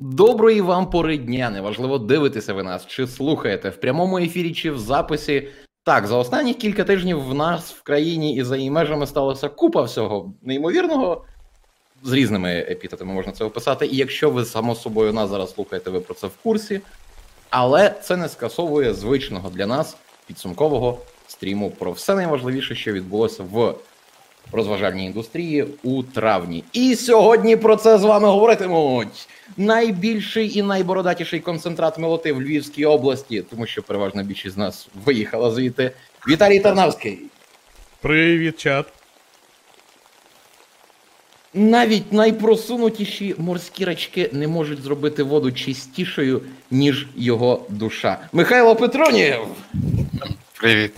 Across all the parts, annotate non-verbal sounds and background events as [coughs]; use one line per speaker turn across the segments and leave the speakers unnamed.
Доброї вам пори дня. Неважливо дивитися ви нас чи слухаєте в прямому ефірі чи в записі. Так, за останні кілька тижнів в нас в країні і за її межами сталося купа всього неймовірного. З різними епітетами можна це описати. І якщо ви само собою нас зараз слухаєте, ви про це в курсі. Але це не скасовує звичного для нас підсумкового стріму про все найважливіше, що відбулося в розважальній індустрії у травні. І сьогодні про це з вами говоритимуть найбільший і найбородатіший концентрат милоти в Львівській області, тому що переважна більшість з нас виїхала звідти. Віталій Тарнавський.
Привіт, чат.
Навіть найпросунутіші морські рачки не можуть зробити воду чистішою, ніж його душа. Михайло Петронєв!
Привіт.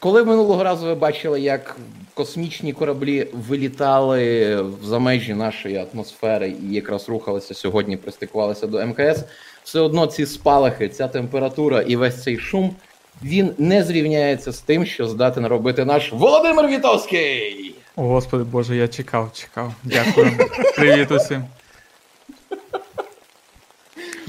Коли минулого разу ви бачили, як космічні кораблі вилітали за межі нашої атмосфери і якраз рухалися сьогодні, пристикувалися до МКС, все одно ці спалахи, ця температура і весь цей шум він не зрівняється з тим, що здатен робити наш Володимир Вітовський.
О, Господи Боже, я чекав, чекав. Дякую. [laughs] Привіт усім.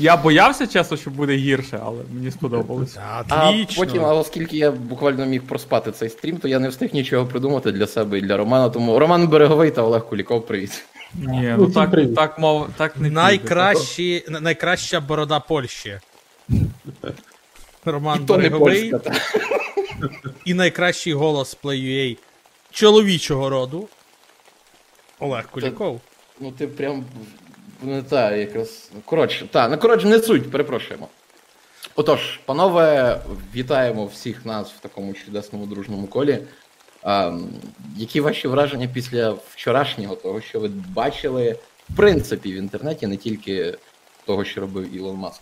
Я боявся чесно, що буде гірше, але мені сподобалось.
А
Отлично.
потім, а оскільки я буквально міг проспати цей стрім, то я не встиг нічого придумати для себе і для Романа. Тому Роман Береговий та Олег Куліков, привіт.
Ні, ну так, так мов, так не.
Найкращі, на- найкраща борода Польщі. Роман
І то не
Береговий
польська. [laughs]
і найкращий голос Play.ua чоловічого роду. Олег Куліков.
Ну ти прям не та якраз. Коротше, та, ну коротше, не суть, перепрошуємо. Отож, панове, вітаємо всіх нас в такому чудесному дружному колі. А, які ваші враження після вчорашнього, того, що ви бачили, в принципі, в інтернеті, не тільки того, що робив Ілон Маск?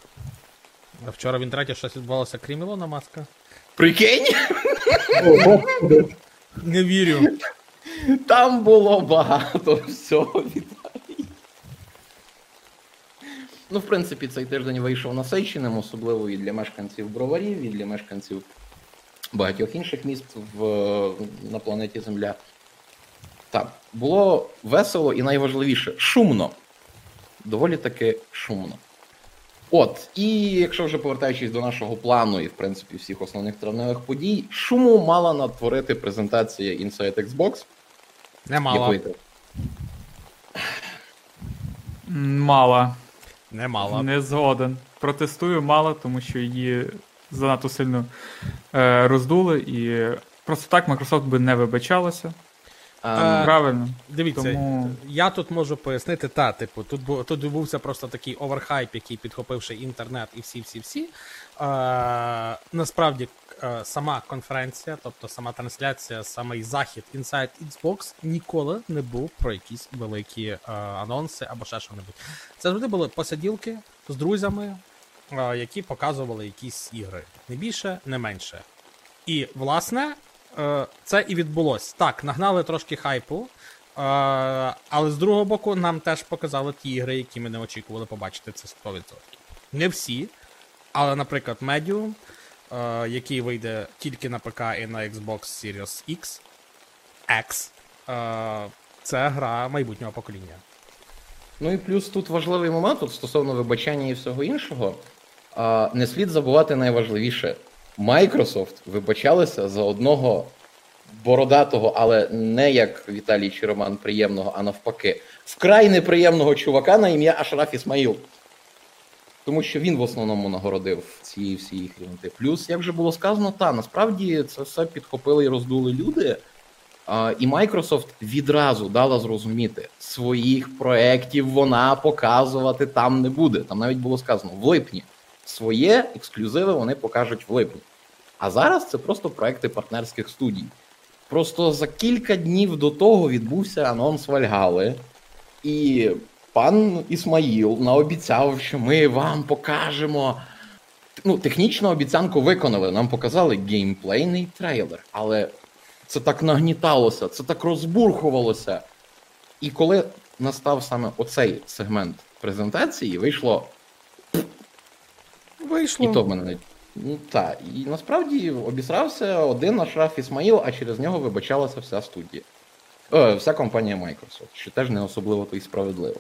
А Вчора в інтернеті щось відбувалося крім Ілона Маска.
Прикинь,
Не вірю.
там було багато всього. Ну, в принципі, цей тиждень вийшов насиченим, особливо і для мешканців броварів, і для мешканців багатьох інших міст в, на планеті Земля. Так, було весело і найважливіше шумно. Доволі таки шумно. От, і якщо вже повертаючись до нашого плану і, в принципі, всіх основних травневих подій, шуму мала натворити презентація Inside Xbox.
Немало.
Якої ти-
М, Мало.
Немало.
Не згоден. Протестую мало, тому що її занадто сильно е, роздули, і просто так Microsoft би не вибачалося.
А,
Е,
Правильно.
Дивіться,
Тому-
я тут можу пояснити, та, типу, тут, бу- тут відбувся просто такий overhype, який підхопивши інтернет і всі-всі-всі. Е, насправді, сама конференція, тобто сама трансляція, самий захід Inside Xbox ніколи не був про якісь великі е, анонси або ще що-небудь. Це завжди були посиділки з друзями, е, які показували якісь ігри. Не більше, не менше. І, власне, е, це і відбулось. Так, нагнали трошки хайпу, е, але з другого боку, нам теж показали ті ігри, які ми не очікували побачити. Це 100%. Не всі, але, наприклад, Medium, е, який вийде тільки на ПК і на Xbox Series X, X, е, це гра майбутнього покоління.
Ну і плюс тут важливий момент от стосовно вибачання і всього іншого. А, не слід забувати найважливіше. Microsoft вибачалися за одного бородатого, але не як Віталій чи Роман приємного, а навпаки, вкрай неприємного чувака на ім'я Ашраф Ісмаїл. Тому що він в основному нагородив ці всі їх рівноти. Плюс, як вже було сказано, та насправді це все підхопили і роздули люди. А, і Microsoft відразу дала зрозуміти, своїх проєктів вона показувати там не буде. Там навіть було сказано в липні. Своє ексклюзиви вони покажуть в липні. А зараз це просто проекти партнерських студій. Просто за кілька днів до того відбувся анонс Вальгали, і пан Ісмаїл наобіцяв, що ми вам покажемо. Ну, технічно обіцянку виконали. Нам показали геймплейний трейлер, але це так нагніталося, це так розбурхувалося. І коли настав саме оцей сегмент презентації, вийшло
Вийшло.
і то в мене. не- Ну так, і насправді обісрався один Ашраф Ісмаїл, а через нього вибачалася вся студія. Е, вся компанія Microsoft, що теж не особливо то й справедливо.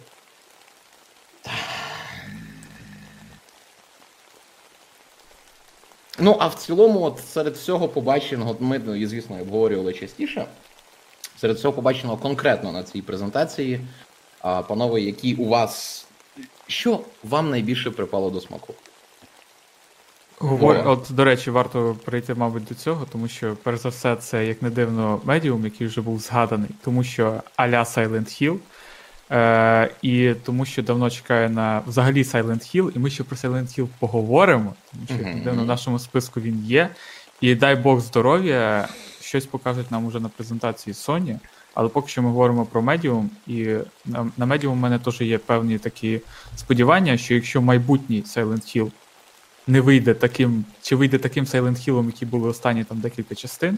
Ну, а в цілому, от серед всього побаченого, ми, ну, і, звісно, обговорювали частіше. Серед всього побаченого конкретно на цій презентації, а, панове, які у вас. Що вам найбільше припало до смаку?
Говор... От, до речі, варто прийти, мабуть, до цього, тому що, перш за все, це як не дивно медіум, який вже був згаданий, тому що а-ля Silent Hill — Е, і тому що давно чекає на взагалі Silent Hill, і ми ще про Silent Hill поговоримо, тому що дивно в нашому списку він є. І дай Бог здоров'я, щось покажуть нам уже на презентації Sony. Але поки що ми говоримо про медіум, і на, на медіум у мене теж є певні такі сподівання, що якщо майбутній Silent Hill не вийде таким, чи вийде таким Silent Hill, які були останні там декілька частин,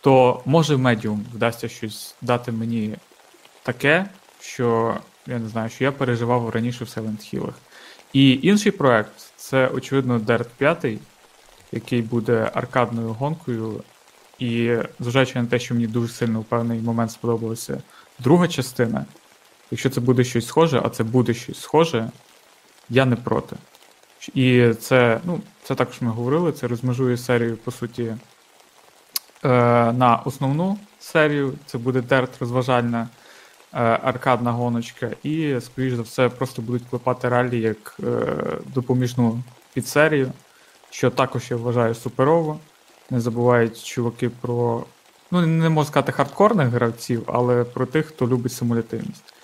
то може медіум вдасться щось дати мені таке, що я не знаю, що я переживав раніше в Silent Hill. І інший проект це, очевидно, Dirt 5, який буде аркадною гонкою. І зважаючи на те, що мені дуже сильно в певний момент сподобалася друга частина, якщо це буде щось схоже, а це буде щось схоже, я не проти. І це, ну, це також ми говорили, це розмежує серію, по суті, е, на основну серію. Це буде Dirt розважальна аркадна гоночка, і, скоріш за все, просто будуть клепати ралі як е, допоміжну підсерію, що також я вважаю суперово. Не забувають чуваки про. Ну, не можу сказати хардкорних гравців, але про тих, хто любить симулятивність.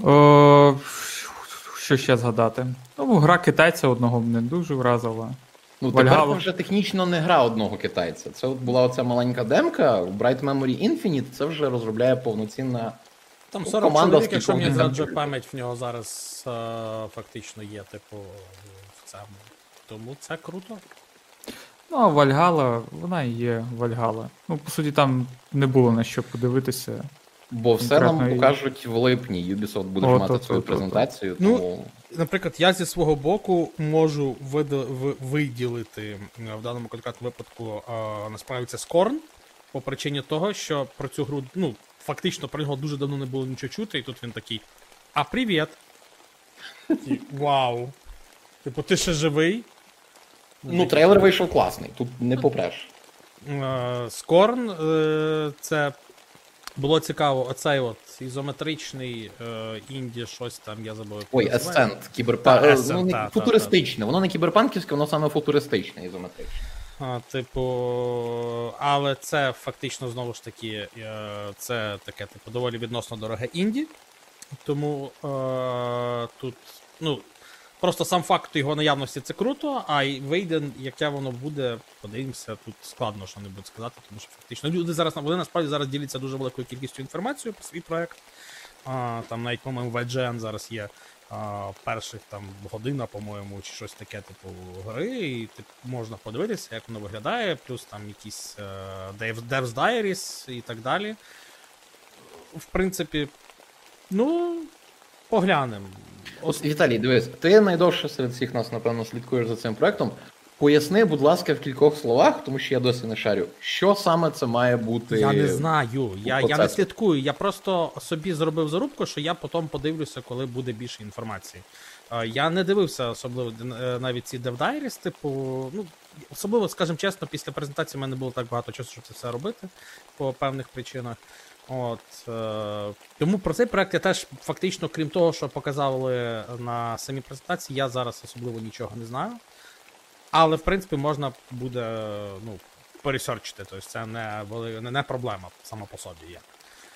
О, що ще згадати? Ну, гра китайця одного мене дуже вразила.
Ну, тепер це вже технічно не гра одного китайця. Це от була оця маленька демка, Bright Memory Infinite, це вже розробляє повноцінна.
Там
Ну,
40
команда
чоловік, якщо мені зраджує пам'ять, в нього зараз е, фактично є, типу, в цьому. Тому це круто.
Ну, а Вальгала, вона і є Вальгала. Ну, по суті, там не було на що подивитися.
Бо все нам покажуть в липні. Ubisoft буде мати
от,
свою
от, от,
презентацію,
Ну,
тому.
Наприклад, я зі свого боку можу виділити е, в даному конкретному випадку е, насправді це Скорн, по причині того, що про цю гру, ну, фактично про нього дуже давно не було нічого чути, і тут він такий. А привіт! І, Вау! Типу, ти ще живий?
Ну, трейлер вийшов класний, тут не попреш.
Е, Скорн, е, це було цікаво, оцей от ізометричний е, інді, щось там, я забув.
Ой. Ascent, кіберпанк. Ну, не
та, та,
футуристичне, воно не кіберпанківське, воно саме футуристичне ізометричне.
А, типу, але це фактично знову ж таки, е, це таке, типу, доволі відносно дороге інді. Тому е, тут, ну, просто сам факт його наявності це круто, а й вийде, яке воно буде, подивимося, тут складно що небудь сказати, тому що фактично люди зараз вони насправді зараз діляться дуже великою кількістю інформації про свій проект. А, там навіть, по-моєму, в IGN зараз є а, перших там година, по-моєму, чи щось таке, типу, гри, і типу, можна подивитися, як воно виглядає, плюс там якісь е, Devs Diaries і так далі. В принципі, ну, поглянемо.
Віталій, дивись, ти найдовше серед всіх нас, напевно, слідкуєш за цим проектом. Поясни, будь ласка, в кількох словах, тому що я досі не шарю, що саме це має бути.
Я не знаю, я, я не слідкую. Я просто собі зробив зарубку, що я потім подивлюся, коли буде більше інформації. Е, Я не дивився особливо е, навіть ці Diaries, типу, ну, особливо, скажімо чесно, після презентації в мене було так багато часу, щоб це все робити по певних причинах. От, е, тому про цей проект я теж фактично, крім того, що показали на самій презентації, я зараз особливо нічого не знаю. Але, в принципі, можна буде ну, пересерчити. Тобто це не, не, не проблема сама по собі є.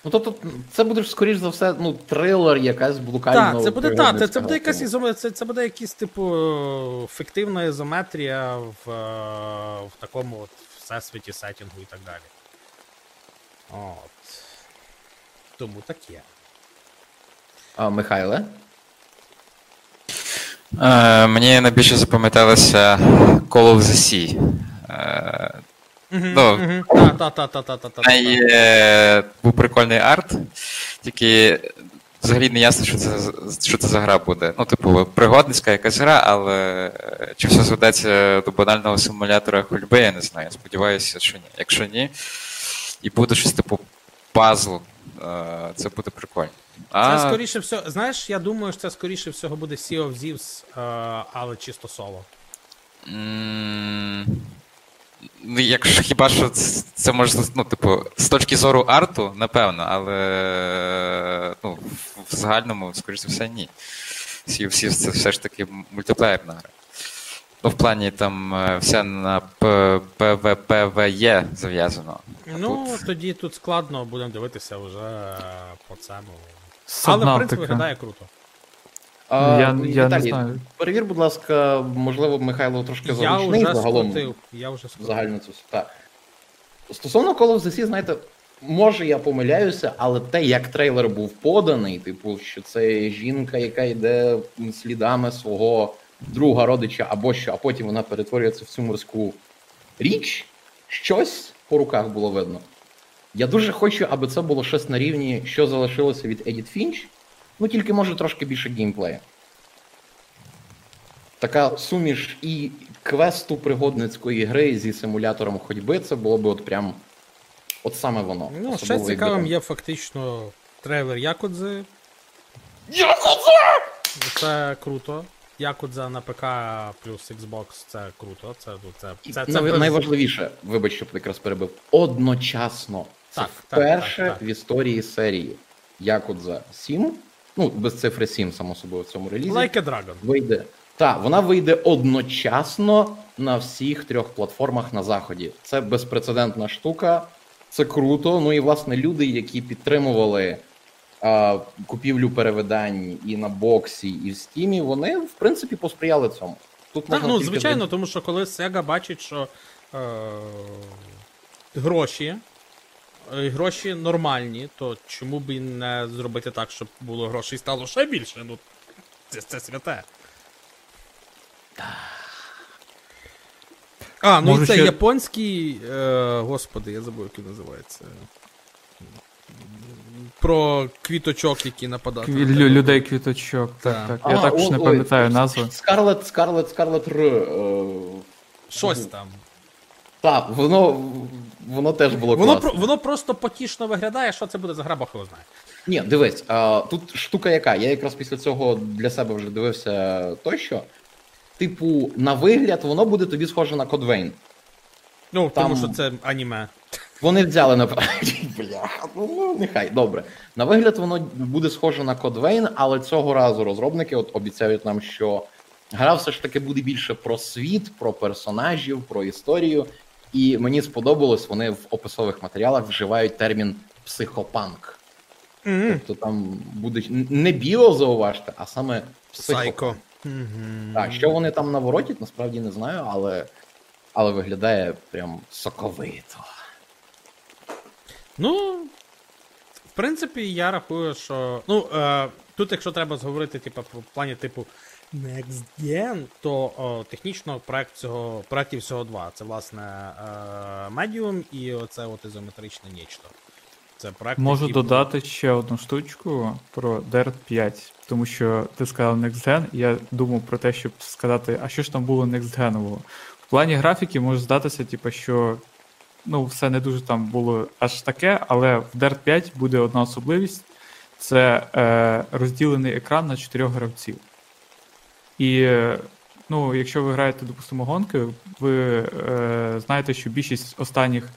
Ну тобто, це буде скоріш за все, ну, трилер, якась блукальна.
Так, це буде так, це, це буде якась
тому-
ізоме, це, це буде якийсь, типу, фіктивна ізометрія в, е, в такому от всесвіті, сетінгу і так далі. От. Тому таке.
А, Михайле?
Е, мені найбільше запам'яталося Call of the Sea. Е, Ну, е, був прикольний арт, тільки взагалі не ясно, що це, за- що це за гра буде. Ну, типу, пригодницька якась гра, але е, чи все зведеться до банального симулятора ходьби, я не знаю. Сподіваюся, що ні. Якщо ні, і буде щось типу пазл, це буде прикольно. А,
Це скоріше всього, знаєш, я думаю, що це скоріше всього буде Sea of Thieves, але чисто соло.
Ну, якщо хіба що це може, ну, типу, з точки зору арту, напевно, але ну, в- загальному, скоріш за все, ні. Sea of Thieves це все ж таки мультиплеєрна гра. Ну, в плані там е, все на ПВПВЄ зав'язано.
Ну,
тут-
тоді тут складно, будемо дивитися вже по цьому. Але, в принципі, виглядає круто.
А,
Я, я не знаю.
Перевір, будь ласка, можливо, Михайло трошки
Я вже
загалом.
скрутив. Я вже скрутив.
загальну цю так. Стосовно Call of the Sea, знаєте, може я помиляюся, але те, як трейлер був поданий, типу, що це жінка, яка йде слідами свого друга родича або що, а потім вона перетворюється в цю морську річ, щось по руках було видно. Я дуже хочу, аби це було щось на рівні, що залишилося від Edith Finch, ну тільки може трошки більше геймплею. Така суміш і квесту пригодницької гри зі симулятором ходьби, це було б от прям от саме воно.
Ну, ще
якби
цікавим є фактично трейлер Якудзи. Це круто. Якудза на ПК плюс Xbox це круто. Це, ну, це,
І
це, це,
най- найважливіше, вибач, що якраз перебив. Одночасно. Це
Так,
вперше
так, так.
в історії серії Якудза 7, ну, без цифри 7, само собою, в цьому релізі.
Like a Dragon.
Вийде. Так, вона вийде одночасно на всіх трьох платформах на заході. Це безпрецедентна штука, це круто. Ну і власне люди, які підтримували купівлю перевидань і на боксі, і в стімі, вони в принципі посприяли цьому. Тут
Так, ну
тільки
звичайно, тому що коли Sega бачить, що е, гроші, е, гроші нормальні, то чому б і не зробити так, щоб було грошей стало ще більше? Ну, це, це святе. А, ну
Може,
і це
ще-
японський. Е, господи, я забув, як він називається. Про квіточок, які нападають.
Кві- лю- людей квіточок. Так,
Так.
так. Я також не пам'ятаю назву.
Скарлет, Скарлет, Скарлет Р. Е,
Щось там.
так, воно, воно теж було
Воно,
класно.
про- воно просто потішно виглядає, що це буде за гра, Бог його знає.
Ні, дивись, а, тут штука яка. Я якраз після цього для себе вже дивився тощо. Типу, на вигляд, воно буде тобі схоже на Кодвейн.
Ну,
Там-
тому що це аніме.
Вони взяли на бляха, ну, ну нехай добре. На вигляд, воно буде схоже на Кодвейн, але цього разу розробники от обіцяють нам, що гра все ж таки буде більше про світ, про персонажів, про історію. І мені сподобалось, вони в описових матеріалах вживають термін психопанк.
Мгм.
Тобто там буде не біо, зауважте, а саме.
Сайко. Мгм.
Так, що вони там наворотять, насправді не знаю, але, але виглядає прям соковито.
Ну, в принципі, я рахую, що. Ну, е, тут, якщо треба зговорити, типу, в плані типу Next Gen, то о, технічно проект цього, проектів всього два. Це, власне, е, Medium і оце от ізометричне нічто. Це проект.
Можу
який
додати ще одну штучку про Dirt 5, тому що ти сказав Next Gen, і я думав про те, щоб сказати, а що ж там було Next Gen-ового. В плані графіки може здатися, типу, що ну, все не дуже там було аж таке, але в Dirt 5 буде одна особливість: це е, розділений екран на чотирьох гравців. І е, ну, якщо ви граєте, допустимо, гонки, ви е, знаєте, що більшість останніх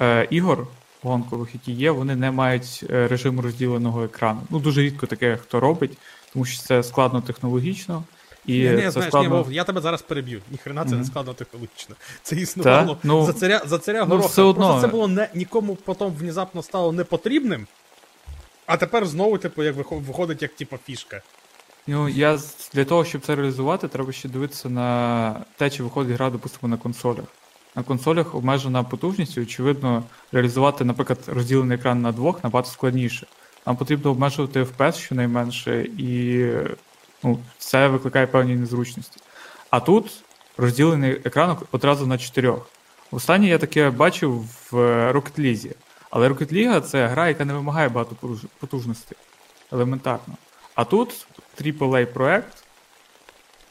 е, ігор гонкових, які є, вони не мають е, режиму розділеного екрану. Ну, дуже рідко таке хто робить, тому що це складно технологічно. І
Ні, ні,
це
знаєш,
складно...
ні, Вов, я тебе зараз переб'ю. Ніхрена це не складно технологічно. [laughs] Це існувало?
Ну,
за царя, за царя
ну,
гороха.
все одно.
Просто це було не, нікому потім внезапно стало непотрібним. А тепер знову, типу, як виходить, як типу, фішка.
Ну, я для того, щоб це реалізувати, треба ще дивитися на те, чи виходить гра, допустимо, на консолях. На консолях обмежена потужність, і, очевидно, реалізувати, наприклад, розділений екран на двох набагато складніше. Нам потрібно обмежувати FPS щонайменше, і ну, це викликає певні незручності. А тут розділений екран одразу на чотирьох. Останнє я таке бачив в Rocket League. Але Rocket League це гра, яка не вимагає багато потуж- потужностей. Елементарно. А тут AAA проект,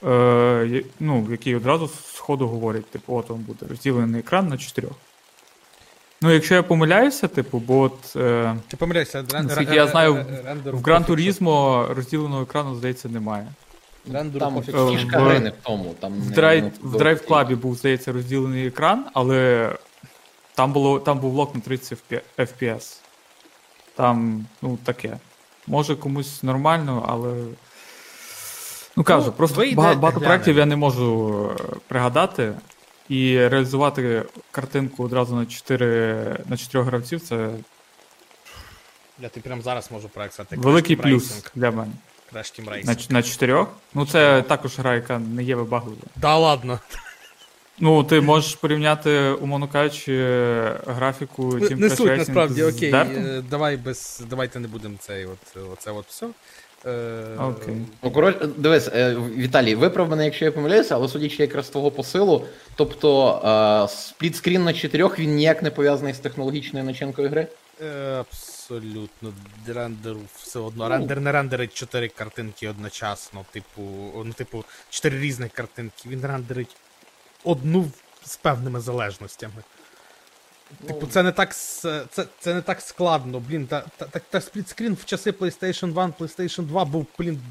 е, ну, який одразу з ходу говорить, типу, от він буде розділений екран на чотирьох. Ну, якщо я помиляюся, типу, бо от е,
Ти помиляйся, рен-
Наскільки я знаю, в Gran Turismo розділеного екрану, здається, немає.
Там.
Е,
фішка
в-
гри не в тому. Там
В
не-
драйв, в драйв клабі був, здається, розділений екран, але там, було, там був лок на 30 FPS. Там, ну, таке. Може комусь нормально, але. Ну кажу,
Ну,
просто багато, багато проєктів я не можу е, пригадати. І реалізувати картинку одразу на 4 на 4 гравців це
Я ти прямо зараз можу проект сказати.
великий плюс
Racing.
для мене.
Crash Team
На,
Racing.
ч- на 4. Ну, це також гра, яка не є вибагливою.
Да ладно.
Ну, ти можеш порівняти, умовно кажучи, графіку Team
Не
Crash
суть
Racing
насправді,
з
окей. Е, Давай без. Давайте не будемо цей от оце от все. Е,
Окей.
Ну, коротше, дивись, е, Віталій, виправ мене, якщо я помиляюся, але судячи якраз з твого посилу, тобто е, сплітскрін на чотирьох він ніяк не пов'язаний з технологічною начинкою гри.
Абсолютно. Рендеру все одно.
Ну.
Рендер не рендерить чотири картинки одночасно. Типу, ну, типу, чотири різних картинки. Він рендерить одну з певними залежностями. Типу, це не так це, це не так складно. Блін, та, та, та, та сплітскрін в часи PlayStation 1, PlayStation 2 був, блін,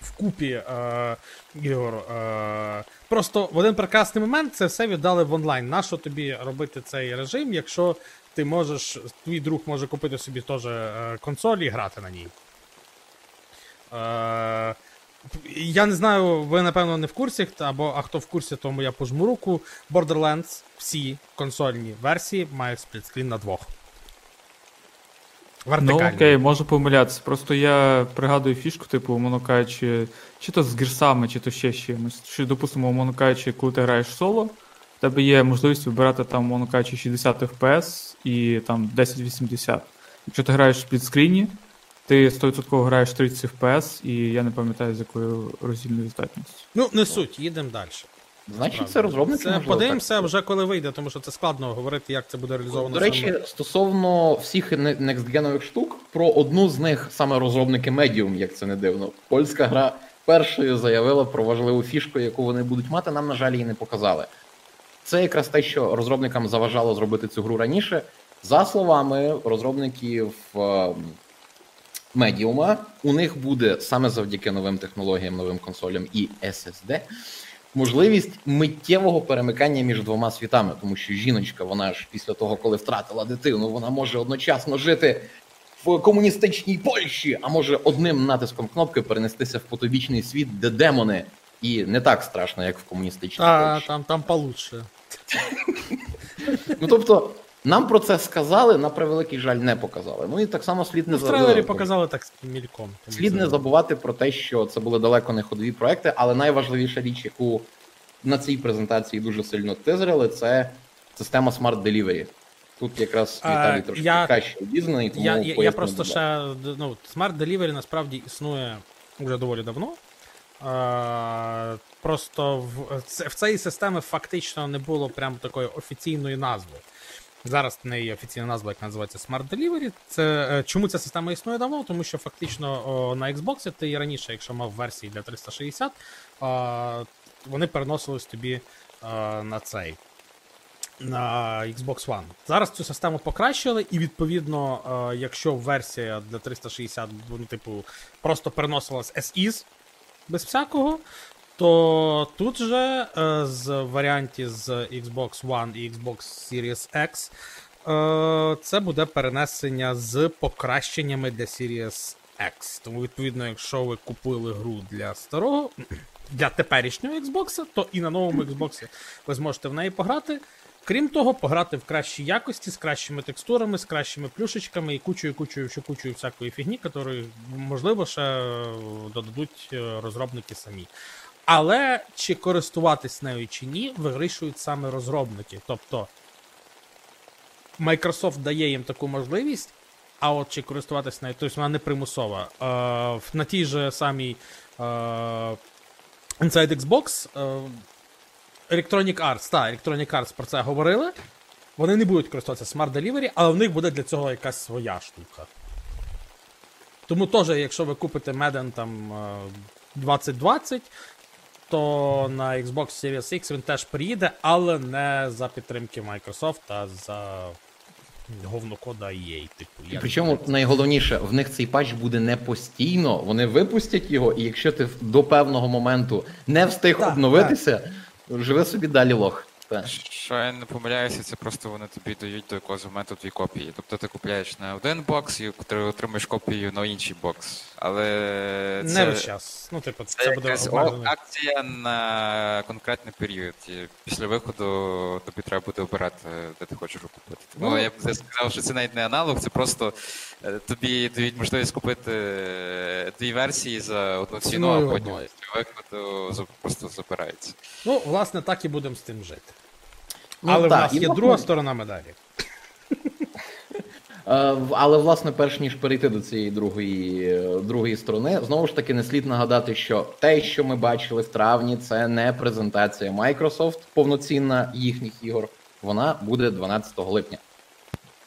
вкупі е, ігор. Е, просто в один прекрасний момент це все віддали в онлайн. Нащо тобі робити цей режим, якщо ти можеш, твій друг може купити собі теж е, консоль і грати на ній. Е, я не знаю, ви напевно не в курсі, або а хто в курсі, тому я пожму руку. Borderlands, всі консольні версії мають сплітскрін на двох.
Ну окей, можу помилятися. Просто я пригадую фішку, типу, умовно кажучи, чи то з гірсами, чи то ще з чимось. Що, допустимо, умовно кажучи, коли ти граєш соло, в тебе є можливість вибирати там, умовно кажучи, 60 FPS і там 1080. Якщо ти граєш в сплітскріні, ти 100% граєш 30 FPS, і я не пам'ятаю, з якою роздільною здатністю.
Ну, не суть, їдемо далі.
Значить, це розробники.
Це
можливо,
подивимося
так.
вже коли вийде, тому що це складно говорити, як це буде реалізовано.
До речі, стосовно всіх не- некстгенових штук, про одну з них саме розробники Medium, як це не дивно. Польська гра першою заявила про важливу фішку, яку вони будуть мати. Нам, на жаль, її не показали. Це якраз те, що розробникам заважало зробити цю гру раніше. За словами розробників Medium, у них буде саме завдяки новим технологіям, новим консолям і SSD можливість миттєвого перемикання між двома світами, тому що жіночка, вона ж після того, коли втратила дитину, вона може одночасно жити в комуністичній Польщі, а може одним натиском кнопки перенестися в потобічний світ, де демони, і не так страшно, як в комуністичній
Та,
Польщі.
там, там получше.
Ну тобто. Нам про це сказали, на превеликий жаль, не показали. Ну і так само слід не
Ну, в трейлері показали так мільком.
Слід не забувати про те, що це були далеко не ходові проекти, але найважливіша річ, яку на цій презентації дуже сильно тизерили, це система Smart Delivery. Тут якраз
А,
Віталій трошки
я-
краще обізнаний, тому
Я, я, я просто ще ну, Smart Delivery насправді існує вже доволі давно. Просто в, в цієї системи фактично не було прям такої офіційної назви. Зараз в неї офіційна назва, як називається Smart Delivery. Це, е, чому ця система існує давно? Тому що фактично на Xbox ти і раніше, якщо мав версії для 360, е, вони переносились тобі е, на цей на Xbox One. Зараз цю систему покращили, і відповідно, е, якщо версія для 360, ну, типу, просто переносилась as is, без всякого, то тут же е, з варіанті з Xbox One і Xbox Series X е, це буде перенесення з покращеннями для Series X. Тому, відповідно, якщо ви купили гру для старого, [clears throat] для теперішнього Xbox, то і на новому [clears throat] Xbox ви зможете в неї пограти. Крім того, пограти в кращій якості, з кращими текстурами, з кращими плюшечками і кучою, кучою, ще кучою всякої фігні, якої, можливо, ще е, додадуть розробники самі. Але чи користуватись нею чи ні, вирішують саме розробники. Тобто Microsoft дає їм таку можливість, а от чи користуватись нею, тобто вона не примусова. Е, на тій же самій е, Inside Xbox е, Electronic Arts, так, Electronic Arts про це говорили. Вони не будуть користуватися Smart Delivery, але в них буде для цього якась своя штука. Тому теж, якщо ви купите Madden там е, 2020, то на Xbox Series X він теж приїде, але не за підтримки Microsoft, а за говнокода EA, типу.
І причому найголовніше, в них цей патч буде не постійно. Вони випустять його, і якщо ти до певного моменту не встиг
Так,
обновитися, живи собі далі лох. Так.
Що я не помиляюся, це просто вони тобі дають до якогось моменту дві копії. Тобто ти купляєш на один бокс і отримуєш копію на інший бокс. Але
Не весь час. Ну, типу, це,
це
буде
акція на конкретний період. І після виходу тобі треба буде обирати, де ти хочеш купити. Тому
Ну,
я б сказав, що це навіть не аналог, це просто е, тобі дають можливість купити е, дві версії за одну ціну, а потім після виходу просто забирається.
Ну, власне, так і будемо з тим жити.
Ну,
Але в нас є друга сторона медалі.
Е, Але власне, перш ніж перейти до цієї другої, е, другої сторони, знову ж таки не слід нагадати, що те, що ми бачили в травні, це не презентація Microsoft повноцінна їхніх ігор. Вона буде 12 липня.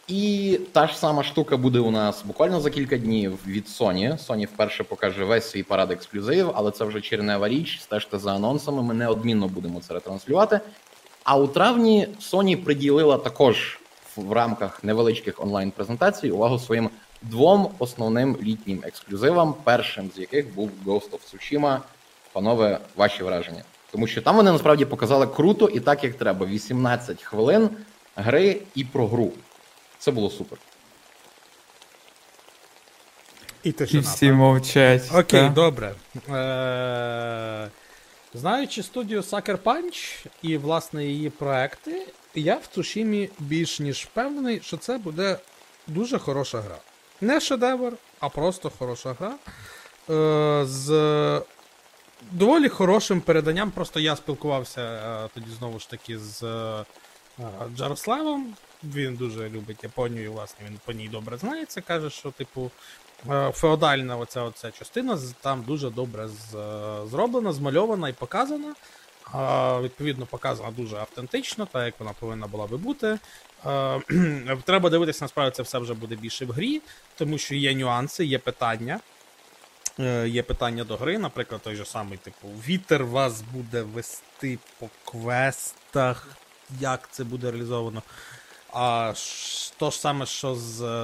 І та ж сама штука буде у нас буквально за кілька днів від Sony. Sony вперше покаже весь свій парад ексклюзивів, але це вже чернева річ. Стежте за анонсами. Ми неодмінно будемо це ретранслювати. А у травні Sony приділила також в рамках невеличких онлайн-презентацій увагу своїм двом основним літнім ексклюзивам, першим з яких був Ghost of Tsushima. Панове, ваші враження. Тому що там вони насправді показали круто і так, як треба. 18 хвилин гри і про гру. Це було супер.
І
І всі
так?
мовчать.
Окей,
та.
добре. Е- Знаючи студію Sucker Punch і, власне, її проекти, я в Цушімі більш ніж впевнений, що це буде дуже хороша гра. Не шедевр, а просто хороша гра. Е- з доволі хорошим переданням. Просто я спілкувався е, тоді знову ж таки з е, Джарославом. Він дуже любить Японію, і, власне, він по ній добре знається. Каже, що, типу, феодальна оця, оця частина там дуже добре е, зроблена, змальована і показана. Е, Відповідно, показана дуже автентично, так як вона повинна була би бути. Е, Треба дивитися, насправді це все вже буде більше в грі, тому що є нюанси, є питання. Е, Є питання до гри, наприклад, той же самий, типу, вітер вас буде вести по квестах, як це буде реалізовано. А то ж саме, що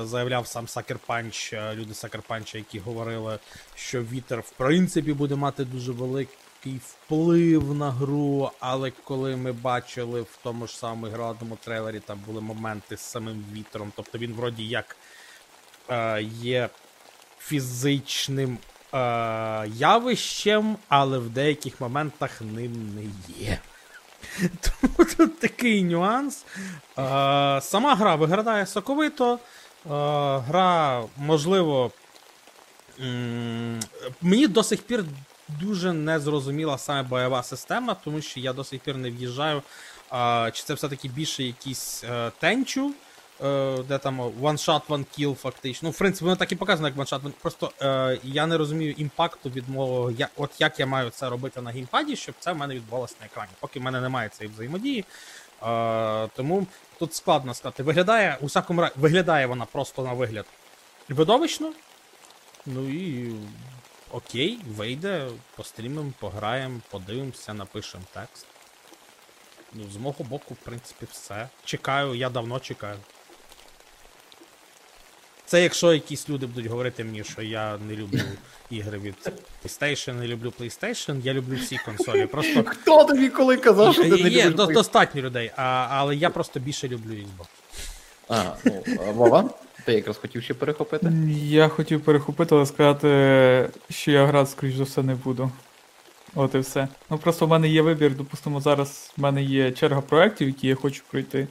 заявляв сам Sucker Punch, е, люди Sucker Punch, які говорили, що вітер в принципі буде мати дуже великий вплив на гру, але коли ми бачили в тому ж самому ігровому трейлері, там були моменти з самим вітром, тобто він вроді як е, є фізичним е, явищем, але в деяких моментах ним не є. [laughs] Тому тут такий нюанс. Е, сама гра виглядає соковито. Е, гра, можливо. Мені до сих пір дуже не зрозуміла саме бойова система, тому що я до сих пір не в'їжджаю. е, Чи це все-таки більше якийсь е, тенчу, де там one shot, one kill, фактично. Ну, в принципі, воно так і показано, як one shot. one- Просто е, я не розумію імпакту від мого. Я, от як я маю це робити на геймпаді, щоб це в мене відбувалося на екрані. Поки в мене немає цієї взаємодії. Е, тому тут складно сказати. Виглядає, у всякому разі, виглядає вона просто на вигляд видовищно. Ну і окей, вийде, пострімимо, пограємо, подивимося, напишемо текст. Ну, з мого боку, в принципі, все. Чекаю, я давно чекаю. Це якщо якісь люди будуть говорити мені, що я не люблю ігри від PlayStation, не люблю PlayStation, я люблю всі консолі. Просто [laughs]
Хто тобі коли казав, що ти не
є
любиш
до- достатньо людей, а, але я просто більше люблю Xbox.
Ага, ну, Вова, ти якраз хотів ще перехопити?
Я хотів перехопити, але сказати, що я грати, скоріш за все, не буду. От і все. Ну просто в мене є вибір, допустимо, зараз в мене є черга проєктів, які я хочу пройти.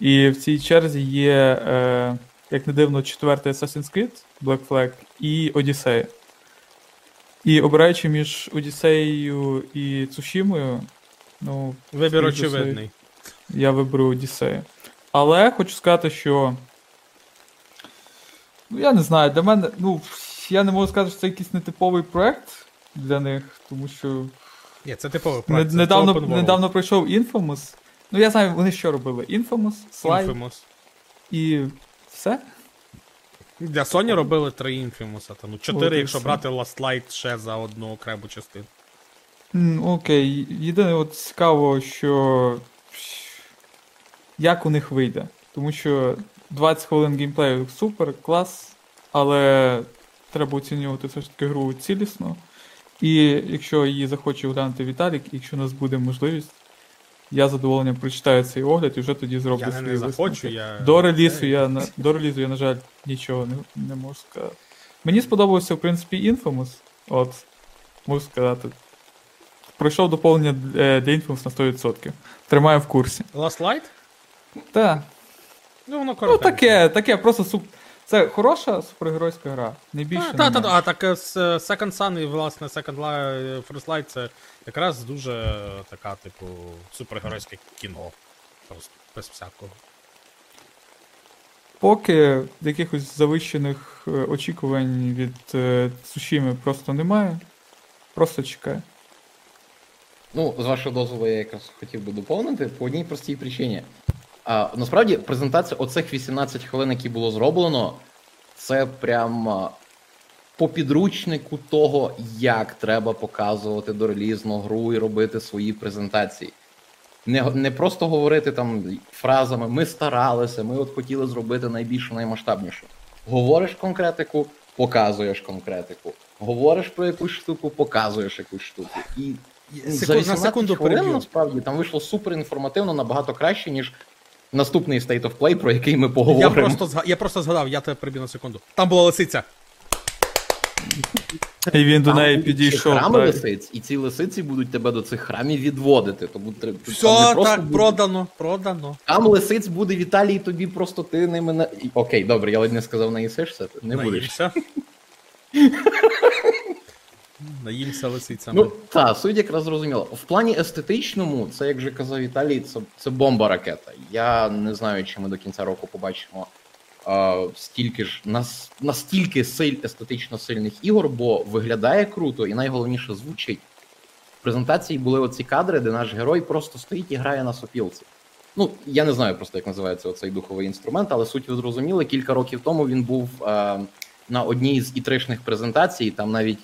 І в цій черзі є, е, як не дивно, четвертий Assassin's Creed Black Flag і Одіссея. І обираючи між Одіссеєю і Цушімою, ну,
Вибір очевидний.
я виберу Одіссею. Але хочу сказати, що. Ну, я не знаю, для мене. Ну, я не можу сказати, що це якийсь нетиповий проект для них, тому що
Ні, це типовий проект. це
недавно, недавно пройшов Infamous. Ну, я знаю, вони що робили? Infamous, Slide
Infamous.
і все.
Для Sony робили три та ну
От
чотири, якщо
все.
брати Last Light ще за одну окрему частину.
М, Окей, єдине от цікаво, що як у них вийде. Тому що 20 хвилин геймплею супер, клас, але треба оцінювати все ж таки гру цілісно. І якщо її захоче оглянути Віталік, якщо у нас буде можливість, я задоволенням прочитаю цей огляд і вже тоді зроблю
Я
свої
не захочу, я.
До релізу я, на- до релізу я, на жаль, нічого не, не можу сказати. Мені сподобався, в принципі, Infamous. От, можу сказати. Пройшов доповнення е, для Infamous на 100%. Тримаю в курсі.
Last Light?
Так.
Ну, воно
Ну, таке, таке, просто суп. Це хороша супергеройська гра. Не більше.
А, та,
не
а так е, з, е, Second Sun і власне Second Life, First Light це якраз дуже е, така, типу, супергеройське кіно. Просто без всякого.
Поки якихось завищених е, очікувань від е, Цушіми просто немає. Просто чекаю.
Ну, з вашого дозволу, я якраз хотів би доповнити по одній простій причині. А, насправді, презентація оцих 18 хвилин, які було зроблено, це прям по підручнику того, як треба показувати дорелізну гру і робити свої презентації. Не, не просто говорити там фразами ми старалися, ми от хотіли зробити найбільшу, наймасштабнішу. Говориш конкретику, показуєш конкретику. Говориш про якусь штуку, показуєш якусь штуку. І за
Секунд, на секунду
хвилин, насправді там вийшло супер інформативно, набагато краще, ніж наступний State of Play, про який ми поговоримо.
Я просто, зга- я просто згадав, я тебе приб'ю на секунду. Там була лисиця.
І він до неї підійшов.
Храми
так.
лисиць, і ці лисиці будуть тебе до цих храмів відводити. Тому там не
Все,
просто
так,
буде-
продано, продано.
Там лисиць буде Віталій, тобі просто ти ними на. Окей, добре, я ледь не сказав наїсишся, ти не будеш. [laughs]
Наїмся. Лисицями.
Ну, та, суть якраз зрозуміла. В плані естетичному, це, як вже казав Віталій, це, це бомба ракета. Я не знаю, чи ми до кінця року побачимо е, стільки ж нас, настільки силь, естетично сильних ігор, бо виглядає круто і найголовніше звучить. В презентації були оці кадри, де наш герой просто стоїть і грає на сопілці. Ну, я не знаю просто, як називається оцей духовий інструмент, але суть ви зрозуміли. Кілька років тому він був е, на одній з ітришних презентацій, там навіть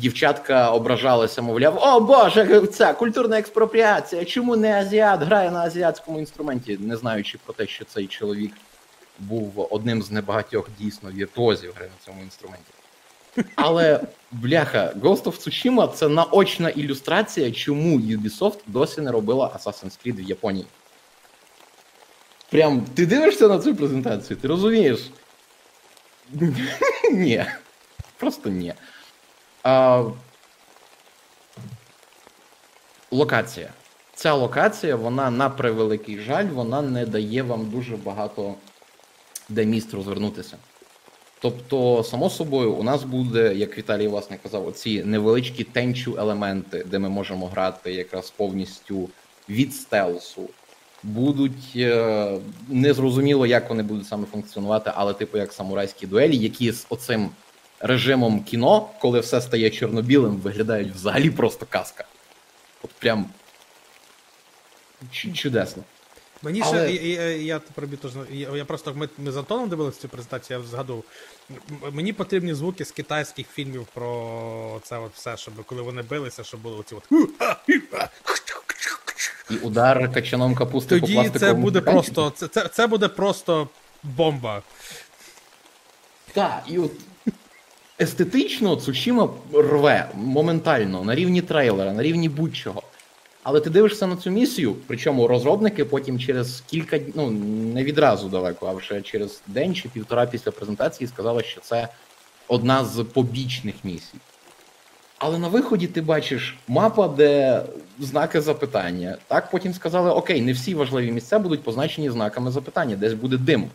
дівчатка ображалася, мовляв, о Боже, ця культурна експропріація, чому не азіат грає на азіатському інструменті, не знаючи про те, що цей чоловік був одним з небагатьох дійсно віртуозів гри на цьому інструменті. Але бляха, Ghost of Tsushima це наочна ілюстрація, чому Ubisoft досі не робила Assassin's Creed в Японії. Прям ти дивишся на цю презентацію, ти розумієш? [laughs] Ні. Просто ні. А, локація. Ця локація, вона на превеликий жаль, вона не дає вам дуже багато де міст розвернутися. Тобто, само собою, у нас буде, як Віталій власне казав, оці невеличкі тенчу елементи, де ми можемо грати якраз повністю від стелсу. Будуть е, незрозуміло, як вони будуть саме функціонувати, але типу як самурайські дуелі, які з оцим режимом кіно, коли все стає чорно-білим, виглядають взагалі просто казка. От прям чу- чудесно.
Мені
Але-
ще, я, я, я бі- я, я просто, ми, ми з Антоном дивилися цю презентацію, я згадував. Мені потрібні звуки з китайських фільмів про це от все, щоб коли вони билися, щоб були оці от.
І удар качаном капусти по
Тоді
пластиковому
це буде просто. Це, це, це буде просто бомба.
Так, і от естетично Цушіма рве моментально на рівні трейлера, на рівні будь-чого. Але ти дивишся на цю місію, причому розробники потім через кілька ну не відразу далеко, а вже через день чи півтора після презентації сказали, що це одна з побічних місій. Але на виході ти бачиш мапа, де знаки запитання. Так потім сказали: окей, не всі важливі місця будуть позначені знаками запитання, десь буде дим.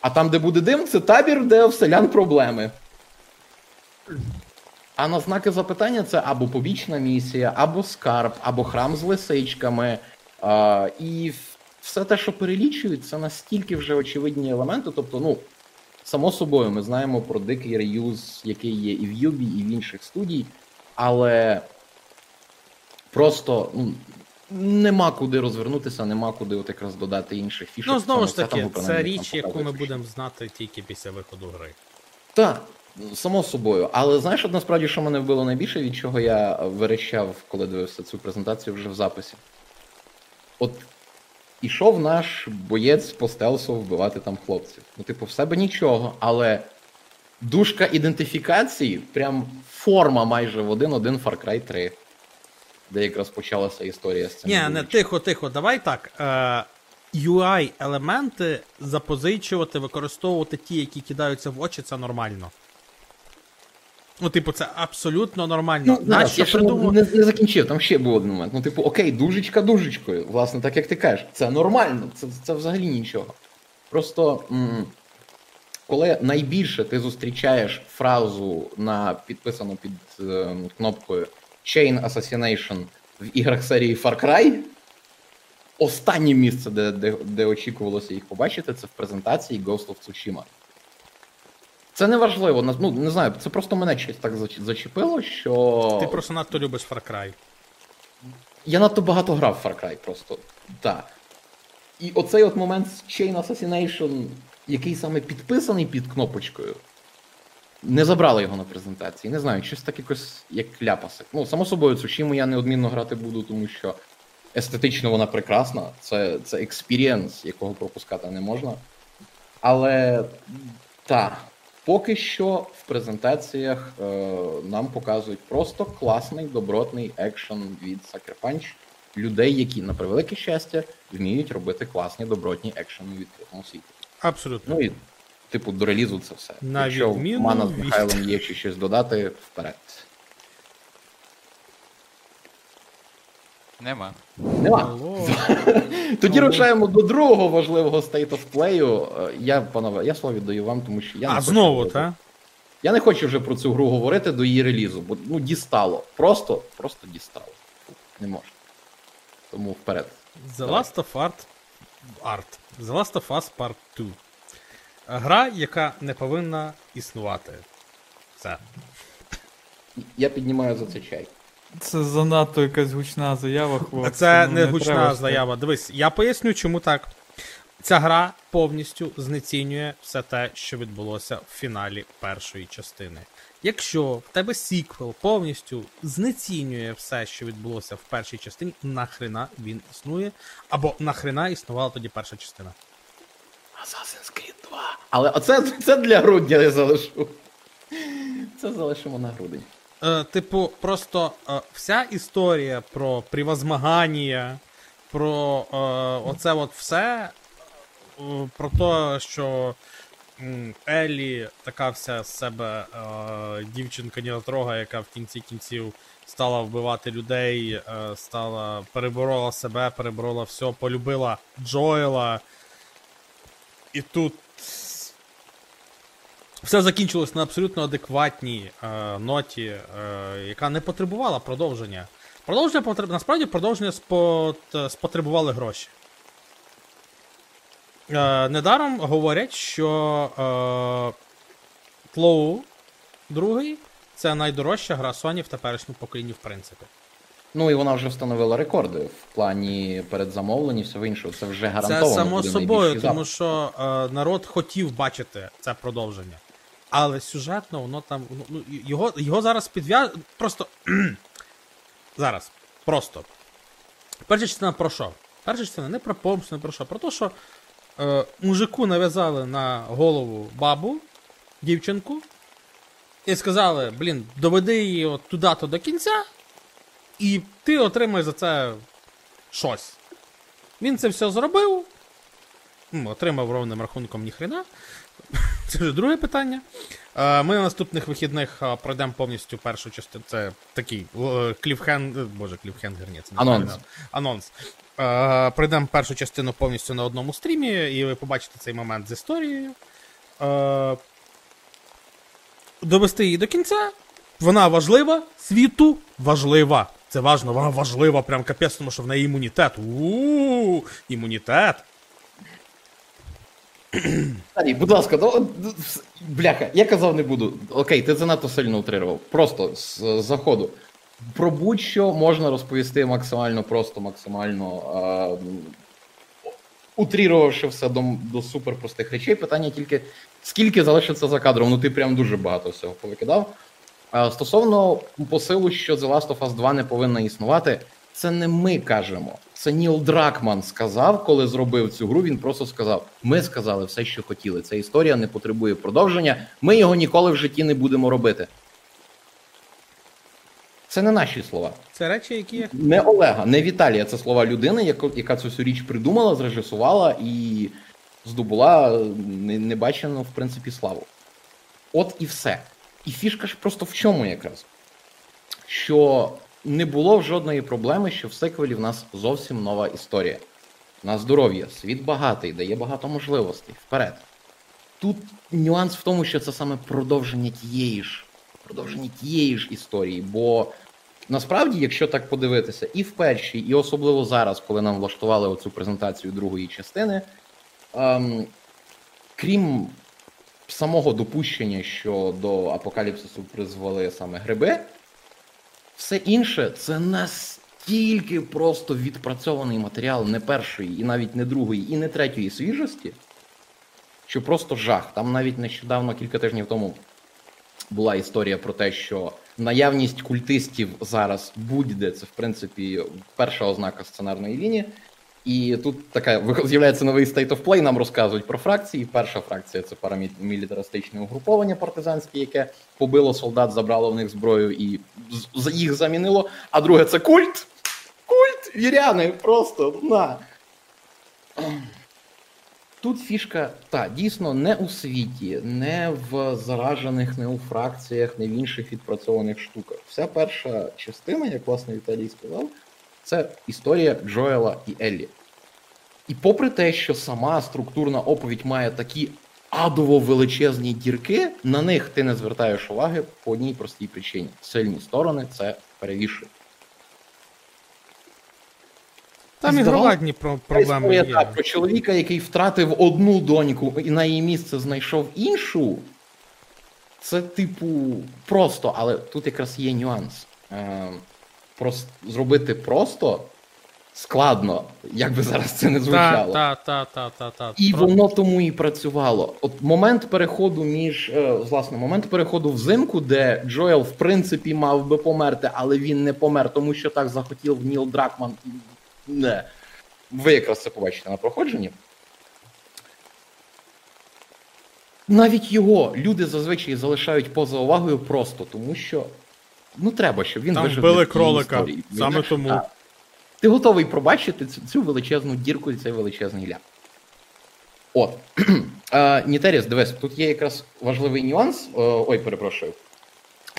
А там, де буде дим, це табір, де в селян проблеми. А на знаки запитання це або побічна місія, або скарб, або храм з лисичками. А, і все те, що перелічують, це настільки вже очевидні елементи. Тобто, ну, само собою, ми знаємо про дикий реюз, який є і в Юбі, і в інших студій, але просто ну, нема куди розвернутися, нема куди от якраз додати інших фішок.
Ну, знову ж
Саме це
таки,
там,
це річ, яку ми будемо знати тільки після виходу гри.
Так, само собою. Але знаєш, от насправді, що мене вбило найбільше, від чого я верещав, коли дивився цю презентацію вже в записі. От ішов наш боєць по стелсу вбивати там хлопців. Ну, типу, в себе нічого, але дужка ідентифікації, прям форма майже в один-один Far Cry 3, де якраз почалася історія з цим.
Ні, не тихо, тихо, давай так. Е, UI-елементи запозичувати, використовувати ті, які кидаються в очі, це нормально. Ну, типу, це абсолютно нормально.
Ну, зараз, я ще
придумав-
не, не закінчив, там ще був один момент. Ну, типу, окей, дужечка дужечкою. Власне, так як ти кажеш, це нормально, це, це взагалі нічого. Просто м- коли найбільше ти зустрічаєш фразу на підписану під е, кнопкою Chain Assassination в іграх серії Far Cry, останнє місце, де, де, де очікувалося їх побачити, це в презентації Ghost of Tsushima. Це не важливо, ну не знаю, це просто мене щось так зачепило, що.
Ти просто надто любиш Far Cry.
Я надто багато грав в Far Cry просто. Так. І оцей от момент з Chain Assassination, який саме підписаний під кнопочкою, не забрали його на презентації. Не знаю, щось так якось як ляпасик. Ну, само собою, Цушіму я неодмінно грати буду, тому що естетично вона прекрасна. Це, це experience, якого пропускати не можна. Але так, поки що в презентаціях е, нам показують просто класний добротний екшен від Sucker Punch. Людей, які, на превелике щастя, вміють робити класні добротні екшени у відкритому світі.
Абсолютно.
Ну і, типу, до релізу це все.
На
Якщо
відміну
в Мана з
від-
Михайлом є ще щось додати, вперед.
Нема.
Нема. [laughs] Тоді
Алло.
рушаємо до другого важливого state of play. Е, Я, панове, я слово віддаю вам, тому що я не
А
хочу
знову,
говорити.
та?
Я не хочу вже про цю гру говорити до її релізу, бо ну дістало. Просто, просто дістало. Не можна. Тому вперед.
The
Давай.
Last of Art. Art. The Last of Us Part 2. Гра, яка не повинна існувати. Все.
Я піднімаю за це чай.
Це занадто якась гучна заява, хлопці.
Це
ну,
не
треба
гучна
ж
заява. Дивись, я поясню, чому так. Ця гра повністю знецінює все те, що відбулося в фіналі першої частини. Якщо в тебе сіквел повністю знецінює все, що відбулося в першій частині, нахрена він існує, або нахрена існувала тоді перша частина.
Assassin's Creed 2. Але оце це для грудня я залишу. Це залишимо на грудень.
Е, типу, просто е, вся історія про превозмагання, про е, оце от все, е, про те, що Еллі така вся з себе е, дівчинка ніотрога, яка в кінці кінців стала вбивати людей, е, стала переборола себе, переборола все, полюбила Джоела. І тут все закінчилось на абсолютно адекватній е, ноті, е, яка не потребувала продовження. Продовження потреб... насправді продовження спот... спотребували гроші. Е, недаром говорять, що е, Тлоу другий це найдорожча гра Sony в теперішньому поколінні, в принципі.
Ну і вона вже встановила рекорди в плані передзамовлень і всього іншого. Це вже
Це само собою, тому що е, народ хотів бачити це продовження. Але сюжетно, воно там. ну, Ну, його, його зараз підв'яз... Просто. [clears throat] зараз. Просто. Перша частина про що? Перша частина не про помсту, не про що. Про те, що е, мужику нав'язали на голову бабу, дівчинку, і сказали: блін, доведи її от туди-то до кінця, і ти отримаєш за це щось. Він це все зробив. Отримав ровним рахунком ніхрена. Це вже друге питання. Е, Ми на наступних вихідних е, пройдемо повністю першу частину. Це такий е, кліфхен... Боже, кліфхенгер, ні, це не
Анонс.
Анонс. Пройдемо першу частину повністю на одному стрімі, і ви побачите цей момент з історією. Довести її до кінця. Вона важлива, світу важлива. Це важно, вона важлива, прям капець, тому що в неї імунітет. У імунітет.
Старій, будь ласка, ну, ну, бляха, я казав не буду. Окей, ти занадто сильно утрирував. Просто з заходу. Про будь-що можна розповісти максимально просто, максимально е, утрірувавши все до, до суперпростих речей. Питання тільки скільки залишиться за кадром. Ну ти прям дуже багато всього повикидав. А стосовно посилу, що The Last of Us 2 не повинна існувати, це не ми кажемо. Це Ніл Дракман сказав, коли зробив цю гру. Він просто сказав: Ми сказали все, що хотіли. Ця історія не потребує продовження. Ми його ніколи в житті не будемо робити. Це не наші слова.
Це речі, які
Не Олега, не Віталія. Це слова людини, яка, цю всю річ придумала, зрежисувала і здобула небачену, в принципі, славу. От і все. І фішка ж просто в чому якраз? Що не було жодної проблеми, що в сиквелі в нас зовсім нова історія. На здоров'я, світ багатий, дає багато можливостей. Вперед. Тут нюанс в тому, що це саме продовження тієї ж, продовження тієї ж історії, бо Насправді, якщо так подивитися, і в першій, і особливо зараз, коли нам влаштували оцю презентацію другої частини, ем, крім самого допущення, що до апокаліпсису призвели саме гриби, все інше це настільки просто відпрацьований матеріал не першої, і навіть не другої, і не третьої свіжості, що просто жах. Там навіть нещодавно, кілька тижнів тому, була історія про те, що наявність культистів зараз будь-де це в принципі перша ознака сценарної лінії. І тут така з'являється новий state of play, нам розказують про фракції. Перша фракція це парамілітаристичне угруповання партизанське, яке побило солдат, забрало в них зброю і їх замінило. А друге це культ. Культ віряни, просто на. Тут фішка, та, дійсно, не у світі, не в заражених, не у фракціях, не в інших відпрацьованих штуках. Вся перша частина, як власне Віталій сказав, це історія Джоела і Еллі. І попри те, що сама структурна оповідь має такі адово величезні дірки, на них ти не звертаєш уваги по одній простій причині: сильні сторони це перевішує.
там
І
ігровадні про проблеми є.
так, про чоловіка, який втратив одну доньку і на її місце знайшов іншу. Це, типу, просто, але тут якраз є нюанс. Прос, зробити просто складно, як би зараз це не звучало.
та, та, та, та, та.
І воно тому і працювало. От момент переходу між е, власне момент переходу взимку, де Джоел в принципі мав би померти, але він не помер, тому що так захотів Ніл Дракман. Не. Ви якраз це побачите на проходженні. Навіть його люди зазвичай залишають поза увагою просто тому, що ну треба, щоб він
Там
вижив
вбили кролика,
історії.
саме тому.
так. Ти готовий пробачити цю, цю величезну дірку і цей величезний ляп. От. [clears throat] Е, Нітеріс, дивись, тут є якраз важливий нюанс. е, Ой, перепрошую.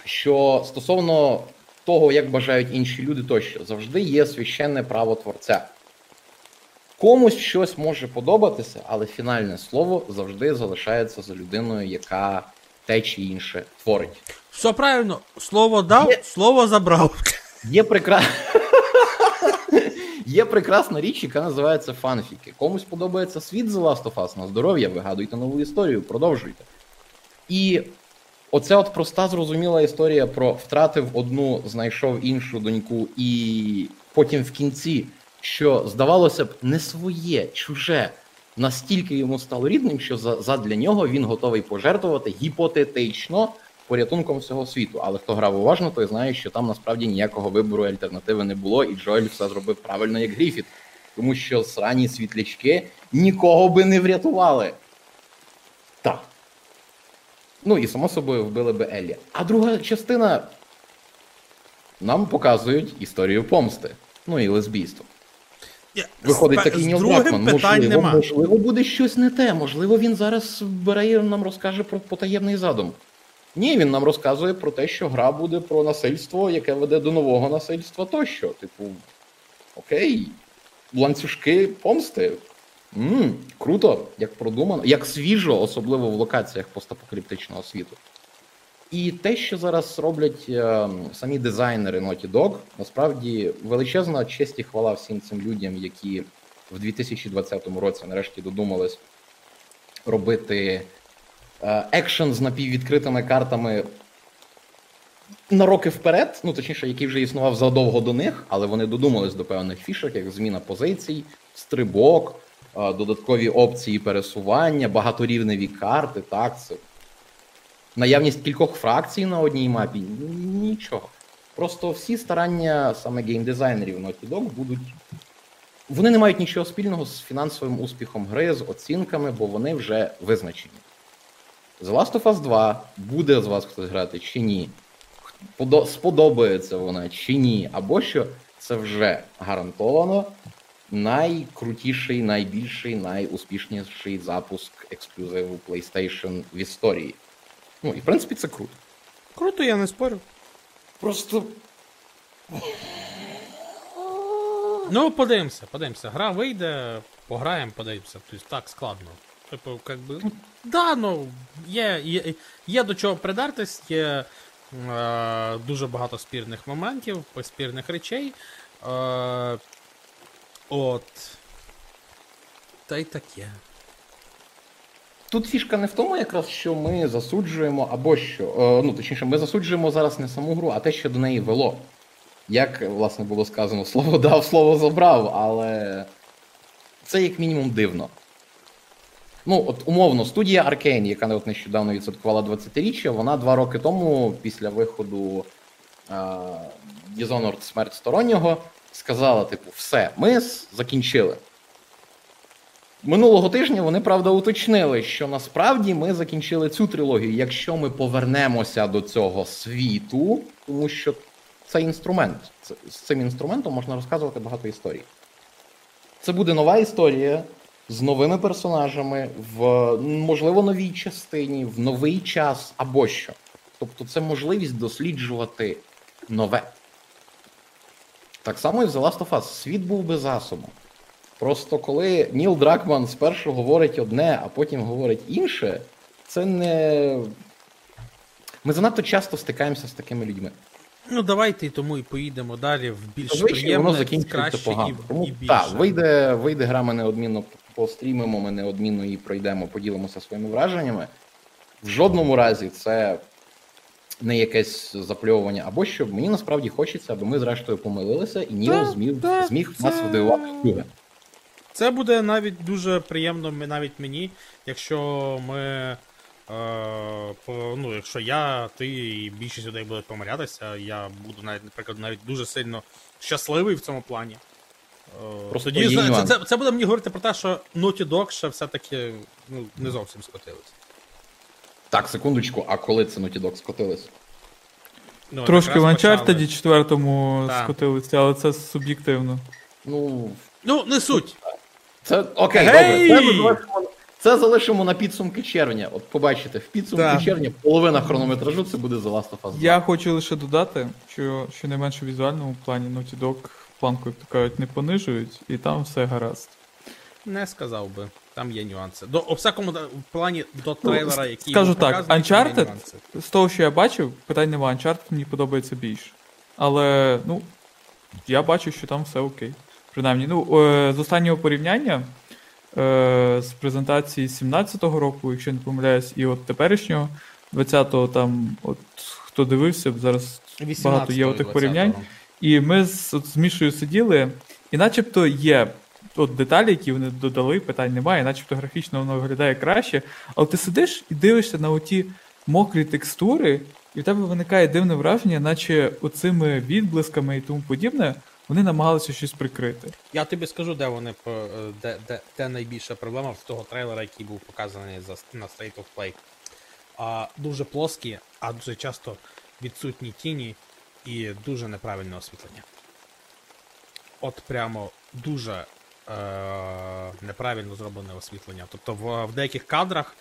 Що стосовно того, як бажають інші люди, тощо завжди є священне право творця. Комусь щось може подобатися, але фінальне слово завжди залишається за людиною, яка те чи інше творить.
Все правильно, слово дав,
Є-
слово забрав.
Є прекра... [laughs] Є прекрасна річ, яка називається фанфіки. Комусь подобається світ The Last of Us на здоров'я, вигадуйте нову історію, продовжуйте. І оця от проста зрозуміла історія про втратив одну, знайшов іншу доньку, і потім в кінці, що здавалося б, не своє, чуже, настільки йому стало рідним, що за- задля нього він готовий пожертвувати гіпотетично порятунком всього світу. Але хто грав уважно, той знає, що там насправді ніякого вибору і альтернативи не було, і Джоель все зробив правильно, як Гріфіт. Тому що срані світлячки нікого би не врятували. Так. Ну і само собою вбили би Еллі. А друга частина нам показують історію помсти. Ну і лесбійство. Виходить
З-
такий Ніл Дракман. Можливо,
нема.
можливо, буде щось не те. Можливо, він зараз бере і нам розкаже про потаємний задум. Ні, він нам розказує про те, що гра буде про насильство, яке веде до нового насильства тощо. Типу, окей, ланцюжки помсти. м круто, як продумано, як свіжо, особливо в локаціях постапокаліптичного світу. І те, що зараз роблять е, самі дизайнери Naughty Dog, насправді величезна честь і хвала всім цим людям, які в 2020 році нарешті додумались робити екшен з напіввідкритими картами на роки вперед, ну точніше, який вже існував задовго до них, але вони додумались до певних фішок, як зміна позицій, стрибок, е, додаткові опції пересування, багаторівневі карти. Так, це наявність кількох фракцій на одній мапі. Нічого. Просто всі старання саме геймдизайнерів Naughty Dog будуть вони не мають нічого спільного з фінансовим успіхом гри, з оцінками, бо вони вже визначені. The Last of Us 2 буде з вас хтось грати чи ні? Сподобається вона чи ні? Або що це вже гарантовано найкрутіший, найбільший, найуспішніший запуск ексклюзиву PlayStation в історії. Ну, і в принципі це круто.
Круто, я не спорю.
Просто
Ну, подивимося, подивимося. Гра вийде, пограємо, подивимося. Тобто так складно. Типу, як би. Ну, да, ну, є, є, є до чого придертись, є е, дуже багато спірних моментів, спірних речей. Е, от. Та й таке.
Тут фішка не в тому, якраз що ми засуджуємо, або що. Е, ну, точніше, ми засуджуємо зараз не саму гру, а те, що до неї вело. Як, власне, було сказано, слово дав, слово забрав, але це як мінімум дивно. Ну, от умовно, студія Arkane, яка от нещодавно відсвяткувала 20-річчя, вона два роки тому, після виходу е, Dishonored смерть стороннього, сказала: типу, все, ми закінчили. Минулого тижня вони правда уточнили, що насправді ми закінчили цю трилогію. Якщо ми повернемося до цього світу, тому що це інструмент. З цим інструментом можна розказувати багато історій. Це буде нова історія з новими персонажами, в можливо новій частині, в новий час або що. Тобто, це можливість досліджувати нове. Так само і в The Last of Us. Світ був би засобом. Просто коли Ніл Дракман спершу говорить одне, а потім говорить інше, це не. Ми занадто часто стикаємося з такими людьми.
Ну, давайте і тому і поїдемо далі в більш
Зазвичай
приємне,
воно закінчується
краще
погано.
і, і більше.
так, вийде, вийде гра, ми неодмінно пострімимо, ми неодмінно її пройдемо, поділимося своїми враженнями. В жодному разі це не якесь запльовування, або що мені насправді хочеться, аби ми зрештою помилилися, і Ніл
Так,
зміг, зміг
це-
нас вдивувати вдруге.
Це буде навіть дуже приємно навіть мені, якщо ми. Е, по, ну, якщо я, ти і більшість людей будуть помилятися, я буду навіть, наприклад, навіть дуже сильно щасливий в цьому плані.
Просто
тоді це, це, це буде мені говорити про те, що Naughty Dog ще все-таки ну, не зовсім скотились.
Так, секундочку, а коли це Naughty Dog скотились?
Ну,
Трошки в Uncharted
почали.
четвертому
Так.
скотилися, але це суб'єктивно.
Ну,
Ну, не суть.
Це окей,
Гей!
добре. Це залишимо, це залишимо на підсумки червня. От побачите, в підсумку
Да.
червня половина хронометражу це буде The Last of Us 2.
Я хочу лише додати, що щонайменше в візуальному плані Naughty Dog планку, як то кажуть, не понижують, і там все гаразд.
Не сказав би. Там є нюанси. До, у всякому в плані до трейлера, який
Скажу так, Uncharted, з того, що я бачив, питань нема, Uncharted мені подобається більше. Але, ну, я бачу, що там все окей. Принаймні, ну, е, з останнього порівняння е, з презентації 17-го року, якщо не помиляюсь, і от теперішнього 20-го, там, от хто дивився, зараз багато є
18-го
отих порівнянь.
20-го.
І ми з, от, з Мішою сиділи, і начебто є от деталі, які вони додали, питань немає, начебто графічно воно виглядає краще. Але ти сидиш і дивишся на оті мокрі текстури, і в тебе виникає дивне враження, наче оцими відблисками і тому подібне, вони намагалися щось прикрити.
Я тобі скажу, де вони де, де, де найбільша проблема в того трейлера, який був показаний за, на State of Play. А, дуже плоскі, а дуже часто відсутні тіні і дуже неправильне освітлення. От прямо дуже е, неправильно зроблене освітлення. Тобто в, в деяких кадрах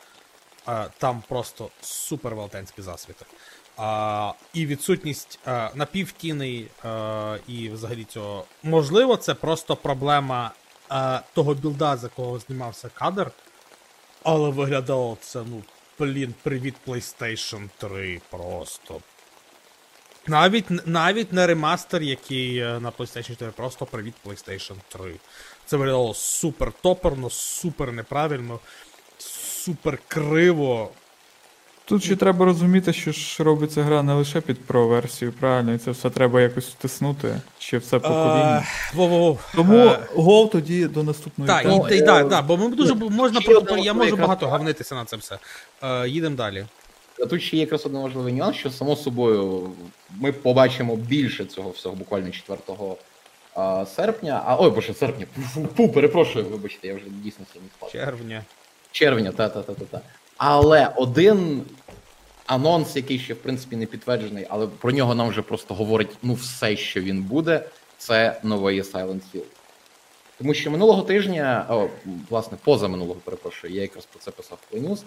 е, там просто супер велетенські засвіти. А, і відсутність е, напівтіней е, і взагалі цього. Можливо, це просто проблема е, того білда, з якого знімався кадр. Але виглядало це, ну, блін, привіт PlayStation 3 просто. Навіть, навіть не ремастер, який е, на PlayStation 4, просто привіт PlayStation 3. Це виглядало супер топерно, супер неправильно, супер криво.
Тут ще треба розуміти, що ж робиться гра не лише під Pro-версію, правильно, і це все треба якось втиснути, ще все покоління.
Е, Во-во-во.
Тому
Е,
гол тоді до наступної
Так,
теми.
і, та, й- да, да, бо ми дуже можна про я можу багато гавнитися на це все. Е, їдемо далі.
А Тут ще є якраз один важливий нюанс, що само собою ми побачимо більше цього всього буквально 4 а, серпня. А ой, боже, серпня. Фу, перепрошую, вибачте, я вже дійсно сьогодні спав.
Червня.
Червня, та та та та та. Але один анонс, який ще в принципі не підтверджений, але про нього нам вже просто говорить ну все, що він буде, це новий Silent Hill. Тому що минулого тижня, о, власне, поза минулого, перепрошую, я якраз про це писав в News,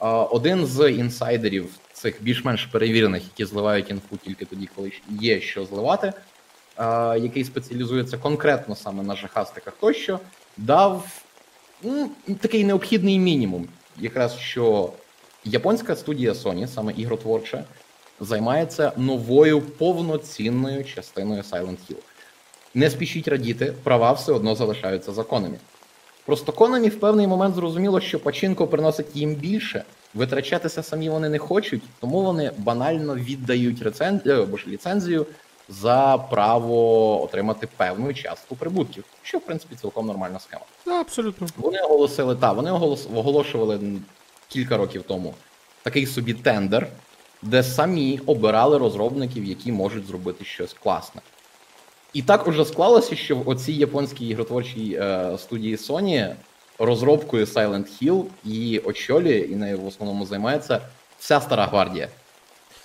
Один з інсайдерів цих більш-менш перевірених, які зливають інфу тільки тоді, коли є що зливати, який спеціалізується конкретно саме на жахастиках тощо, дав ну, такий необхідний мінімум. Якраз що японська студія Sony, саме ігротворча, займається новою повноцінною частиною Silent Hill. Не спішіть радіти, права все одно залишаються законами. Просто Konami в певний момент зрозуміло, що пачинко приносить їм більше, витрачатися самі вони не хочуть, тому вони банально віддають рецен... е, або ж ліцензію за право отримати певну частку прибутків, що в принципі цілком нормальна схема.
Да, абсолютно.
Вони оголосили, та вони оголос... оголошували кілька років тому такий собі тендер, де самі обирали розробників, які можуть зробити щось класне. І так уже склалося, що в оцій японській ігротворчій е, студії Sony розробкою Silent Hill і очолює, і нею в основному займається вся стара гвардія.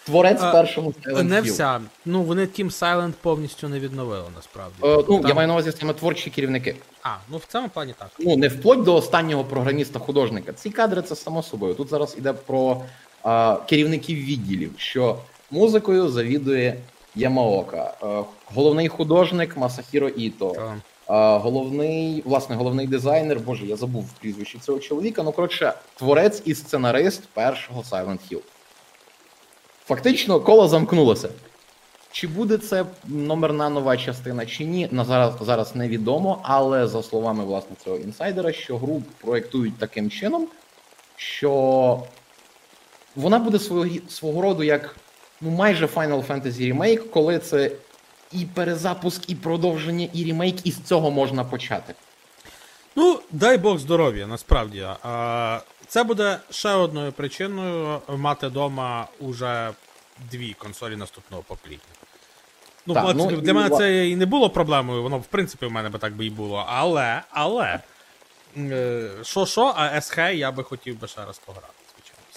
Творець
А,
першого Silent
Не
Hill.
вся. Ну, вони Team Silent повністю не відновили, насправді.
Е, ну, я маю на увазі саме творчі керівники.
А, ну в цьому плані так.
ну не вплоть до останнього програміста-художника. Ці кадри це само собою. Тут зараз іде про а, керівників відділів, що музикою завідує Ямаока, головний художник Масахіро Іто,
То,
головний, власне, головний дизайнер. Боже, я забув прізвище цього чоловіка. Ну коротше, творець і сценарист першого Silent Hill. Фактично, коло замкнулося. Чи буде це номерна нова частина, чи ні, на зараз, зараз невідомо, але за словами власне цього інсайдера, що гру проєктують таким чином, що вона буде свого, свого роду як ну, майже Final Fantasy Remake, коли це і перезапуск, і продовження, і ремейк, і з цього можна почати.
Ну, дай Бог здоров'я, насправді. Це буде ще одною причиною мати вдома уже дві консолі наступного покоління. Ну,
Так, ну,
для
і
мене це і не було проблемою, воно в принципі в мене би так би і було. Але, але. е, Що що, а СХ я би хотів би ще раз пограти.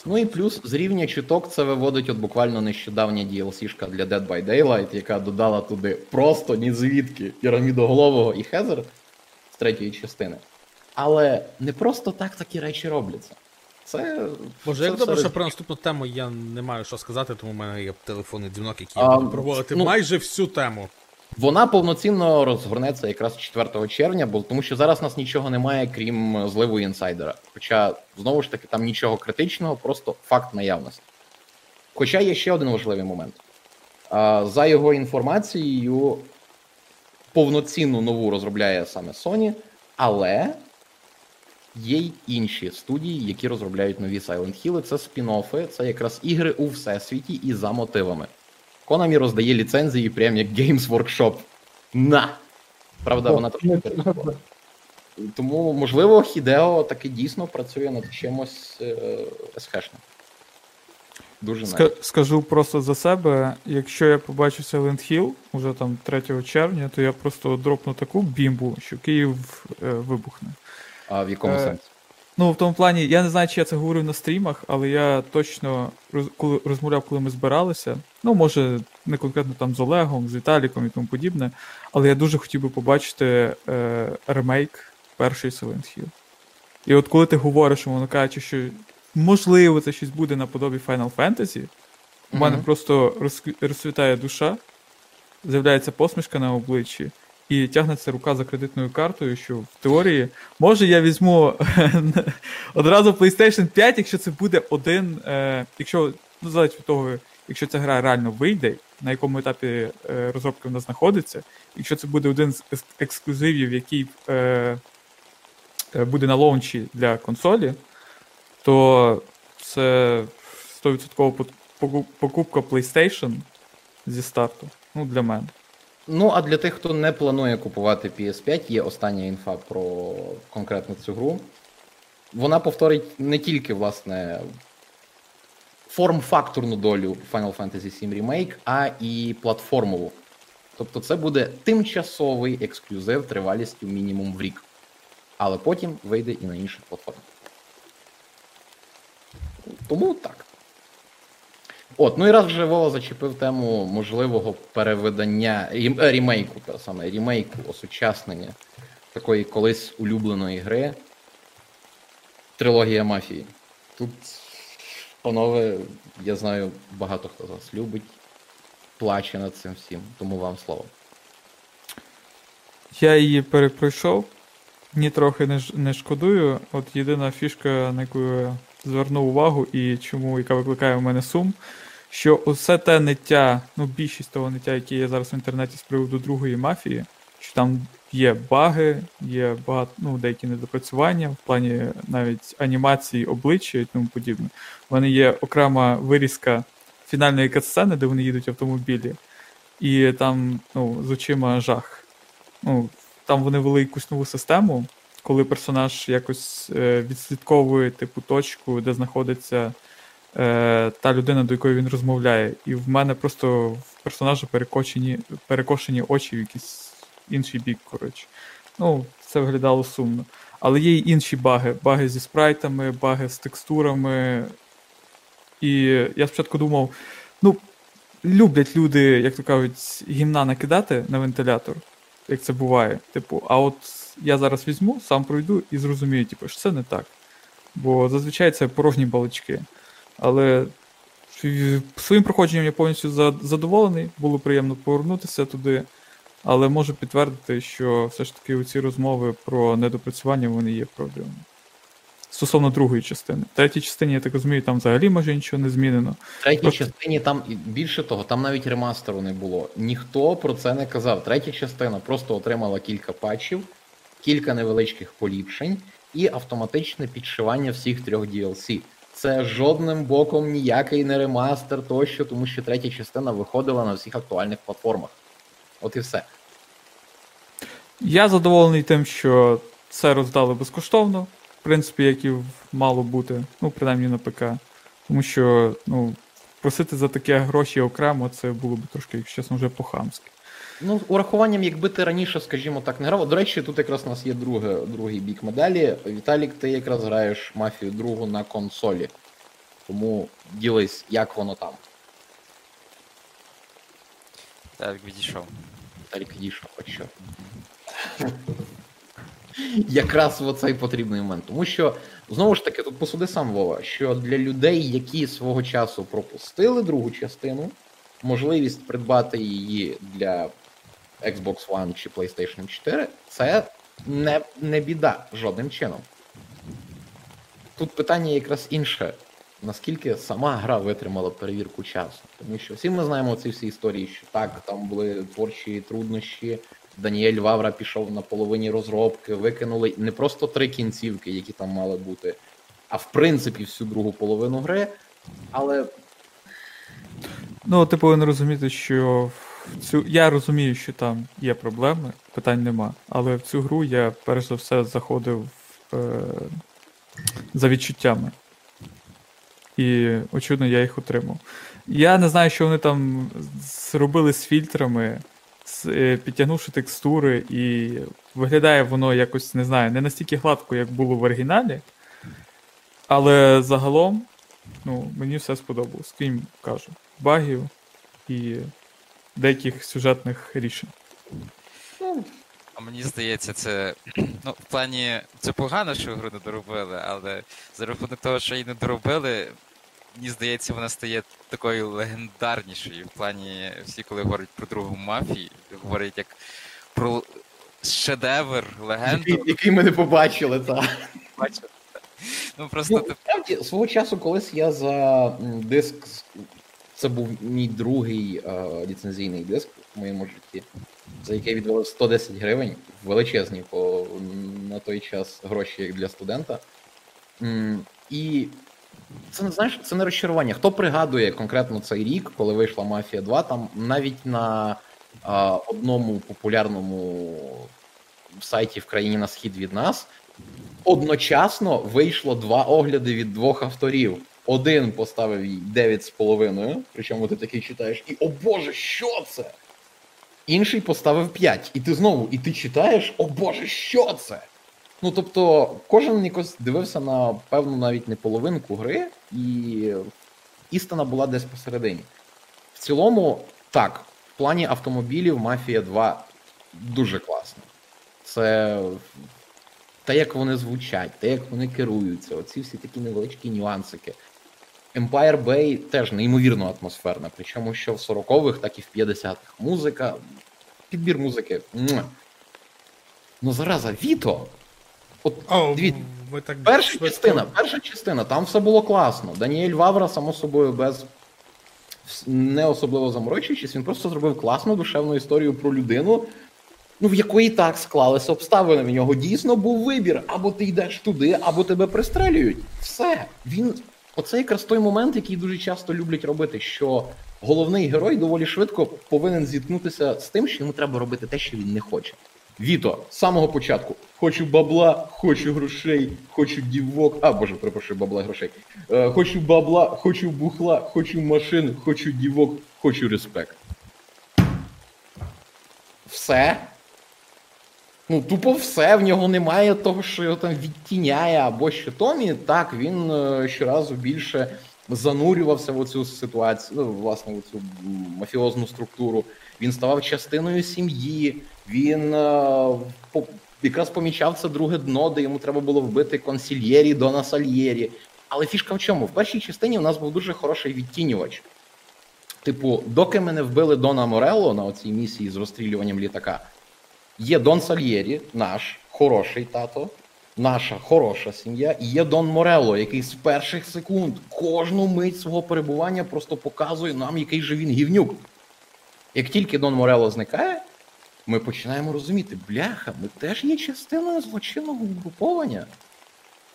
Ну і плюс з рівня чуток це виводить от буквально нещодавня DLC-шка для Dead by Daylight, яка додала туди просто ні звідки пірамідоголового і Хезер з третьої частини. Але не просто так такі речі робляться. Це.
Боже, як добре, що про наступну тему я не маю що сказати, тому в мене є телефонний дзвінок, який я буду проводити
ну-
майже всю тему.
Вона повноцінно розгорнеться якраз 4 червня, бо тому що зараз нас нічого немає, крім зливу інсайдера. Хоча, знову ж таки, там нічого критичного, просто факт наявності. Хоча є ще один важливий момент. За його інформацією, повноцінну нову розробляє саме Sony, але є й інші студії, які розробляють нові Silent Hill. Це спін-оффи, це якраз ігри у всесвіті і за мотивами. Konami роздає ліцензії прям як Games Workshop. На! Правда, вона трошки перебувала. Тому, можливо, Хідео таки дійсно працює над чимось е, СХшним. Дуже
Ска- скажу просто за себе, якщо я побачу Silent Hill уже там 3 червня, то я просто дропну таку бімбу, що Київ е, вибухне.
А в якому
Е,
сенсі?
Ну, в тому плані, я не знаю, чи я це говорив на стрімах, але я точно роз, коли розмовляв, коли ми збиралися. Ну, може, не конкретно там з Олегом, з Віталіком і тому подібне. Але я дуже хотів би побачити е, ремейк першої Silent Hill. І от коли ти говориш, воно кажучи, що можливо це щось буде наподобі Final Fantasy, у мене просто розкві- розцвітає душа, з'являється посмішка на обличчі, і тягнеться рука за кредитною картою, що в теорії, може, я візьму [laughs] одразу PlayStation 5, якщо це буде один. Е, якщо, ну, залежить від того, якщо ця гра реально вийде, на якому етапі е, розробки вона знаходиться, якщо це буде один з ексклюзивів, який е, е, буде на лаунчі для консолі, то це 100% покупка PlayStation зі старту. Ну, для мене.
Ну, а для тих, хто не планує купувати PS5, є остання інфа про конкретно цю гру. Вона повторить не тільки, власне, форм-факторну долю Final Fantasy VII Remake, а і платформову. Тобто це буде тимчасовий ексклюзив тривалістю мінімум в рік. Але потім вийде і на інших платформах. Тому так. От, ну і раз вже Вова зачепив тему можливого перевидання рім- е, рімейку, та саме рімейку, осучаснення такої колись улюбленої гри. Трилогія мафії. Тут, панове, я знаю, багато хто з вас любить, плаче над цим всім, тому вам слово.
Я її перепройшов, ні трохи не, не шкодую. От єдина фішка, на яку я звернув увагу і чому, яка викликає в мене сум, що усе те ниття, ну більшість того ниття, яке є зараз в інтернеті з приводу другої мафії, що там є баги, є багато, ну, деякі недопрацювання в плані навіть анімації, обличчя і тому подібне. У мене є окрема вирізка фінальної катсцени, де вони їдуть в автомобілі, і там ну, з очима жах. Ну, там вони ввели якусь нову систему, коли персонаж якось е, відслідковує типу точку, де знаходиться е, та людина, до якої він розмовляє. І в мене просто в персонажа перекочені, перекошені очі в якийсь інший бік, коротше. Ну, це виглядало сумно. Але є й інші баги. Баги зі спрайтами, баги з текстурами. І я спочатку думав, ну, люблять люди, як то кажуть, гімна накидати на вентилятор, як це буває. Типу, а от я зараз візьму, сам пройду і зрозумію, типу, що це не так. Бо зазвичай це порожні балачки. Але своїм проходженням я повністю задоволений, було приємно повернутися туди. Але можу підтвердити, що все ж таки ці розмови про недопрацювання вони є правдивими. Стосовно другої частини. В третій частині, я так розумію, там взагалі може нічого не змінено.
В третій
Просто-
частині там більше того, там навіть ремастеру не було. Ніхто про це не казав. Третя частина просто отримала кілька патчів, кілька невеличких поліпшень і автоматичне підшивання всіх трьох DLC. Це жодним боком ніякий не ремастер тощо, тому що третя частина виходила на всіх актуальних платформах. От і все.
Я задоволений тим, що це роздали безкоштовно, в принципі, як і мало бути, ну, принаймні на ПК. Тому що, ну, просити за таке гроші окремо, це було б трошки, якщо чесно, вже по-хамськи.
Ну, урахуванням, якби ти раніше, скажімо так, не грав. До речі, тут якраз у нас є друге, другий бік медалі. Віталік, ти якраз граєш мафію другу на консолі. Тому ділись, як воно там.
Так, відійшов.
Віталік відійшов, а що. Якраз в оцей потрібний момент. Тому що, знову ж таки, тут посуди сам Вова, що для людей, які свого часу пропустили другу частину, можливість придбати її для Xbox One чи PlayStation 4, це не, не біда жодним чином. Тут питання якраз інше. Наскільки сама гра витримала перевірку часу? Тому що всі ми знаємо ці всі історії, що так, там були творчі труднощі. Даніель Вавра пішов на половині розробки, викинули не просто три кінцівки, які там мали бути, а в принципі всю другу половину гри. Але
Ну, ти повинен розуміти, що цю. Я розумію, що там є проблеми, питань нема. Але в цю гру я перш за все заходив е... за відчуттями. І, очевидно, я їх отримав. Я не знаю, що вони там зробили з фільтрами, з, е, підтягнувши текстури, і виглядає воно якось, не знаю, не настільки гладко, як було в оригіналі. Але загалом, ну, мені все сподобалось. Крім кажу, багів і деяких сюжетних рішень.
А мені здається, це ну, в плані це погано, що гру не доробили, але за рахунок того, що її не доробили, мені здається, вона стає такою легендарнішою. В плані всі, коли говорять про другу мафію, говорять як про шедевр, легенду.
який, який ми не побачили, так.
Бачите? Ну просто
Ну,
ти
Справді, свого часу, колись я за диск, це був мій другий е, ліцензійний диск в моєму житті, за який я відвалив 110 гривень, величезні по на той час гроші як для студента. М, І це не знаєш, це не розчарування. Хто пригадує конкретно цей рік, коли вийшла Мафія 2, там навіть на а, одному популярному сайті в країні на схід від нас одночасно вийшло два огляди від двох авторів. Один поставив їй 9,5, причому ти такий читаєш, і о Боже, що це? інший поставив 5. І ти знову, і ти читаєш, о Боже, що це? Ну тобто, кожен якось дивився на певну навіть не половинку гри, і істина була десь посередині. В цілому, так, в плані автомобілів Мафія 2 дуже класно. Це те, як вони звучать, те, як вони керуються, оці всі такі невеличкі нюансики. Empire Bay теж неймовірно атмосферна, причому що в 40-х, так і в 50-х. Музика, підбір музики. Ну, зараза, Віто. От
О,
дивіться,
ви так
перша
швидко-
частина, перша частина, там все було класно. Даніель Вавра, само собою, без не особливо заморочуючись, він просто зробив класну душевну історію про людину, ну в якої так склалися обставини. В нього дійсно був вибір: або ти йдеш туди, або тебе пристрелюють. Все. Він. Оце якраз той момент, який дуже часто люблять робити, що головний герой доволі швидко повинен зіткнутися з тим, що йому треба робити те, що він не хоче. Віто, з самого початку. Хочу бабла, хочу грошей, хочу дівок. А, боже, перепрошую, бабла грошей. Е, хочу бабла, хочу бухла, хочу машин, хочу дівок, хочу респект. Все. Ну, тупо все, в нього немає того, що його там відтіняє або що Томі. Так, він е, щоразу більше занурювався в цю ситуацію, ну, власне, в цю мафіозну структуру. Він ставав частиною сім'ї, він е, по- якраз помічав це друге дно, де йому треба було вбити консільєрі Дона Сальєрі. Але фішка в чому? В першій частині у нас був дуже хороший відтінювач. Типу, доки ми не вбили Дона Морелло на оцій місії з розстрілюванням літака, є Дон Сальєрі, наш хороший тато, наша хороша сім'я, і є Дон Морелло, який з перших секунд кожну мить свого перебування просто показує нам, який же він гівнюк. Як тільки Дон Морелло зникає, ми починаємо розуміти, бляха, ми теж є частиною злочинного угруповання.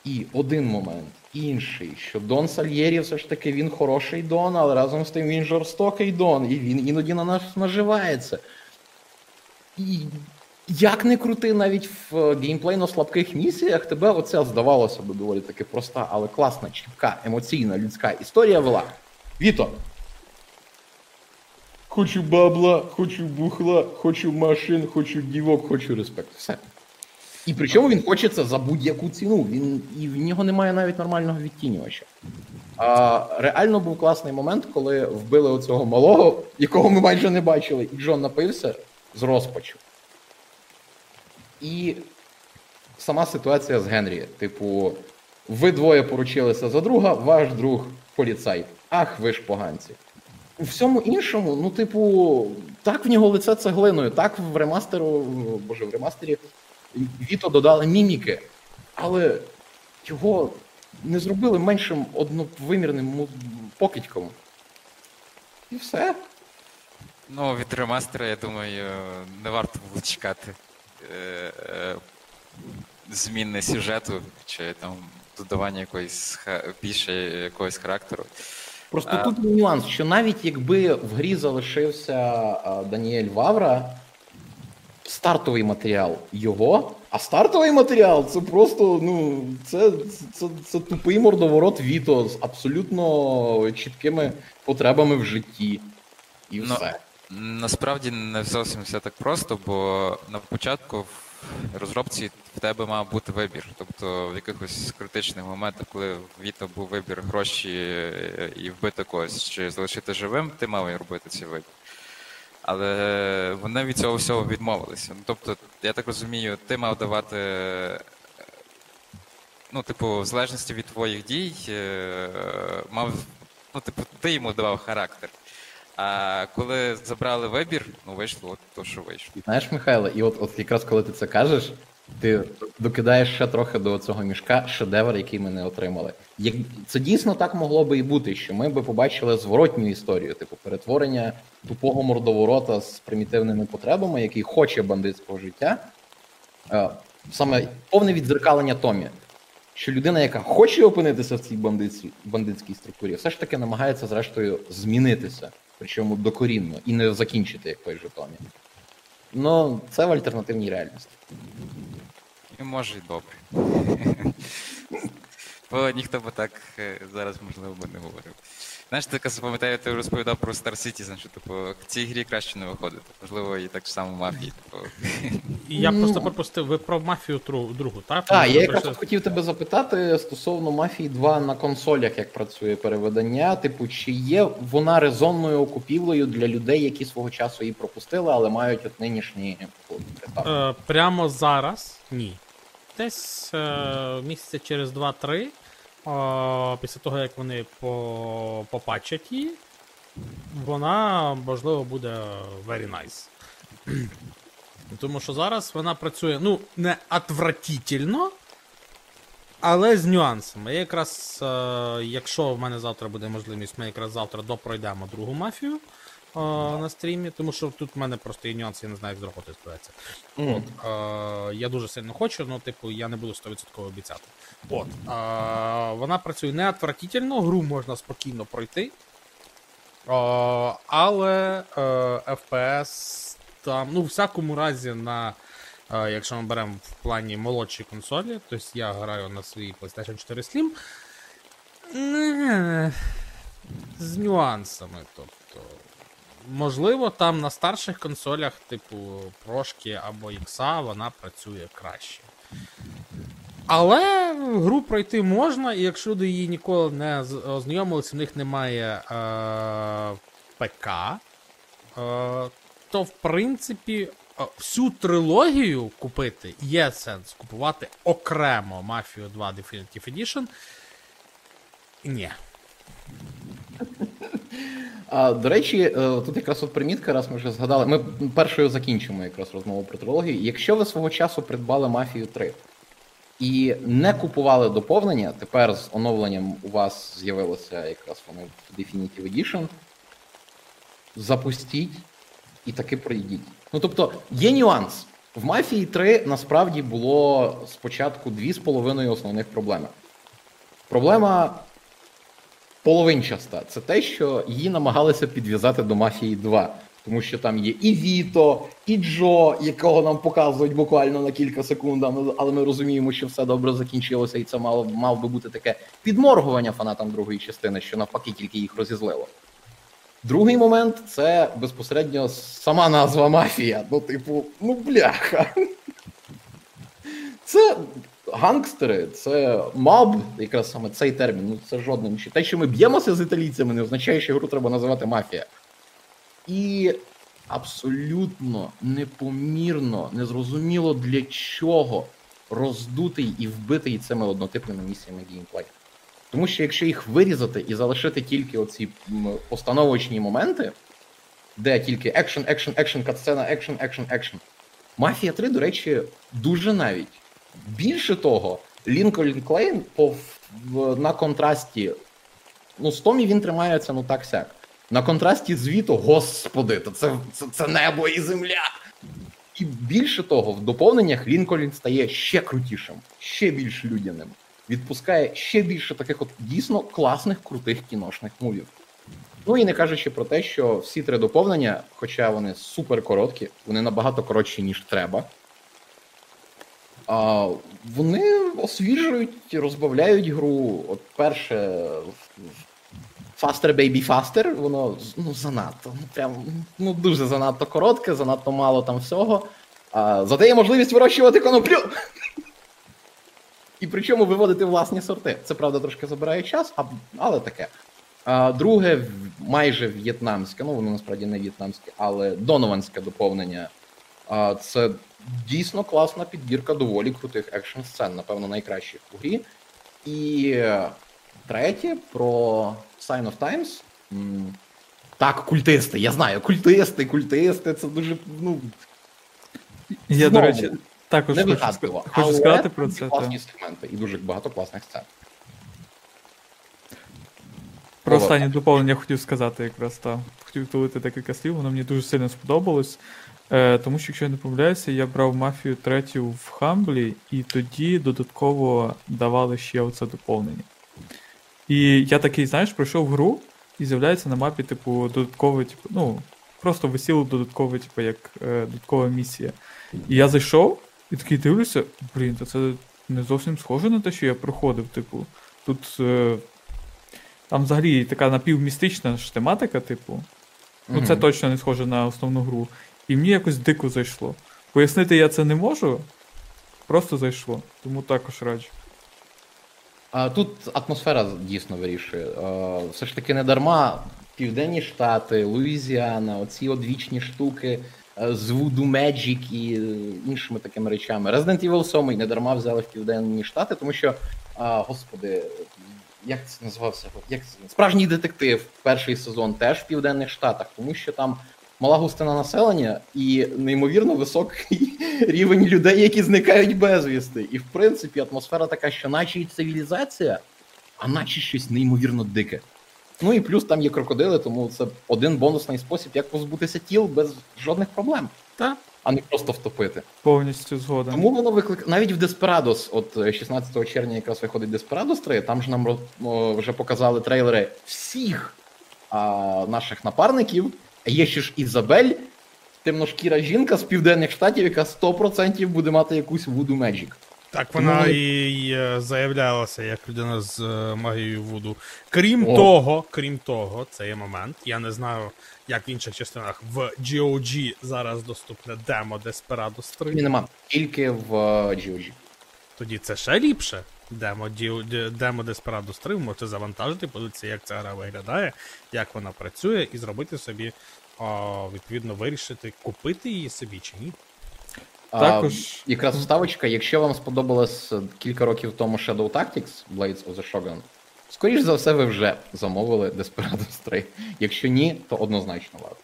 І один момент, інший, що Дон Сальєрі все ж таки він хороший Дон, але разом з тим він жорстокий Дон, і він іноді на нас наживається. І як не крути, навіть в е, геймплейно слабких місіях тебе оця здавалося б доволі таки проста, але класна, чіпка, емоційна, людська історія вела. Віто. Хочу бабла, хочу бухла, хочу машин, хочу дівок, хочу респект. Все. І причому він хоче це за будь-яку ціну. Він і в нього немає навіть нормального відтінювача. А, реально був класний момент, коли вбили оцього малого, якого ми майже не бачили, і Джон напився з розпачу. І сама ситуація з Генрі. Типу, ви двоє поручилися за друга, ваш друг поліцай. Ах, ви ж поганці. У всьому іншому, ну, типу, так в нього лице цеглиною, так в ремастеру, боже, в ремастері Віто додали міміки, але його не зробили меншим одновимірним покидьком. І все.
Ну, від ремастера, я думаю, не варто було чекати зміни сюжету чи там додавання якоїсь більше якогось характеру.
Просто
А.
тут є нюанс, що навіть якби в грі залишився Даніель Вавра, стартовий матеріал його, а стартовий матеріал це просто ну, це, це, це тупий мордоворот Віто з абсолютно чіткими потребами в житті. І
Ну,
все.
Насправді не зовсім все так просто, бо на початку в розробці в тебе мав бути вибір. Тобто в якихось критичних моментах, коли Віто був вибір гроші е, і вбити когось, чи залишити живим, ти мав робити цей вибір. Але вони від цього всього відмовилися. Ну, тобто, я так розумію, ти мав давати. е, Ну, типу, в залежності від твоїх дій, е, мав. Ну, типу, ти йому давав характер. А коли забрали вибір, ну вийшло то, що вийшло.
Знаєш, Михайло, і от, от якраз коли ти це кажеш, ти докидаєш ще трохи до цього мішка шедевр, який ми не отримали. Як це дійсно так могло би і бути, що ми би побачили зворотню історію, типу перетворення тупого мордоворота з примітивними потребами, який хоче бандитського життя. Е, Саме повне віддзеркалення Томі. Що людина, яка хоче опинитися в цій бандитській, бандитській структурі, все ж таки намагається, зрештою, змінитися, причому докорінно, і не закінчити, як той же Томі. Ну, це в альтернативній реальності.
І може і добре. [laughs] Бо ніхто би так е, зараз, можливо, би не говорив. Знаєш, ти запам'ятаю, ти розповідав про Star Citizen, що типу, цій грі краще не виходити. Можливо, і так само в мафії. Типу.
І я
Ну.
просто пропустив, ви про мафію другу, так?
Так, я якраз от хотів тебе запитати стосовно Мафії 2 на консолях, як працює переведення. Типу, чи є вона резонною купівлею для людей, які свого часу її пропустили, але мають от нинішні.
Е, прямо зараз ні. Десь е, місяця через 2-3, е, після того, як вони по, попатчать її, вона, можливо, буде very nice. Тому що зараз вона працює, ну, не отвратительно, але з нюансами. Я якраз, е, якщо в мене завтра буде можливість, ми якраз завтра допройдемо другу мафію на стрімі, тому що тут в мене просто є нюанси, я не знаю, як зробити ситуація.
Мгм.
От, е, я дуже сильно хочу, але, типу, я не буду 100% обіцяти. От, е, вона працює не отвратительно, гру можна спокійно пройти. Е, але е, FPS там, ну, в всякому разі, на. е, Якщо ми беремо в плані молодші консолі, тобто я граю на своїй PlayStation 4 Slim. З нюансами. Тобто, можливо, там на старших консолях, типу прошки або X, вона працює краще. Але гру пройти можна, і якщо люди її ніколи не ознайомилися, в них немає е, ПК, е, то в принципі всю трилогію купити є сенс купувати окремо Mafia 2 Definitive Edition. Ні.
А, до речі, е, тут якраз от примітка, раз ми вже згадали. Ми першою закінчимо якраз розмову про трилогію. Якщо ви свого часу придбали Мафію 3 і не купували доповнення, тепер з оновленням у вас з'явилося якраз вони в Definitive Edition, запустіть і таки пройдіть. Ну тобто, є нюанс. В Мафії 3 насправді було спочатку дві з половиною основних проблеми. Проблема половинчаста. Це те, що її намагалися підв'язати до мафії 2. Тому що там є і Віто, і Джо, якого нам показують буквально на кілька секунд, але- ми розуміємо, що все добре закінчилося, і це мало мав би бути таке підморгування фанатам другої частини, що навпаки тільки їх розізлило. Другий момент це безпосередньо сама назва мафія. Ну, типу, ну бляха. Це гангстери, це моб, якраз саме цей термін. Ну це жодним ще. Те, що ми б'ємося з італійцями, не означає, що гру треба називати мафія. І абсолютно непомірно, незрозуміло для чого роздутий і вбитий цими однотипними місіями геймплей. Тому що якщо їх вирізати і залишити тільки оці постановочні моменти, де тільки екшен, екшен, екшен, катсцена, екшен, екшен, екшен. Мафія 3, до речі, дуже навіть. Більше того, Лінкольн Клейн по, на контрасті. Ну, з Томі він тримається ну так сяк. На контрасті з Віто, господи, то це, це, це небо і земля. І більше того, в доповненнях Лінкольн стає ще крутішим, ще більш людяним. Відпускає ще більше таких от дійсно класних, крутих кіношних мувів. Ну і не кажучи про те, що всі три доповнення, хоча вони супер короткі, вони набагато коротші, ніж треба. А, вони освіжують, розбавляють гру. От перше Faster Baby Faster, воно ну, занадто, ну прям ну дуже занадто коротке, занадто мало там всього. А, зате є можливість вирощувати коноплю. І причому виводити власні сорти. Це правда трошки забирає час, а, але таке. А, друге, майже в'єтнамське, ну воно насправді не в'єтнамське, але донованське доповнення. А, це дійсно класна підбірка доволі крутих екшн сцен, напевно, найкращих у грі. І е, третє про Sign of Times. Так, культисти, я знаю, культисти, культисти, це дуже. ну,
Я, до речі, також
не
хочу, хочу
але
сказати про це.
Класні
та.
сегменти і дуже багато класних сцен.
Про останнє доповнення хотів сказати якраз та хотів тулити декілька слів, воно мені дуже сильно сподобалось. Е, тому що, якщо я не помиляюся, я брав мафію третю в Хамблі, і тоді додатково давали ще оце доповнення. І я такий, знаєш, пройшов гру, і з'являється на мапі, типу, додаткове, типу, ну, просто висіло додаткове, типу, як е, додаткова місія. І я зайшов і такий дивлюся, блін, то це не зовсім схоже на те, що я проходив. Типу, тут. Е, Там взагалі така напівмістична ж тематика, типу. Ну, це точно не схоже на основну гру. І мені якось дико зайшло. Пояснити я це не можу, просто зайшло. Тому також раджу.
Тут атмосфера дійсно вирішує. Все ж таки не дарма Південні Штати, Луїзіана, оці одвічні штуки е, з Voodoo Magic і е, іншими такими речами. Resident Evil 7 не дарма взяли в Південні Штати, тому що, господи, як це називався? Як? Справжній детектив, перший сезон теж в Південних Штатах, тому що там мала густина населення і неймовірно високий [laughs] рівень людей, які зникають безвісти. І в принципі атмосфера така, що наче і цивілізація, а наче щось неймовірно дике. Ну і плюс там є крокодили, тому це один бонусний спосіб, як позбутися тіл без жодних проблем,
Та?
а не просто втопити.
Повністю згоден.
Тому воно викликає навіть в Desperados, от е, 16 червня якраз виходить Desperados 3, там ж нам роз- о, вже показали трейлери всіх а, наших напарників. А Є ще ж Ізабель, темношкіра жінка з південних штатів, яка 100% буде мати якусь Voodoo Magic.
Так вона
Тому-
і е, заявлялася як людина з е, магією Вуду. Крім
О.
того, крім того, це є момент. Я не знаю, як в інших частинах в GOG зараз доступне демо Desperados 3.
Ні, нема. Тільки в е, GOG.
Тоді це ще ліпше. Демо, демо Desperados 3 ви можете завантажити, подивитися, як ця гра виглядає, як вона працює, і зробити собі, о, відповідно, вирішити, купити її собі чи ні.
А,
Також-
якраз вставочка, якщо вам сподобалось е, кілька років тому Shadow Tactics Blades of the Shogun, скоріш за все, ви вже замовили Desperados 3. Якщо ні, то однозначно варто.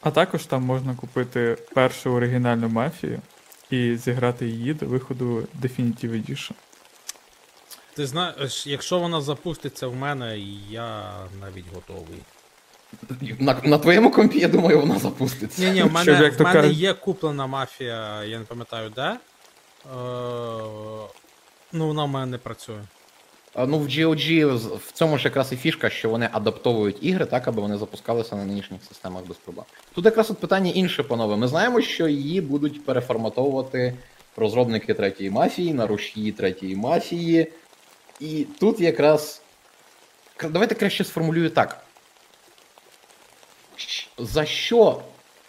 А також там можна купити першу оригінальну мафію і зіграти її до виходу Definitive Edition.
Ти знаєш, якщо вона запуститься в мене, я навіть готовий.
На, на твоєму компі, я думаю, вона запуститься.
Ні, ні, в мене, в мене
кажуть-
є куплена мафія, я не пам'ятаю де. Е, ну, вона в мене не працює.
А, Ну, в GOG в цьому ж якраз і фішка, що вони адаптовують ігри так, аби вони запускалися на нинішніх системах без проблем. Тут якраз от питання інше, панове. Ми знаємо, що її будуть переформатовувати розробники третьої мафії на рушії третьої мафії. І тут якраз. Давайте краще сформулюю так. За що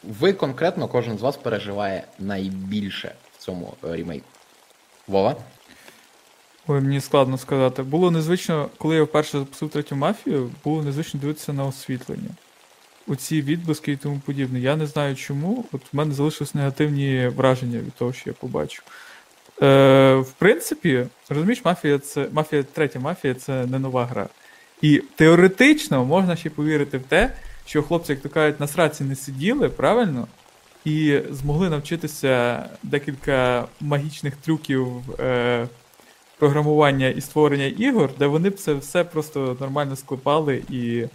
ви конкретно кожен з вас переживає найбільше в цьому е, ремейку? Вова?
Ой, мені складно сказати. Було незвично, коли я вперше запустив третю мафію, було незвично дивитися на освітлення. Оці відблиски і тому подібне. Я не знаю чому. От в мене залишились негативні враження від того, що я побачив. Е, в принципі, розумієш, мафія це мафія, третя мафія це не нова гра. І теоретично можна ще повірити в те, що хлопці, як то кажуть, на сраці не сиділи, правильно? І змогли навчитися декілька магічних трюків е, програмування і створення ігор, де вони б це все просто нормально склепали і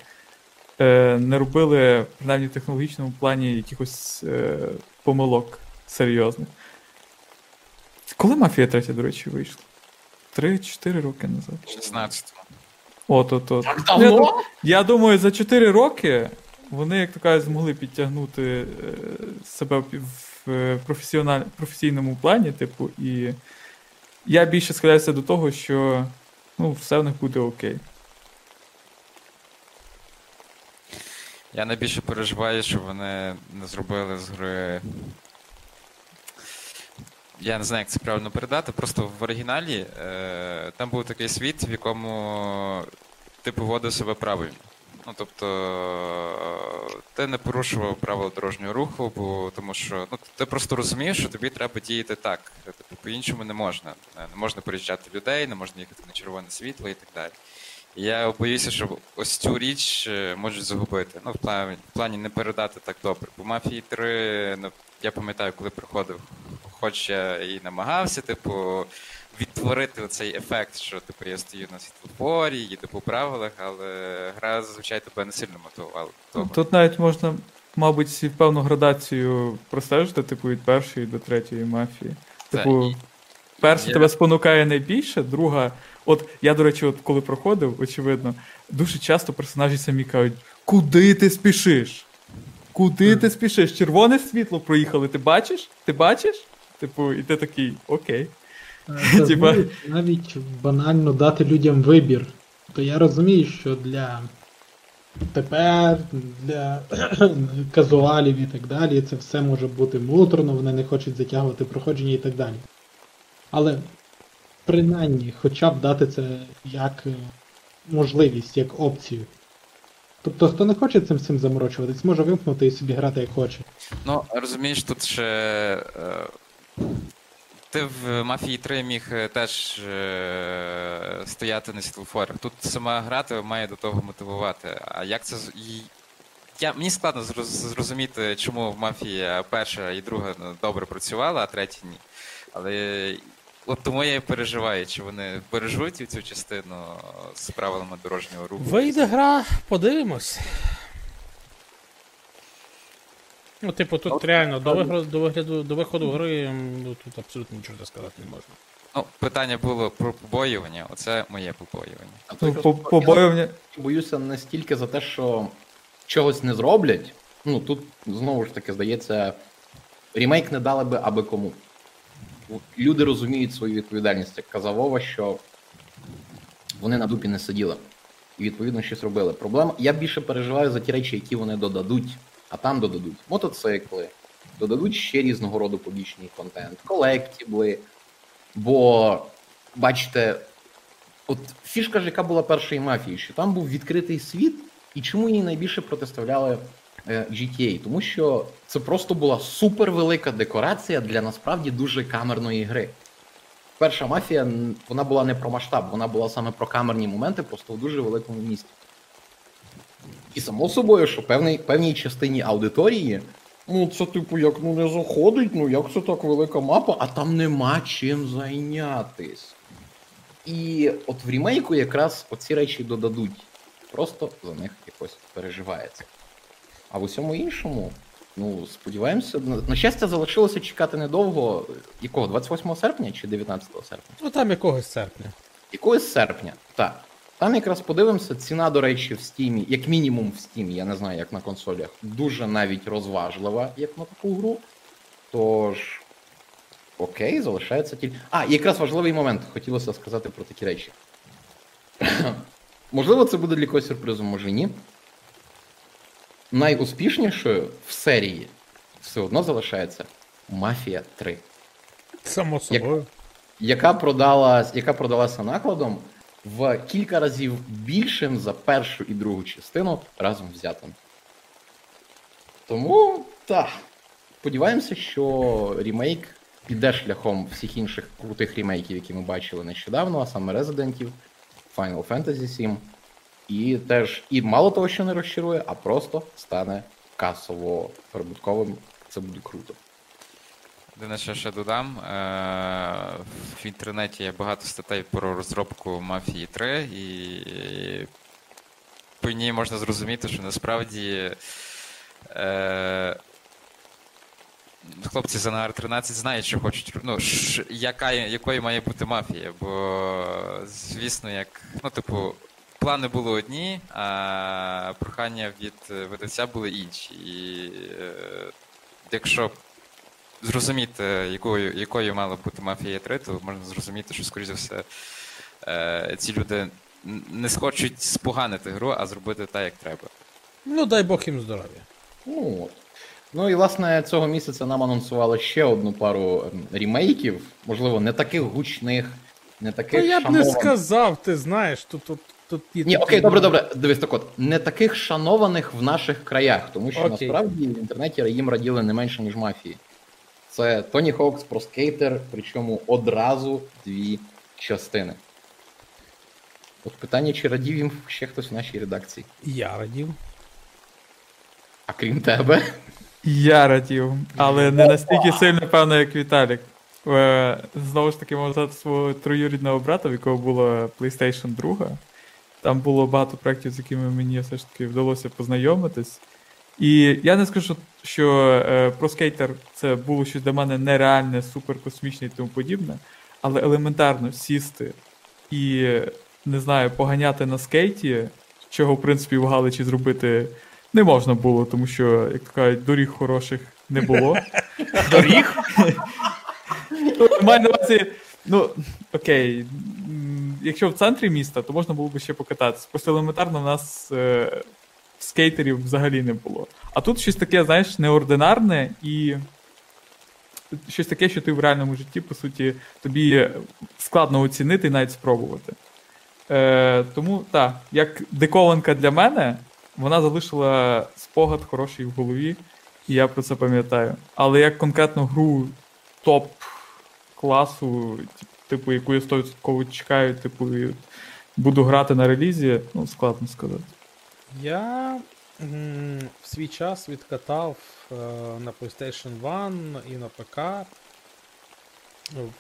е, не робили, принаймні в технологічному плані, якихось е, помилок серйозних. Коли мафія третя, до речі, вийшла? Три-чотири роки назад.
16.
От, от, от.
Так
Я,
давно?
ду- я думаю, за 4 роки вони, як то кажуть, змогли підтягнути е, себе в в, е, професіональ... професійному плані, типу, і я більше схиляюся до того, що ну, все в них буде окей.
Я найбільше переживаю, що вони не зробили з гри. Я не знаю, як це правильно передати. Просто в оригіналі е, там був такий світ, в якому ти поводив себе правильно. Ну, тобто, ти не порушував правила дорожнього руху, бо тому що ну, ти просто розумієш, що тобі треба діяти так. Тобто, по-іншому не можна. Е, Не можна переїжджати людей, не можна їхати на червоне світло і так далі. Я боюся, що ось цю річ е, можуть загубити. Ну, в плані, в плані не передати так добре. Бо мафії 3, ну, я пам'ятаю, коли приходив, хоч я і намагався, типу, відтворити оцей ефект, що типу, я стою на світлофорі, їду по правилах, але гра зазвичай тебе не сильно мотивувала. Того.
Тут навіть можна, мабуть, певну градацію простежити, типу, від першої до третьої мафії.
Та,
Типу,
і-
перша
Я-
тебе спонукає найбільше, друга. От я, до речі, от коли проходив, очевидно, дуже часто персонажі самі кажуть: куди ти спішиш? Куди ти спішиш? Червоне світло проїхали, ти бачиш? Ти бачиш? Типу, і ти такий, окей.
Та [laughs]
Типа-
навіть, навіть банально дати людям вибір. То я розумію, що для тепер, для [clears throat] казуалів і так далі, це все може бути муторно, вони не хочуть затягувати проходження і так далі. Але принаймні, хоча б дати це як е, можливість, як опцію. Тобто, хто не хоче цим всім заморочуватись, може вимкнути і собі грати як хоче.
Ну, розумієш, тут ще. Е, ти в Мафії 3 міг е, теж стояти на світлофорах. Тут сама гра тебе має до того мотивувати. А як це. Я, мені складно зрозуміти, чому в мафії перша і друга ну, добре працювала, а третя ні. Але от тому я і переживаю, чи вони переживуть цю частину з правилами дорожнього руху.
Вийде гра, подивимось. Ну, типу, тут реально до вигляду, до вигляду, до виходу гри ну, тут абсолютно нічого не сказати не можна.
Ну, питання було про побоювання, оце моє побоювання.
Ну,
я
побоювання.
боюся не стільки за те, що чогось не зроблять. Ну тут знову ж таки здається, ремейк не дали би аби кому. Люди розуміють свою відповідальність, як казав Вова, що вони на дупі не сиділи. І відповідно щось робили. Проблема. Я більше переживаю за ті речі, які вони додадуть, а там додадуть мотоцикли, додадуть ще різного роду побічний контент, колектібли. Бо, бачите, от фішка ж, яка була першої мафії, що там був відкритий світ, і чому їй найбільше протиставляли GTA? Тому що це просто була супервелика декорація для насправді дуже камерної гри. Перша мафія вона була не про масштаб, вона була саме про камерні моменти, просто в дуже великому місті. І само собою, що певний, певній частині аудиторії, ну це типу як ну не заходить, ну як це так велика мапа, а там нема чим зайнятись. І от в рімейку якраз оці речі додадуть. Просто за них якось переживається. А в усьому іншому, ну, сподіваємося, на, на щастя, залишилося чекати недовго. Якого? 28 серпня чи 19 серпня?
Ну там якогось серпня.
Якогось серпня, так. Там якраз подивимося, ціна, до речі, в стімі, як мінімум в стімі, я не знаю, як на консолях, дуже навіть розважлива, як на таку гру. Тож, окей, залишається тільки. А, і якраз важливий момент, хотілося сказати про такі речі. [coughs] Можливо, це буде для когось сюрпризом, може ні. Найуспішнішою в серії все одно залишається Мафія 3
Само собою.
яка продалась, яка продалася накладом в кілька разів більшим за першу і другу частину разом взятим. Тому так. Сподіваємося, що ремейк піде шляхом всіх інших крутих ремейків, які ми бачили нещодавно, а саме Resident Final Fantasy 7. І теж, і мало того, що не розчарує, а просто стане касово прибутковим. Це буде круто.
Єдине, що ще додам. Е, в інтернеті є багато статей про розробку Мафії 3, і по ній можна зрозуміти, що насправді е, хлопці з НР 13 знають, що хочуть, ну, яка, якою має бути мафія. Бо, звісно, як, ну, типу, плани були одні, а прохання від е, видавця були інші. І е, якщо зрозуміти, якою, якою мала бути мафія 3, то можна зрозуміти, що, скоріш за все, е, ці люди не схочуть споганити гру, а зробити так, як треба.
Ну, дай Бог їм здоров'я.
Ну от. Ну і власне цього місяця нам анонсували ще одну пару ем, рімейків, можливо, не таких гучних, не
Та
таких
я б не сказав, ти знаєш, тут, тут, тут є
Ні, окей, добре, добре. Дивись, так от, не таких шанованих в наших краях, тому що
Окей.
насправді в інтернеті їм раділи не менше, ніж мафії. Це Тоні Хокс про скейтер, причому одразу дві частини. От питання, чи радів їм ще хтось в нашій редакції.
Я радів.
А крім тебе.
Я радів, але не настільки сильно, певно, як Віталік. Е, Знову ж таки, можу сказати свого троюрідного брата, в якого була PlayStation 2. Там було багато проєктів, з якими мені все ж таки вдалося познайомитись. І я не скажу, що е, про скейтер це було щось для мене нереальне, суперкосмічне і тому подібне, але елементарно сісти і, не знаю, поганяти на скейті, чого, в принципі, в Галичі зробити не можна було, тому що, як кажуть, доріг хороших не було. [laughs] Доріг? [laughs] Ну, Маю на увазі, ну, окей. Якщо в центрі міста, то можна було б ще покататися. Просто елементарно в нас е, скейтерів взагалі не було. А тут щось таке, знаєш, неординарне і щось таке, що ти в реальному житті, по суті, тобі складно оцінити і навіть спробувати. Е, тому так, як диковинка для мене, вона залишила спогад хороший в голові, і я про це пам'ятаю. Але як конкретну гру топ класу, типу, яку я 100% чекаю, типу, і буду грати на релізі, ну, складно сказати.
Я в свій час відкатав е, на PlayStation 1 і на ПК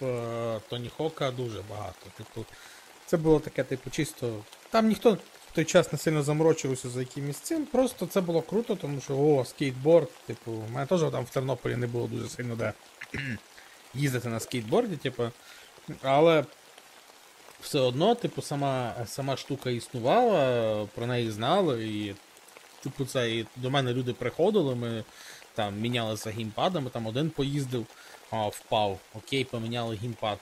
в е, Тоні Хока дуже багато. Типу, це було таке, типу, чисто. Там ніхто в той час не сильно заморочувався за якимось цим. Просто це було круто, тому що о, скейтборд, типу, у мене теж там в Тернополі не було дуже сильно де [clears throat] їздити на скейтборді, типу. Але все одно, типу, сама, сама штука існувала, про неї знали, і, типу, це і до мене люди приходили, ми там мінялися геймпадами, там один поїздив, а, впав. Окей, поміняли геймпад,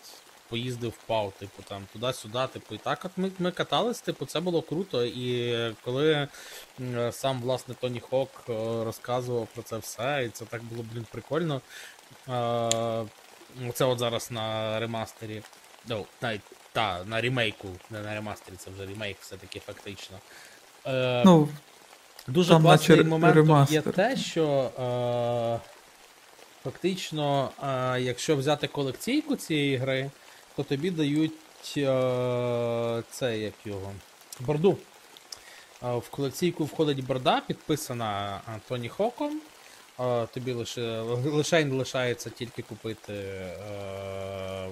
поїздив, впав, типу, там туди-сюди, типу, і так от ми, ми катались, типу, це було круто. І коли сам, власне, Тоні Хок е, розказував про це все, і це так було, блін, прикольно. Е, Це от зараз на ремастері. Ну, навіть та, на ремейку, не на ремастері, це вже ремейк все-таки фактично. Е,
Ну,
Дуже
там
класний
наче
момент є те, що е, фактично, е, якщо взяти колекційку цієї гри, то тобі дають е, це як його. Борду. Е, в колекційку входить борда, підписана е, Тоні Хоком. Е, тобі лише, лише лишається тільки купити е,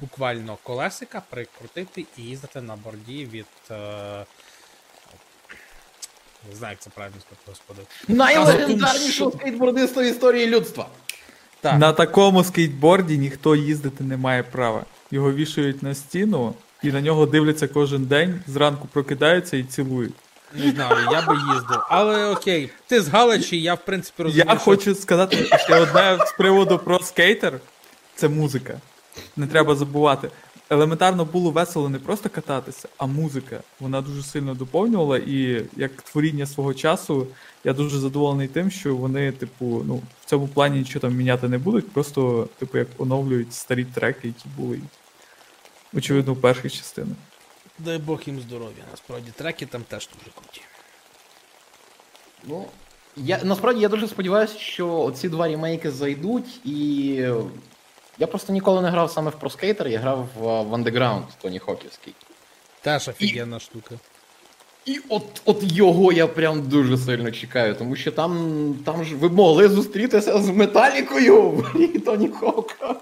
буквально колесика, прикрутити і їздити на борді від. Е, не знаю, як це правильно сказати, господи.
Найлегендарнішого скейтбордиста в історії людства.
Так.
на такому скейтборді ніхто їздити не має права. Його вішають на стіну, і на нього дивляться кожен день, зранку прокидаються і цілують.
Не знаю, я би їздив. Але окей, ти з Галичі, я в принципі розумію.
Я
що-
хочу сказати ще одне з приводу про скейтер це музика. Не треба забувати. Елементарно було весело не просто кататися, а музика. Вона дуже сильно доповнювала, і як творіння свого часу, я дуже задоволений тим, що вони, типу, ну, в цьому плані нічого там міняти не будуть, просто, типу, як оновлюють старі треки, які були, очевидно, в перших частинах.
Дай Бог їм здоров'я. Насправді треки там теж дуже круті.
Ну, я, насправді я дуже сподіваюся, що ці два ремейки зайдуть, і я просто ніколи не грав саме в Pro Skater, я грав в, в Underground Тоні Хоківський.
Теж офігенна штука.
І от, от його я прям дуже сильно чекаю, тому що там, там ж ви могли зустрітися з металікою [laughs] грі Тоні Хока.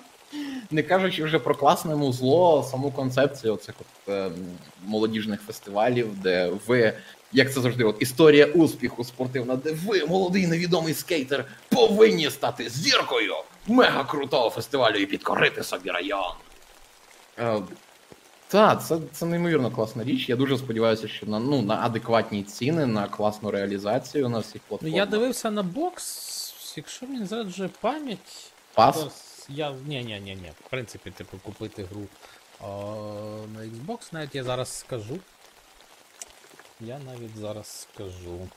Не кажучи вже про класне музло, саму концепцію оцих от, е, молодіжних фестивалів, де ви, як це завжди, от історія успіху спортивна, де ви, молодий невідомий скейтер, повинні стати зіркою мега крутого фестивалю і підкорити собі район. Е, так, це, це неймовірно класна річ. Я дуже сподіваюся, що на, ну, на адекватні ціни, на класну реалізацію на всіх
Ну я дивився на бокс, якщо мені зраджує пам'ять.
Пас?
Я. Ні, ні, ні, ні. В принципі, типу, купити гру о, на Xbox, навіть я зараз скажу. Я навіть зараз скажу.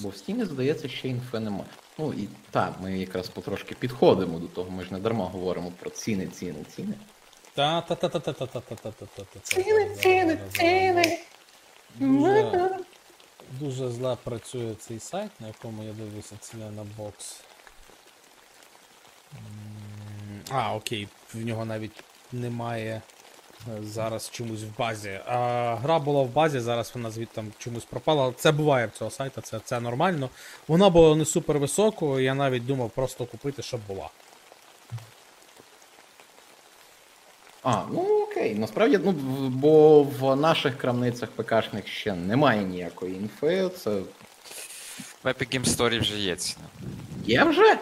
Бо в стіні, здається, ще інфи нема. Ну і так, ми якраз потрошки підходимо до того, ми ж не дарма говоримо про ціни, ціни, ціни.
та та та та та та та та та та та та
Ціни, ціни, ціни.
Дуже, зле працює цей сайт, на якому я дивлюся ціни на бокс. А, окей, в нього навіть немає е, зараз чомусь в базі. А, гра була в базі, зараз вона звідти там чомусь пропала. Це буває в цього сайта, це, це нормально. Вона була не супер високою, я навіть думав просто купити, щоб була.
А, ну окей, насправді, ну, бо в наших крамницях ПКшних ще немає ніякої інфи. Це
В Epic Game Story вже є ціна.
є вже?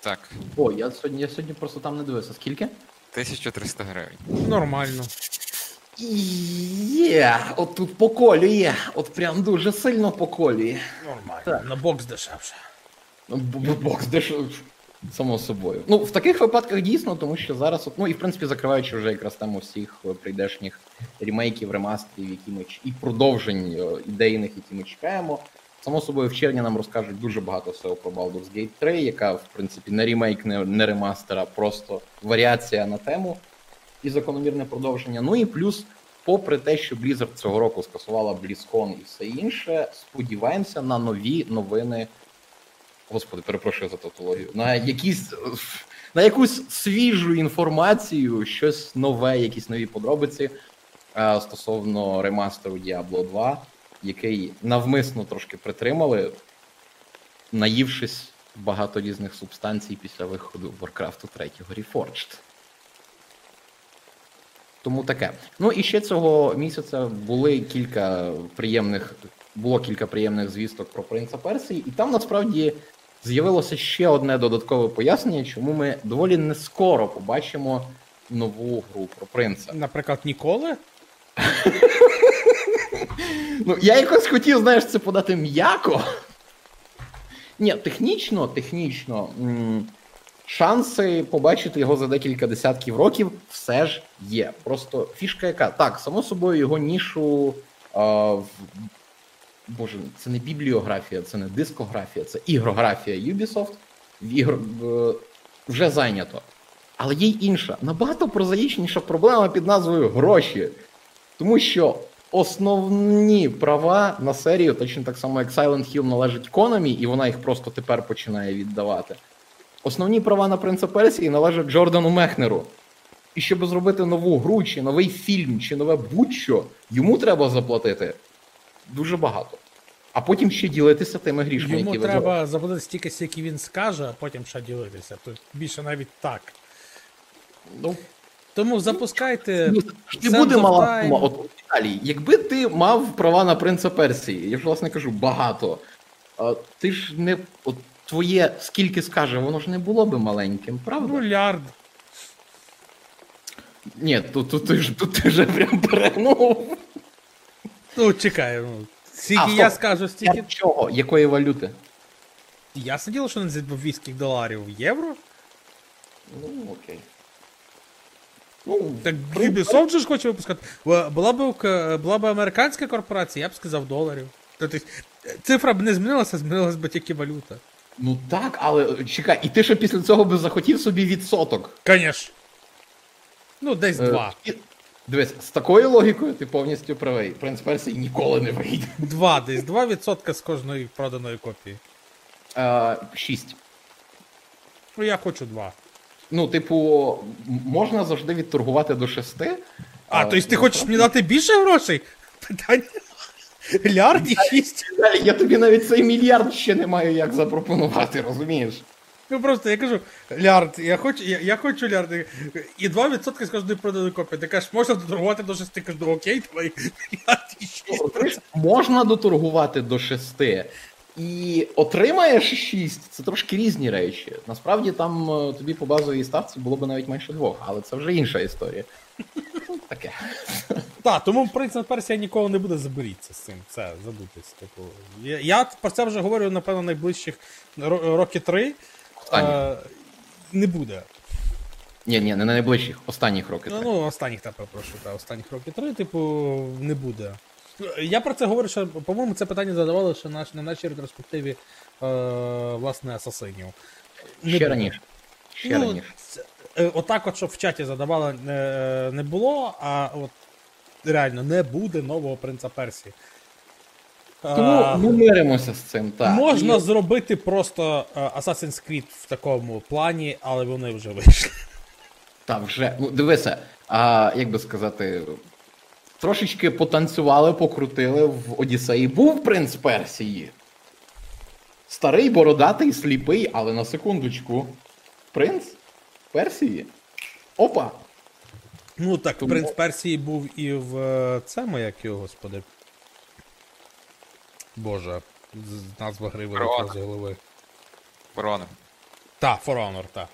Так,
О, я сьогодні, я сьогодні просто там не дивився. Скільки?
1300 гривень.
Нормально.
Є, от тут поколює, от прям дуже сильно поколює.
Нормально. Так. На бокс дешевше.
Ну, б- б- Бокс деш... Само собою. Ну, в таких випадках дійсно, тому що зараз, ну і в принципі, закриваючи вже якраз тему всіх е, прийдешніх ремейків, ремастерів, які ми і продовжень е, ідейних, які ми чекаємо. Само собою, в червні нам розкажуть дуже багато всього про Baldur's Gate 3, яка, в принципі, не ремейк, не, не ремастер, а просто варіація на тему і закономірне продовження. Ну і плюс, попри те, що Blizzard цього року скасувала BlizzCon і все інше, сподіваємося на нові новини. Господи, перепрошую за тавтологію. На якісь на якусь свіжу інформацію, щось нове, якісь нові подробиці е, стосовно ремастеру Diablo 2, який навмисно трошки притримали, наївшись багато різних субстанцій після виходу Warcraft 3 Reforged. Тому таке. Ну і ще цього місяця були кілька приємних, було кілька приємних звісток про принца Персії, і там насправді з'явилося ще одне додаткове пояснення, чому ми доволі не скоро побачимо нову гру про принца.
Наприклад, ніколи?
Ну, я якось хотів, знаєш, це подати м'яко. Ні, технічно, технічно, шанси побачити його за декілька десятків років все ж є. Просто фішка яка. Так, само собою, його нішу. А, в... Боже, це не бібліографія, це не дискографія, це ігрографія Ubisoft ігр... вже зайнято. Але є й інша, набагато прозаїчніша проблема під назвою гроші. Тому що основні права на серію, точно так само, як Silent Hill належить Konami, і вона їх просто тепер починає віддавати. Основні права на принца Персії належать Джордану Мехнеру. І щоб зробити нову гру, чи новий фільм, чи нове будь-що, йому треба заплатити дуже багато. А потім ще ділитися тими грішми,
Йому
які
треба заплатити стільки, скільки він скаже, а потім ще ділитися. Тут більше навіть так.
Ну,
Тому запускайте.
Не буде
of
мала сума. От Віталій, якби ти мав права на принца Персії, я ж власне кажу, багато. А, ти ж не. От твоє скільки скаже, воно ж не було би маленьким, правда?
Мільярд.
Ні, тут, тут, ти ж тут ти вже прям перегнув.
Ну, чекай, ну. Скільки
А,
я
стоп.
скажу, стільки.
Я чого? Якої валюти?
Я сиділо, що не з львівських доларів євро.
Ну, окей. Ну,
Так
в
Ubisoft же ж хоче випускати. Була б була б американська корпорація, я б сказав доларів. Тобто цифра б не змінилася, змінилася б тільки валюта.
Ну так, але чекай, і ти ще після цього би захотів собі відсоток.
Конечно. Ну, десь
Е,
два.
Дивись, з такою логікою ти повністю правий. Принц Персії ніколи не вийде.
Два, десь 2% з кожної проданої копії.
Е, Шість.
Ну, я хочу два.
Ну, типу, можна завжди відторгувати до шести.
А, тобто ти хочеш мені дати більше грошей? Питання. Лярд і шість.
Я тобі навіть цей мільярд ще не маю як запропонувати, розумієш?
Ну просто я кажу, лярд, я хочу, я, я хочу лярд. І 2% з кожної проданої копії. Ти кажеш, можна доторгувати до 6, кажу, «Ну, окей, давай, лярд і 6.
Можна доторгувати до шести. І отримаєш шість. Це трошки різні речі. Насправді там е, тобі по базовій ставці було б навіть менше двох, але це вже інша історія. [laughs] Таке.
Так, тому принцип Персія ніколи не буде заберіться з цим. Це забудьтесь. Типу. Я, я про це вже говорю, напевно, найближчих ро- роки три.
Останніх.
Е, не буде.
Ні, ні, не на найближчих, останніх років.
Ну, ну останніх та прошу, та останніх років три, типу, не буде. Я про це говорю, що, по-моєму, це питання задавали ще наш, на нашій ретроспективі е, власне асасинів. Не
Ще
буде.
раніше. Ще
ну,
раніше.
це- е, Отак, от, щоб в чаті задавали, не, не було, а от реально не буде нового принца Персії.
Тому
А,
ми миримося з цим, так.
можна
І-
зробити просто е, Assassin's Creed в такому плані, але вони вже вийшли.
Та вже, ну дивися, а як би сказати, трошечки потанцювали, покрутили в Одіссеї. Був принц Персії. Старий, бородатий, сліпий, але на секундочку. Принц Персії. Опа!
Ну так,
Тому-
принц Персії був і в е, цьому, як його, господи. Боже, назва гри вилетіла з голови.
Ворона.
Та, For Honor, та.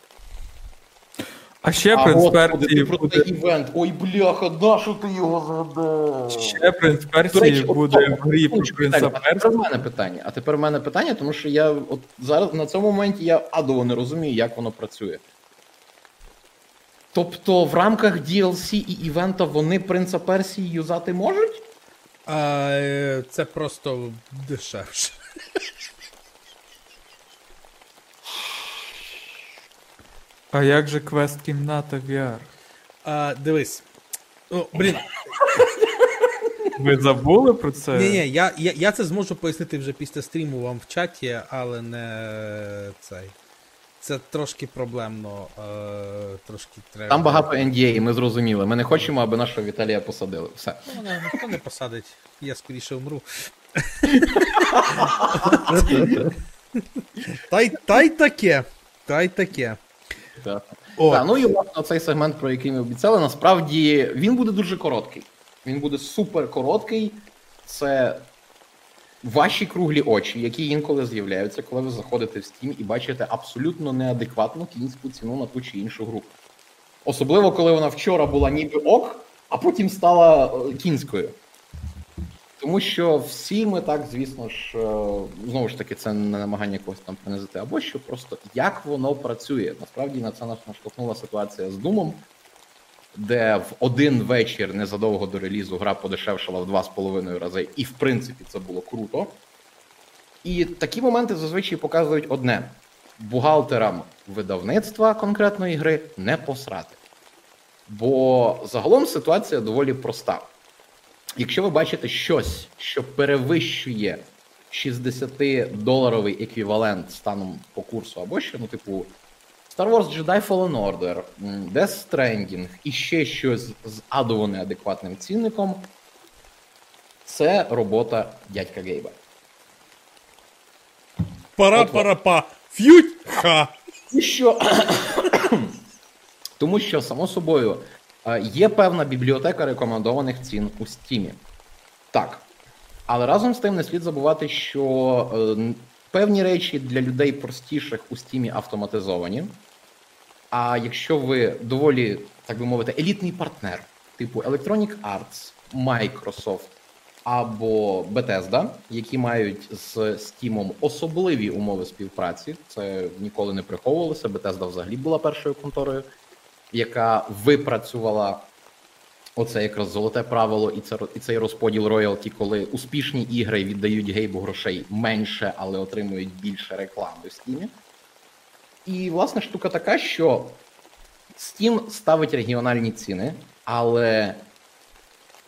А ще
А
принц Персії буде.
івент. Ой, бляха, на що ти його згадав?
Ще принц Персії буде в грі про принца
А тепер
Персії.
в мене питання. А тепер в мене питання, тому що я от зараз на цьому моменті я адово не розумію, як воно працює. Тобто в рамках DLC і івента вони принца Персії юзати можуть?
А, е, це просто дешевше.
А як же квест кімната VR?
А, дивись. Ну, блін,
Ви забули про це?
ні, ні, я, я, я це зможу пояснити вже після стріму вам в чаті, але не цей. Це трошки проблемно. Е, трошки треба.
Там багато NDA, ми зрозуміли. Ми не хочемо, аби нашого Віталія посадили. Все.
Ну, Мене ніхто не посадить, я скоріше умру. та, й, та й таке. Та й таке.
Так. Так, ну і власне цей сегмент, про який ми обіцяли, насправді він буде дуже короткий. Він буде супер короткий. Це ваші круглі очі, які інколи з'являються, коли ви заходите в Steam і бачите абсолютно неадекватну кінську ціну на ту чи іншу гру. Особливо, коли вона вчора була ніби ок, а потім стала е, кінською. Тому що всі ми так, звісно ж, е, знову ж таки, це не намагання когось там принизити, або що просто як воно працює. Насправді на це нас наштовхнула ситуація з Думом, де в один вечір незадовго до релізу гра подешевшала в два з половиною рази, і в принципі це було круто. І такі моменти зазвичай показують одне: бухгалтерам видавництва конкретної гри не посрати. Бо загалом ситуація доволі проста. Якщо ви бачите щось, що перевищує 60-доларовий еквівалент станом по курсу, або що, ну, типу, Star Wars Jedi Fallen Order, Death Stranding і ще щось з адово неадекватним цінником, це робота дядька Гейба.
пара-пара-па. Ф'ють! Ха!
Тому що, тому що, само собою, е, є певна бібліотека рекомендованих цін у Стімі. Так. Але разом з тим не слід забувати, що е, певні речі для людей простіших у Стімі автоматизовані. А якщо ви доволі, так би мовити, елітний партнер, типу Electronic Arts, Microsoft або Bethesda, які мають з Steam особливі умови співпраці, це ніколи не приховувалося. Bethesda взагалі була першою конторою, яка випрацювала оце якраз золоте правило і це і цей розподіл роялті, коли успішні ігри віддають гейбу грошей менше, але отримують більше реклами в Steam. І власне штука така, що Steam ставить регіональні ціни, але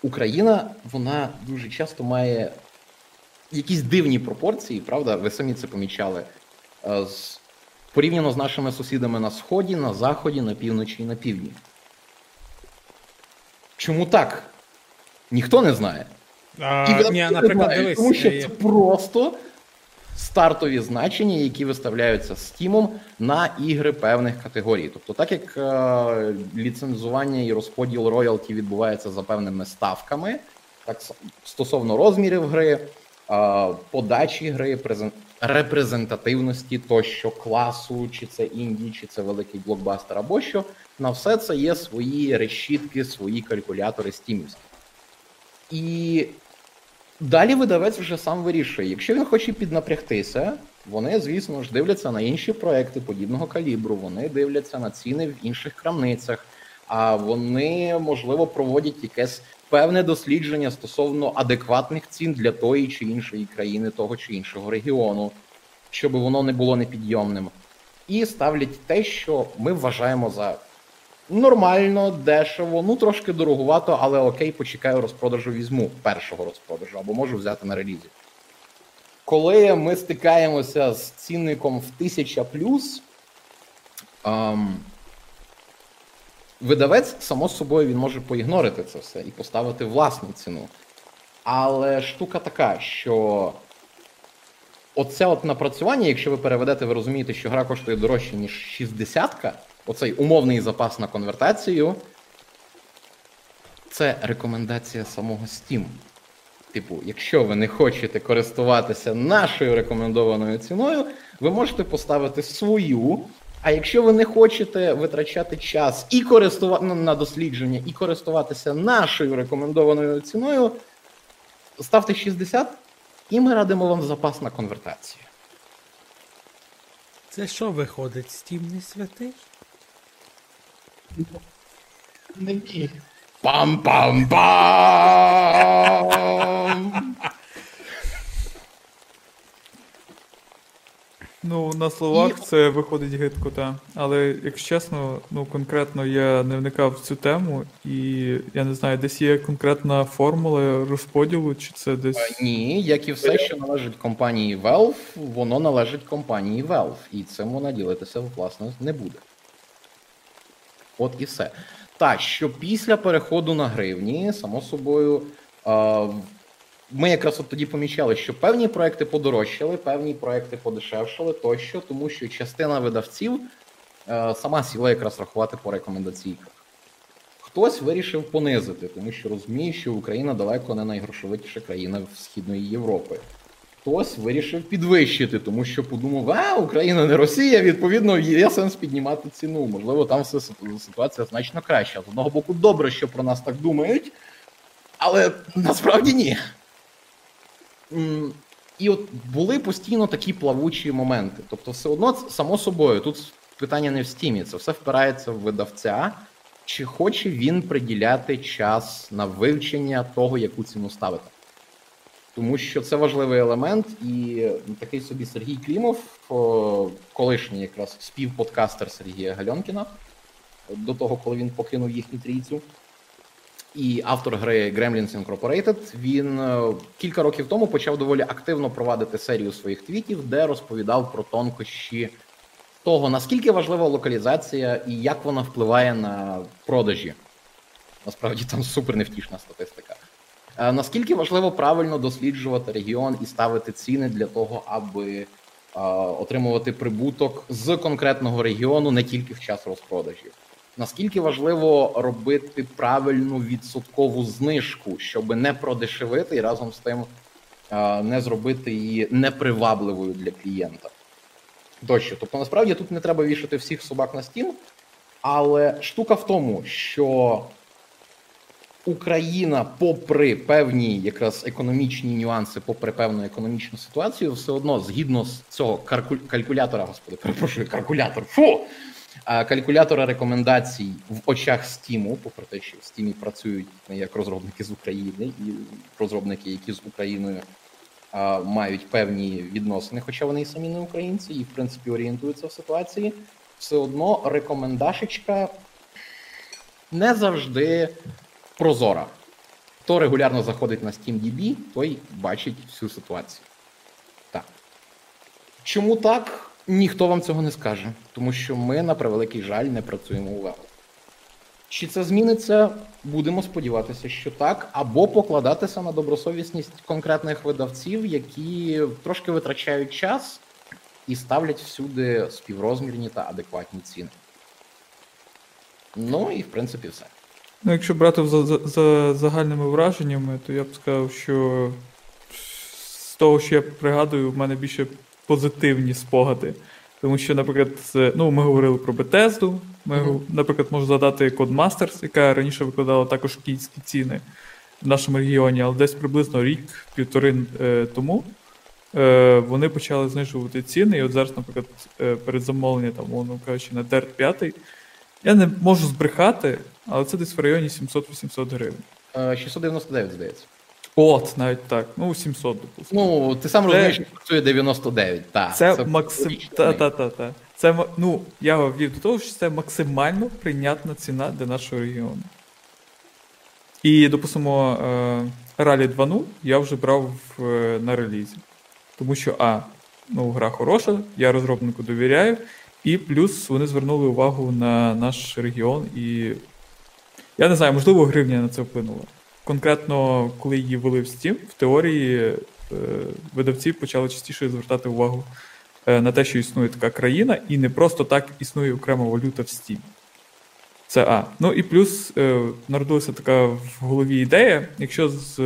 Україна вона дуже часто має якісь дивні пропорції, правда? Ви самі це помічали. е, порівняно з нашими сусідами на сході, на заході, на півночі і на півдні. Чому так? Ніхто не знає.
А,
І
ні,
не
наприклад,
знаєте,
дивись.
тому що
е,
це просто стартові значення, які виставляються Steam на ігри певних категорій. Тобто, так як е, ліцензування і розподіл роялті відбувається за певними ставками, так стосовно розмірів гри, е, подачі гри, презен- репрезентативності тощо класу, чи це інді, чи це великий блокбастер, або що, на все це є свої решітки, свої калькулятори стімівські. І Далі видавець вже сам вирішує. Якщо він хоче піднапрягтися, вони, звісно ж, дивляться на інші проекти подібного калібру, вони дивляться на ціни в інших крамницях, а вони, можливо, проводять якесь певне дослідження стосовно адекватних цін для тої чи іншої країни, того чи іншого регіону, щоб воно не було непідйомним. І ставлять те, що ми вважаємо за нормально, дешево, ну трошки дорогувато, але окей, почекаю розпродажу, візьму першого розпродажу, або можу взяти на релізі. Коли ми стикаємося з цінником в 1000 плюс, ем, видавець, само собою, він може поігнорити це все і поставити власну ціну. Але штука така, що оце от напрацювання, якщо ви переведете, ви розумієте, що гра коштує дорожче, ніж 60-ка, оцей умовний запас на конвертацію, це рекомендація самого Steam. Типу, якщо ви не хочете користуватися нашою рекомендованою ціною, ви можете поставити свою А якщо ви не хочете витрачати час і користувати ну, на дослідження, і користуватися нашою рекомендованою ціною, ставте 60, і ми радимо вам запас на конвертацію.
Це що виходить, Steam не святий?
Не міг.
Пам-пам-пам!
Ну, на словах це виходить гидко, та. Але, якщо чесно, ну конкретно я не вникав в цю тему, і я не знаю, десь є конкретна формула розподілу, чи це десь.
Ні, як і все, що належить компанії Valve, воно належить компанії Valve, і цим вона ділитися власне не буде. От і все. Так, що після переходу на гривні, само собою, ми якраз от тоді помічали, що певні проекти подорожчали, певні проекти подешевшали тощо, тому що частина видавців е, сама сіла якраз рахувати по рекомендаційках. Хтось вирішив понизити, тому що розуміє, що Україна далеко не найгрошовитіша країна в Східної Європи. Хтось вирішив підвищити, тому що подумав, а Україна не Росія, відповідно, є сенс піднімати ціну. Можливо, там все ситуація значно краща. З одного боку, добре, що про нас так думають, але насправді ні. І от були постійно такі плавучі моменти. Тобто, все одно, само собою, тут питання не в стімі, це все впирається в видавця, чи хоче він приділяти час на вивчення того, яку ціну ставити. Тому що це важливий елемент, і такий собі Сергій Клімов, колишній якраз співподкастер Сергія Гальонкіна, до того, коли він покинув їхню трійцю. І автор гри Gremlins Incorporated, він кілька років тому почав доволі активно провадити серію своїх твітів, де розповідав про тонкощі того, наскільки важлива локалізація і як вона впливає на продажі. Насправді там супер невтішна статистика. Е, Наскільки важливо правильно досліджувати регіон і ставити ціни для того, аби е, отримувати прибуток з конкретного регіону не тільки в час розпродажів. Наскільки важливо робити правильну відсоткову знижку, щоб не продешевити і разом з тим е, не зробити її непривабливою для клієнта. Тощо. Тобто, насправді тут не треба вішати всіх собак на стін, але штука в тому, що Україна, попри певні якраз економічні нюанси, попри певну економічну ситуацію, все одно згідно з цього карку- калькулятора, господи, перепрошую, калькулятор, фу! Калькулятора рекомендацій в очах Стіму, попри те, що в Стімі працюють як розробники з України і розробники, які з Україною а, мають певні відносини, хоча вони і самі не українці, і в принципі орієнтуються в ситуації. Все одно рекомендашечка не завжди прозора. Хто регулярно заходить на SteamDB, той бачить всю ситуацію. Так. Чому так? Ніхто вам цього не скаже, тому що ми, на превеликий жаль, не працюємо у Valve. Чи це зміниться? Будемо сподіватися, що так, або покладатися на добросовісність конкретних видавців, які трошки витрачають час і ставлять всюди співрозмірні та адекватні ціни. Ну і в принципі все.
Ну, якщо брати за, за, за загальними враженнями, то я б сказав, що з того, що я пригадую, в мене більше позитивні спогади. Тому що, наприклад, ну, ми говорили про Bethesda, ми, гу- наприклад, можу згадати Codemasters, яка раніше викладала також київські ціни в нашому регіоні, але десь приблизно рік-півтори е, тому е, вони почали знижувати ціни. І от зараз, наприклад, е, перед замовленням, там, мовно кажучи, на DERT 5, я не можу збрехати, але це десь в районі 700-800 гривень.
Е, 699, здається.
От, навіть так. Ну, 700, допустимо.
Ну, ти сам
Це-
розумієш, що працює 99. Так,
це максим... Та, та, та, та. Це, ну, я вів до того, що це максимально прийнятна ціна для нашого регіону. І, допустимо, е, Rally 2.0 я вже брав е, на релізі. Тому що, а, ну, гра хороша, я розробнику довіряю, і плюс вони звернули увагу на наш регіон, і я не знаю, можливо, гривня на це вплинула. Конкретно, коли її ввели в Steam, в теорії е, видавці почали частіше звертати увагу е, на те, що існує така країна, і не просто так існує окрема валюта в Steam. Це А. Ну і плюс е, народилася така в голові ідея, якщо з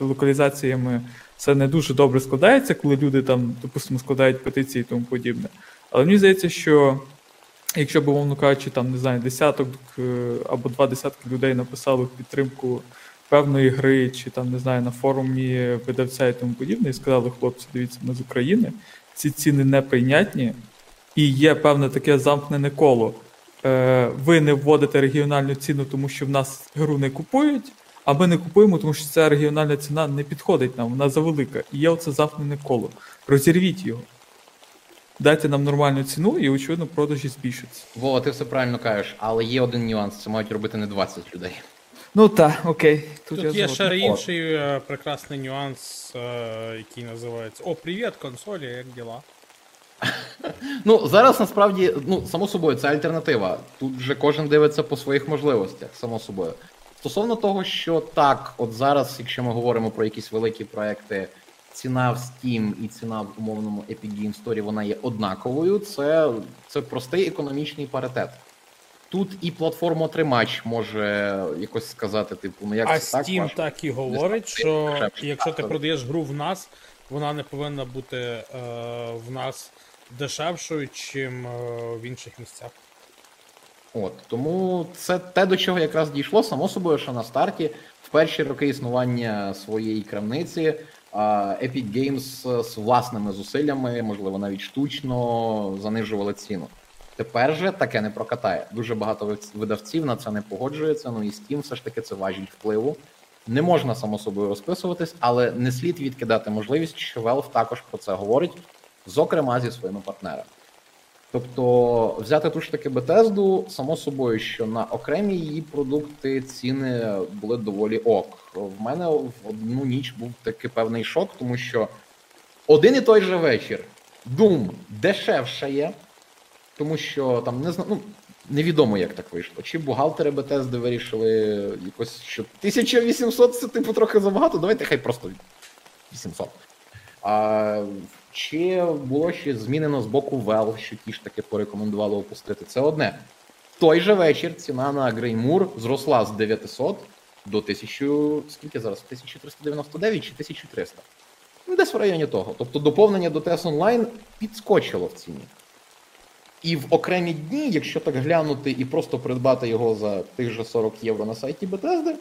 локалізаціями це не дуже добре складається, коли люди там, допустимо, складають петиції і тому подібне. Але мені здається, що Якщо б, умовно кажучи, там, не знаю, десяток е, або два десятки людей написали в підтримку певної гри, чи там, не знаю, на форумі видавця і тому подібне, і сказали, хлопці, дивіться, ми з України, ці ціни неприйнятні, і є певне таке замкнене коло. Е, ви не вводите регіональну ціну, тому що в нас гру не купують, а ми не купуємо, тому що ця регіональна ціна не підходить нам, вона завелика. І є оце замкнене коло. Розірвіть його. Дайте нам нормальну ціну, і, очевидно, продажі збільшаться.
Вова, ти все правильно кажеш, але є один нюанс: це мають робити не 20 людей.
Ну так, окей.
Тут,
я
є ще інший е, прекрасний нюанс, е, який називається О, привіт, консолі, як діла? [laughs]
Ну, зараз насправді, ну, само собою, це альтернатива. Тут вже кожен дивиться по своїх можливостях, само собою. Стосовно того, що так, от зараз, якщо ми говоримо про якісь великі проекти, ціна в Steam і ціна в умовному Epic Game Store, вона є однаковою. Це, це простий економічний паритет. Тут і платформа тримач може якось сказати, типу, ну як
А
це так?
Steam
ваше?
так і говорить, що якщо ти продаєш гру в нас, вона не повинна бути е, в нас дешевшою, чим е, в інших місцях.
От тому це те, до чого якраз дійшло, само собою, що на старті, в перші роки існування своєї крамниці, а, Epic Games з власними зусиллями, можливо, навіть штучно занижували ціну. Тепер же таке не прокатає. Дуже багато видавців на це не погоджується. Ну і Steam все ж таки це важіль впливу. Не можна само собою розписуватись, але не слід відкидати можливість, що Valve також про це говорить, зокрема зі своїми партнерами. Тобто взяти ту ж таки Bethesda, само собою, що на окремі її продукти ціни були доволі ок. В мене в одну ніч був такий певний шок, тому що один і той же вечір Doom дешевше є, тому що там не знаю, ну, невідомо, як так вийшло. Чи бухгалтери Bethesda вирішили якось, що 1800 це типу трохи забагато, давайте хай просто 800. А, чи було ще змінено з боку Valve, що ті ж таки порекомендували опустити? Це одне. В той же вечір ціна на Греймур зросла з 900 до 1000, скільки зараз? 1399 чи 1300? Ну, десь в районі того. Тобто доповнення до TES Online підскочило в ціні. І в окремі дні, якщо так глянути і просто придбати його за тих же 40 євро на сайті Bethesda,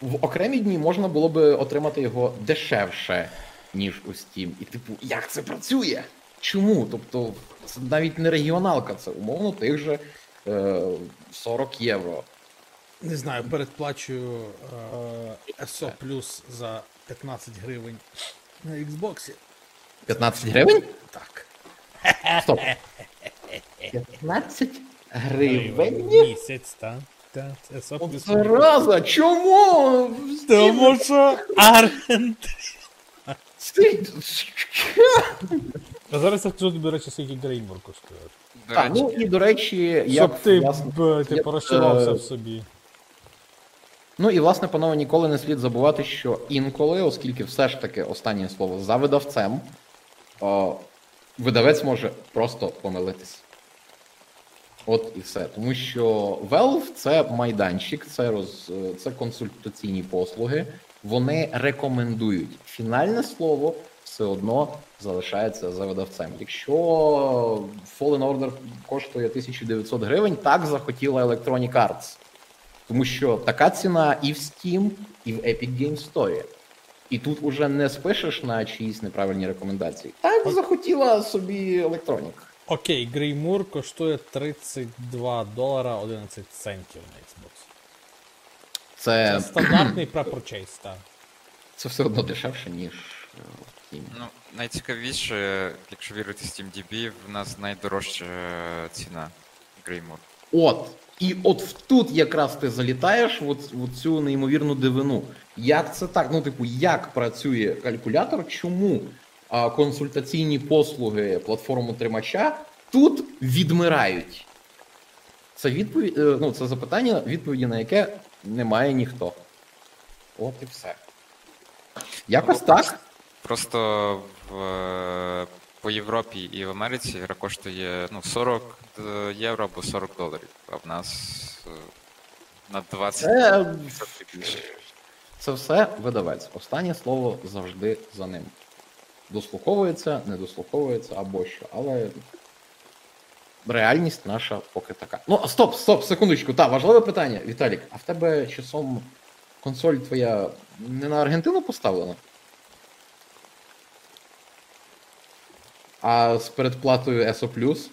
в окремі дні можна було би отримати його дешевше, ніж у Steam. І типу, як це працює? Чому? Тобто, це навіть не регіоналка, це умовно тих же е, 40 євро.
Не знаю, передплачую е, SO Plus за 15 гривень на Xbox.
15 гривень?
Так.
Стоп. [laughs] 15 гривень?
Місяць, так. Так,
зараза, чому?
Тому що Аргент. А зараз я скажу, до речі, скільки Греймор коштує.
Так, ну і до речі, я
Щоб ти,
власне,
б, ти
е,
в собі.
Ну і власне, панове, ніколи не слід забувати, що інколи, оскільки все ж таки останнє слово за видавцем, о, видавець може просто помилитись. От і все. Тому що Valve це майданчик, це роз це консультаційні послуги. Вони рекомендують. Фінальне слово все одно залишається за видавцем. Якщо Fallen Order коштує 1900 гривень, так захотіла Electronic Arts. Тому що така ціна і в Steam, і в Epic Games Store. І тут уже не спишеш на чиїсь неправильні рекомендації. Так захотіла собі Electronic.
Окей, Greymoor коштує 32 долара 11 центів на Xbox.
Це,
Це стандартний prepurchase, так.
це все одно дешевше, ніж е, в Steam.
ну, найцікавіше, якщо вірити SteamDB, в нас найдорожча ціна Греймур.
От. І от в тут якраз ти залітаєш в, в цю неймовірну дивину. Як це так? Ну, типу, як працює калькулятор? Чому консультаційні послуги платформу тримача тут відмирають? Це відповідь, е, ну, це запитання, відповіді на яке немає ніхто. От і все. Якось так.
Просто в, е, по Європі і в Америці гра коштує ну, 40 євро або 40 доларів, а в нас е, на 20
Це, це все видавець. Останнє слово завжди за ним. Дослуховується, не дослуховується або що. Але реальність наша поки така. Ну, стоп, стоп, секундочку. Та, важливе питання. Віталік, а в тебе часом консоль твоя не на Аргентину поставлена? А з передплатою ESO+.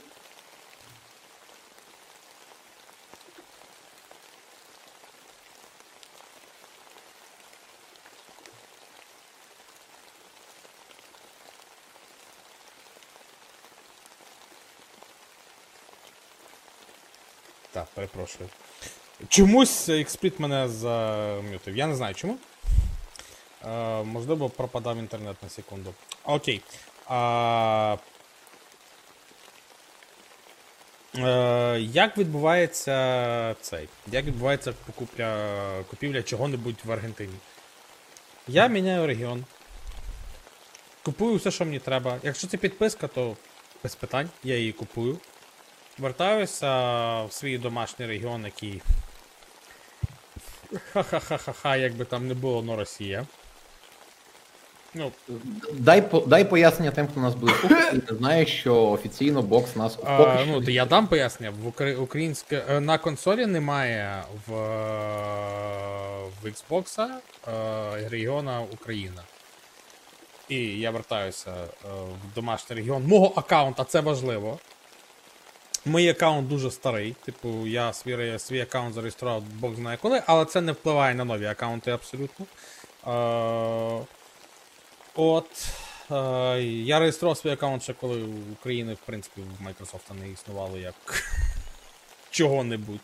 Так, перепрошую. Чомусь експліт мене замютив. Я не знаю чому. Е, можливо, пропадав інтернет на секунду. Окей. А, е, як відбувається цей? Як відбувається покупля, купівля чого-небудь в Аргентині? Я міняю регіон. Купую все, що мені треба. Якщо це підписка, то без питань, я її купую. Вертаюся в свій домашній регіон, який. Ха-ха-ха-ха-ха, як би там не було, но Росія. Ну,
Дай, по- дай пояснення тим, хто нас буде слухати, і не знає, що офіційно бокс нас поки
а,
що
ну то я дам пояснення. В Укра... українське е, на консолі немає в, в Xbox е, регіона Україна. І я вертаюся е, в домашній регіон мого аккаунта, це важливо. Мій аккаунт дуже старий. Типу, я свій, свій аккаунт зареєстрував Бог знає коли, але це не впливає на нові аккаунти абсолютно. Е, от. Е, я реєстрував свій аккаунт ще коли в Україні, в принципі, в Microsoft не існувало як [laughs] чого-небудь.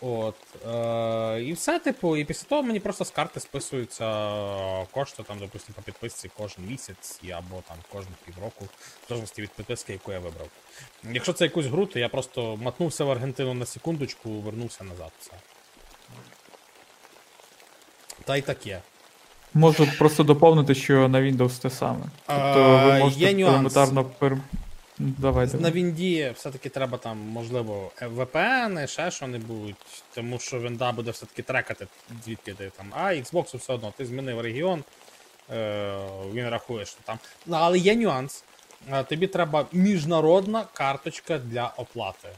От. Е, і все, типу, і після того мені просто з карти списуються кошти, там, допустимо, по підписці кожен місяць або там кожних півроку, в залежності від підписки, яку я вибрав. Якщо це якусь гру, то я просто матнувся в Аргентину на секундочку, вернувся назад. Все. Та й таке.
Можу просто доповнити, що на Windows те саме. Тобто ви можете елементарно пер... Давай,
На
давай.
Вінді все-таки треба там, можливо, VPN, ще що-небудь, тому що Вінда буде все-таки трекати, звідки ти там. А Xbox все одно, ти змінив регіон, е, він рахує, що там. Ну, але є нюанс. Е, Тобі треба міжнародна карточка для оплати.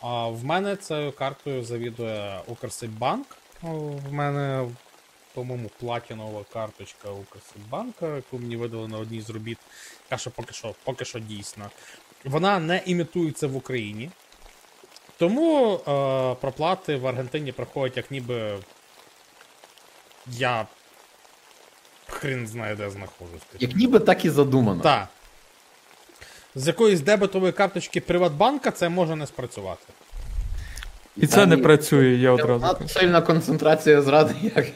А в мене цією картою завідує Укрсиббанк. О, В мене, по-моєму, платінова карточка Укрсиббанка, яку мені видали на одній з робіт. Що поки що, поки що дійсна. Вона не імітується в Україні. Тому е, проплати в Аргентині проходять як ніби. Я. Хрін знає, де знаходжусь.
Як ніби так і задумано.
Так. З якоїсь дебетової карточки Приватбанка це може не спрацювати.
І це не
Та,
працює, я одразу.
надто сильна концентрація зради, як,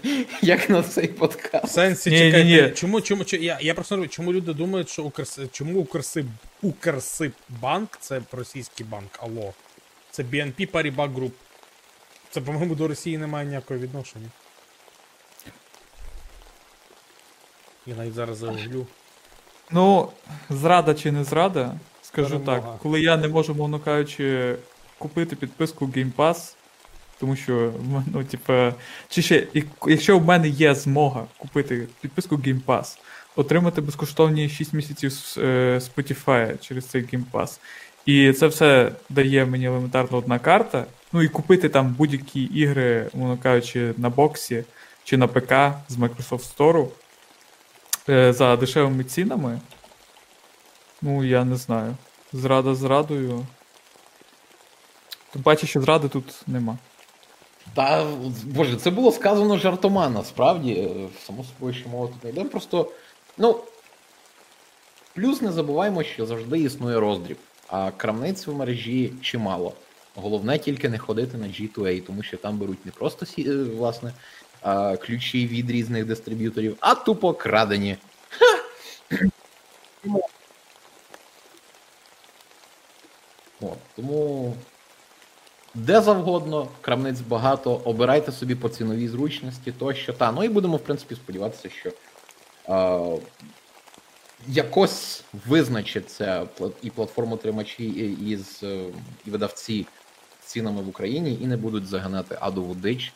як на цей
В
подкаст.
сенсі,
Ні,
чекайте,
ні, ні.
чому, чому, чому я, я просто не розумію, чому люди думають, що Укрс, чому Укрсиб, Укрсиббанк це російський банк, алло. Це BNP Paribas Group. Це, по-моєму, до Росії не має ніякого відношення. Я навіть зараз загуглю.
Ну, зрада чи не зрада, скажу
Перемога.
так, коли я не можу, мовно кажучи, купити підписку Game Pass, тому що, ну, типа, чи ще, якщо в мене є змога купити підписку Game Pass, отримати безкоштовні 6 місяців е, Spotify через цей Game Pass, і це все дає мені елементарно одна карта, ну і купити там будь-які ігри, мовно кажучи, на боксі чи на ПК з Microsoft Store, е, за дешевими цінами. Ну, я не знаю. Зрада зрадою. Тим паче, що зради тут нема.
Та боже, це було сказано жартома, насправді. Е, Само собою, що мова тут не йде. Просто, ну. Плюс не забуваємо, що завжди існує роздріб, а крамниць в мережі чимало. Головне тільки не ходити на G2A, тому що там беруть не просто е, власне ключі від різних дистриб'юторів, а тупо крадені. От, тому де завгодно, крамниць багато, обирайте собі по ціновій зручності, тощо та. Ну і будемо, в принципі, сподіватися, що якось визначиться і платформотримачі, і, і, е, видавці цінами в Україні і не будуть заганати адову дич,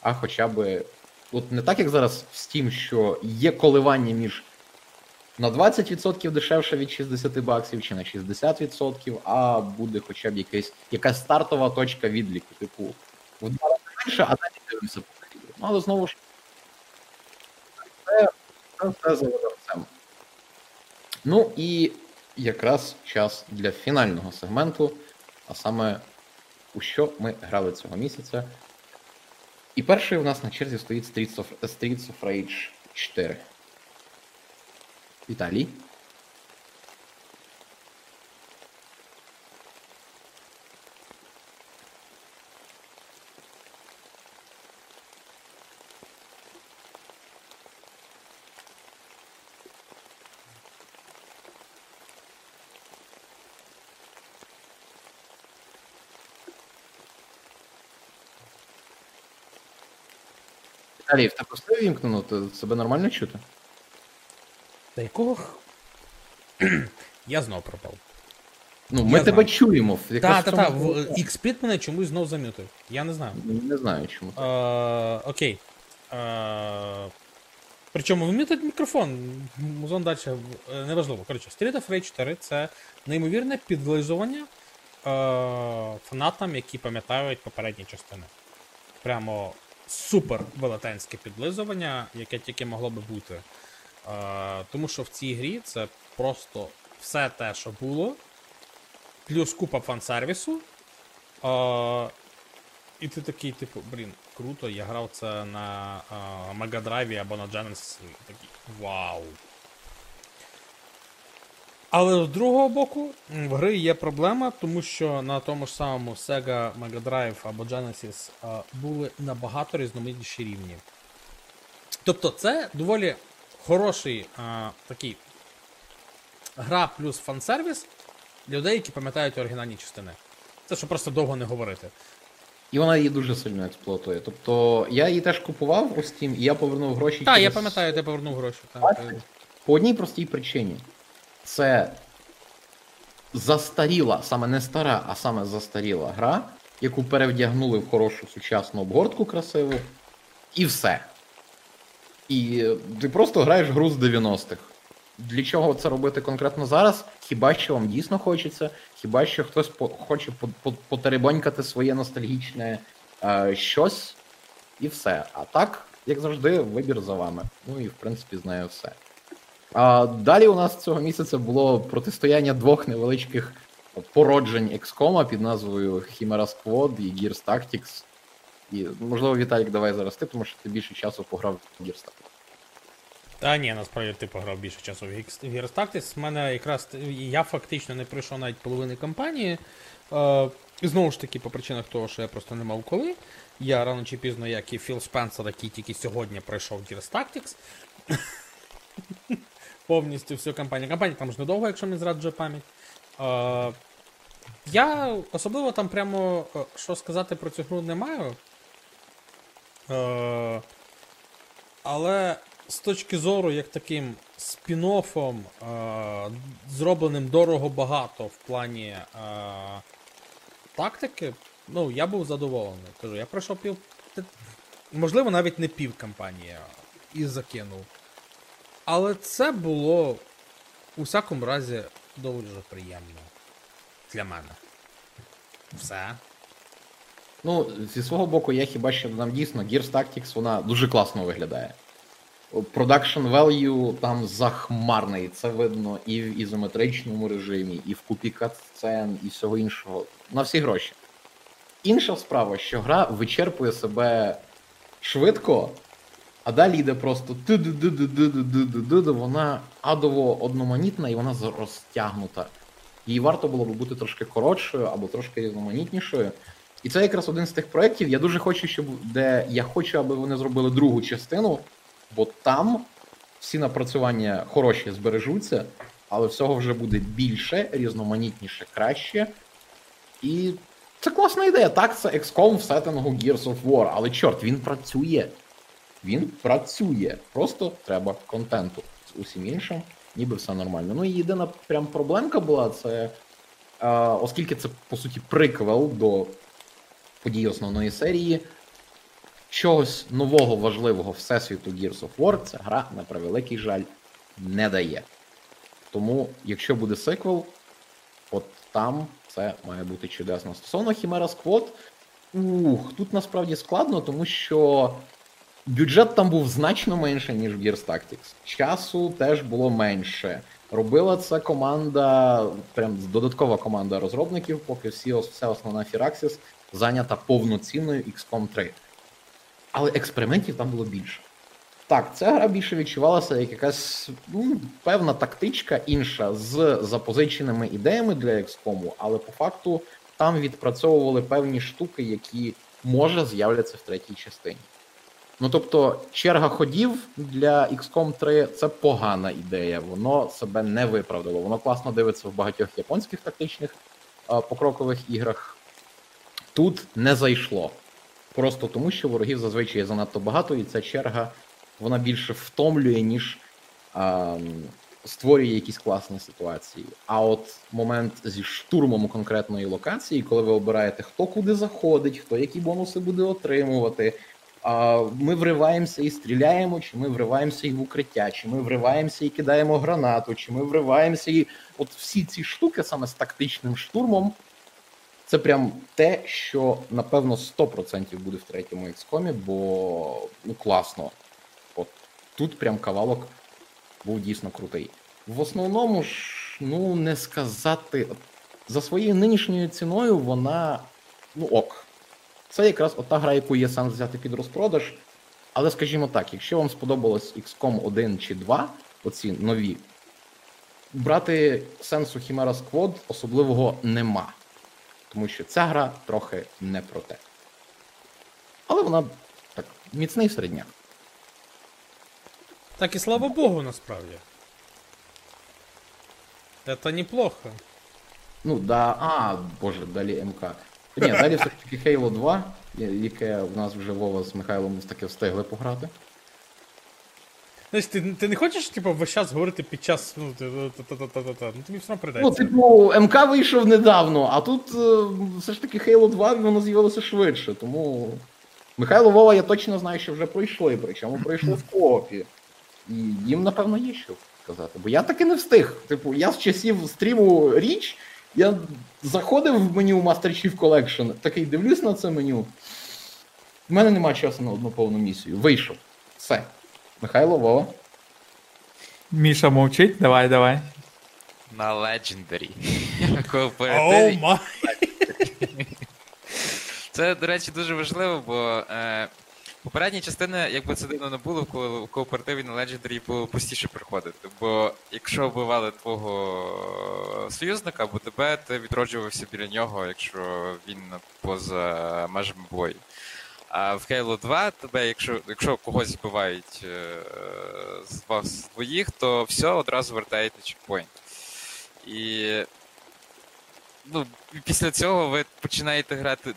а хоча б. От не так, як зараз в Steam, що є коливання між на 20% дешевше від 60 баксів чи на 60%, а буде хоча б якась, якась стартова точка відліку. Типу, в два рази менше, а далі дивимося по. Ну, але знову ж це все за видавцем. Ну і якраз час для фінального сегменту, а саме у що ми грали цього місяця. І перший у нас на черзі стоїть Streets of, Streets of Rage 4. Віталій. Віталій, в тебе все вімкнено? Ти себе нормально чути?
Та якого? [clears throat] Я знов пропав.
Ну, ми
Я
тебе
знаю.
чуємо.
Так, так, так.
проблема.
Xsplit мене чомусь знов замютив. Я не знаю.
Не знаю чому.
Е, окей. Е, причому вмітить мікрофон. Музон далі е, неважливо. Коротше, Street of Rage 4 це неймовірне підлизування е, фанатам, які пам'ятають попередні частини. Прямо супер велетенське підлизування, яке тільки могло би бути. Е, тому що в цій грі це просто все те, що було, плюс купа фан-сервісу. Е, і ти такий, типу, блін, круто, я грав це на Drive або на Genesis. і Такий вау. Але з другого боку, в гри є проблема, тому що на тому ж самому Sega Mega Drive або Genesis були набагато різноманітніші рівні. Тобто, це доволі хороший а, такий гра плюс фан-сервіс для людей, які пам'ятають оригінальні частини. Це щоб просто довго не говорити.
І вона її дуже сильно експлуатує. Тобто я її теж купував у Steam, і я повернув гроші.
Так, я пам'ятаю, ти повернув гроші. Так,
По одній простій причині. Це застаріла, саме не стара, а саме застаріла гра, яку перевдягнули в хорошу сучасну обгортку красиву, і все. І е, ти просто граєш гру з 90-х. Для чого це робити конкретно зараз? Хіба що вам дійсно хочеться, хіба що хтось по- хоче по- по- потеребонькати своє ностальгічне е, щось, і все. А так, як завжди, вибір за вами. Ну і в принципі з все. А далі у нас цього місяця було протистояння двох невеличких породжень XCOM під назвою Chimera Squad і Gears Tactics. І, можливо, Віталік, давай зараз ти, тому що ти більше часу пограв в Gears Tactics.
Та ні, насправді ти пограв більше часу в Gears- Tactics. В мене якраз я фактично не пройшов навіть половини кампанії. Е, знову ж таки, по причинах того, що я просто не мав коли. Я рано чи пізно, як і Філ Спенсер, який тільки сьогодні пройшов Gears Tactics. Повністю всю кампанію. Кампанія там ж недовго, якщо не зраджує пам'ять. Е, я особливо там прямо е, що сказати про цю гру не маю. Е, але з точки зору, як таким спін-оффом, е, зробленим дорого багато в плані е, тактики, ну, я був задоволений. Кажу, я пройшов пів. Можливо, навіть не пів кампанії і закинув. Але це було у всякому разі доволі приємно для мене. Все.
Ну, зі свого боку, я хіба що додам дійсно, Gears Tactics вона дуже класно виглядає. Production value там захмарний, це видно і в ізометричному режимі, і в купі катсцен, і всього іншого. На всі гроші. Інша справа, що гра вичерпує себе швидко, а далі йде просто вона адово одноманітна і вона розтягнута. Її варто було б бути трошки коротшою або трошки різноманітнішою. І це якраз один з тих проєктів. Я дуже хочу, щоб де я хочу, аби вони зробили другу частину, бо там всі напрацювання хороші збережуться, але всього вже буде більше, різноманітніше, краще. І це класна ідея. Так, це XCOM в сеттингу Gears of War, але чорт, він працює. Він працює. Просто треба контенту. З усім іншим, ніби все нормально. Ну і єдина прям проблемка була, це е, оскільки це по суті приквел до подій основної серії. Чогось нового важливого всесвіту Gears of War ця гра, на превеликий жаль, не дає. Тому, якщо буде сиквел, от там це має бути чудесно. Стосовно Хімера Сквот, ух, тут насправді складно, тому що бюджет там був значно менше, ніж в Gears Tactics. Часу теж було менше. Робила це команда, прям додаткова команда розробників, поки всі, вся основна Firaxis зайнята повноцінною XCOM 3. Але експериментів там було більше. Так, ця гра більше відчувалася як якась ну, певна тактичка інша з запозиченими ідеями для XCOM, але по факту там відпрацьовували певні штуки, які може з'являться в третій частині. Ну тобто, черга ходів для XCOM 3 це погана ідея, воно себе не виправдало. Воно класно дивиться в багатьох японських тактичних а, покрокових іграх. Тут не зайшло. Просто тому, що ворогів зазвичай занадто багато, і ця черга вона більше втомлює, ніж а, створює якісь класні ситуації. А от момент зі штурмом конкретної локації, коли ви обираєте, хто куди заходить, хто які бонуси буде отримувати. Ми вриваємося і стріляємо, чи ми вриваємося і в укриття, чи ми вриваємося і кидаємо гранату, чи ми вриваємося і. От всі ці штуки саме з тактичним штурмом, це прям те, що напевно 100% буде в третьому XCOM, бо ну класно. От тут прям кавалок був дійсно крутий. В основному ж, ну не сказати, за своєю нинішньою ціною вона ну ок. Це якраз ота гра, яку є сенс взяти під розпродаж. Але скажімо так, якщо вам сподобалось XCOM 1 чи 2, оці нові, брати сенсу Chimera Squad особливого нема. Тому що ця гра трохи не про те. Але вона так, міцний середняк.
Так і слава Богу, насправді. Это неплохо.
Ну, да, а, боже, далі МК. Ні, далі все ж таки Halo 2, яке в нас вже Вова з Михайлом таки встигли пограти.
Знаєш, ти, ти не хочеш, типу, весь час говорити під час. Ну, ти- та-та-та-та-та. ну тобі все одно
Ну, типу, МК вийшов недавно, а тут е, все ж таки Halo 2 воно з'явилося швидше, тому. Михайло Вова, я точно знаю, що вже пройшли, причому пройшли в коопі. І їм, напевно, є що сказати. Бо я таки не встиг. Типу, я з часів стріму річ, я заходив в меню Master Chief Collection, такий дивлюсь на це меню. В мене немає часу на одну повну місію. Вийшов. Все. Михайло Вова.
Міша мовчить, давай, давай.
На Legendary. [laughs] Кооперативі. [laughs] Це, до речі, дуже важливо, бо е, попередні частини, якби це дивно не було, коли в кооперативі на Legendary було простіше приходити. Бо якщо вбивали твого союзника або тебе, ти відроджувався біля нього, якщо він поза межами бою. А в Halo 2 тебе, якщо, якщо когось збивають е, з вас двоїх, то все одразу вертаєте чекпоінт. І ну, після цього ви починаєте грати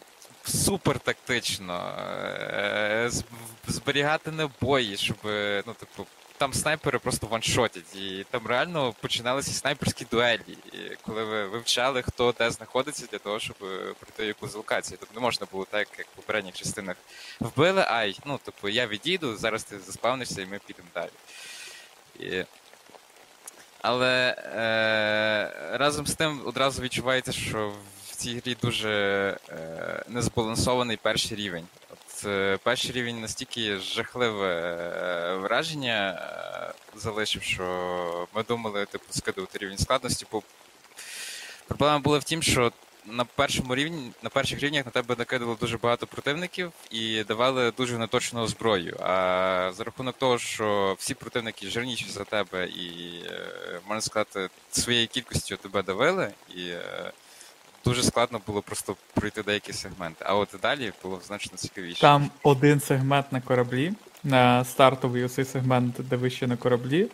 супер тактично, е, зберігати набої, щоб, ну, типу, там снайпери просто ваншотять, і там реально починалися снайперські дуелі, коли ви вивчали, хто де знаходиться для того, щоб е, пройти якусь локацію. Тобто не можна було так, як в попередніх частинах вбили, ай, ну, типу, я відійду, зараз ти заспавнишся і ми підемо далі. І... Але е, разом з тим одразу відчувається, що в цій грі дуже е, незбалансований перший рівень. От е, перший рівень настільки жахливе е, враження е, залишив, що ми думали, типу, скидувати рівень складності, бо проблема була в тім, що на першому рівні, на перших рівнях на тебе накидало дуже багато противників і давали дуже неточну зброю. А за рахунок того, що всі противники жирніші за тебе і, е, можна сказати, своєю кількістю тебе давили, і е, дуже складно було просто пройти деякі сегменти. А от далі було значно цікавіше.
Там один сегмент на кораблі, на стартовий оцей сегмент, де ви ще на кораблі.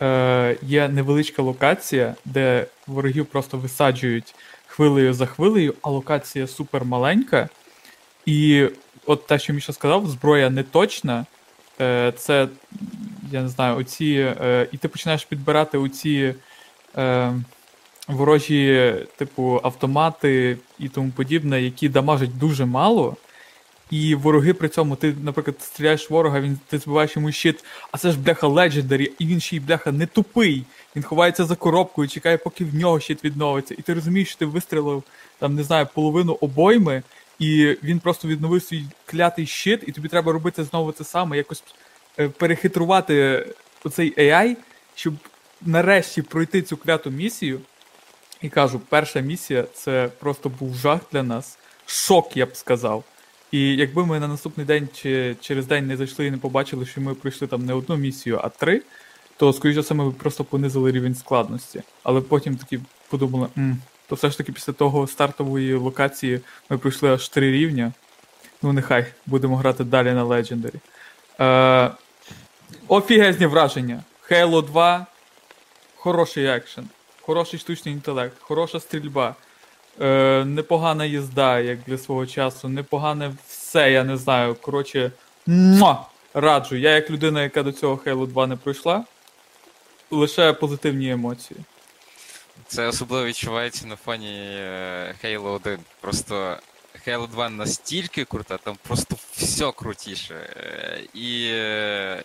Е, є невеличка локація, де ворогів просто висаджують хвилею за хвилею, а локація супер маленька. І от те, що Міша сказав, зброя не точна. Е, це, я не знаю, оці. Е, і ти починаєш підбирати оці е, ворожі, типу, автомати і тому подібне, які дамажать дуже мало. І вороги при цьому, ти, наприклад, стріляєш ворога, він ти збиваєш йому щит, а це ж бляха Legendary, і він ще й бляха не тупий. Він ховається за коробкою, чекає, поки в нього щит відновиться. І ти розумієш, що ти вистрілив там, не знаю, половину обойми, і він просто відновив свій клятий щит, і тобі треба робити знову це саме, якось е, перехитрувати оцей AI, щоб нарешті пройти цю кляту місію. І кажу, перша місія це просто був жах для нас. Шок, я б сказав. І якби ми на наступний день чи через день не зайшли і не побачили, що ми пройшли там не одну місію, а три, то, скоріш за ми просто понизили рівень складності. Але потім такі подумали, М, то все ж таки після того стартової локації ми пройшли аж три рівня. Ну, нехай будемо грати далі на Legendary. Е, офігезні враження. Halo 2, хороший екшен, хороший штучний інтелект, хороша стрільба, е, непогана їзда, як для свого часу, непогане все, я не знаю. Коротше, муа, раджу. Я, як людина, яка до цього Halo 2 не пройшла, лише позитивні емоції.
Це особливо відчувається на фоні е, Halo 1. Просто Halo 2 настільки крута, там просто все крутіше. Е, І, е,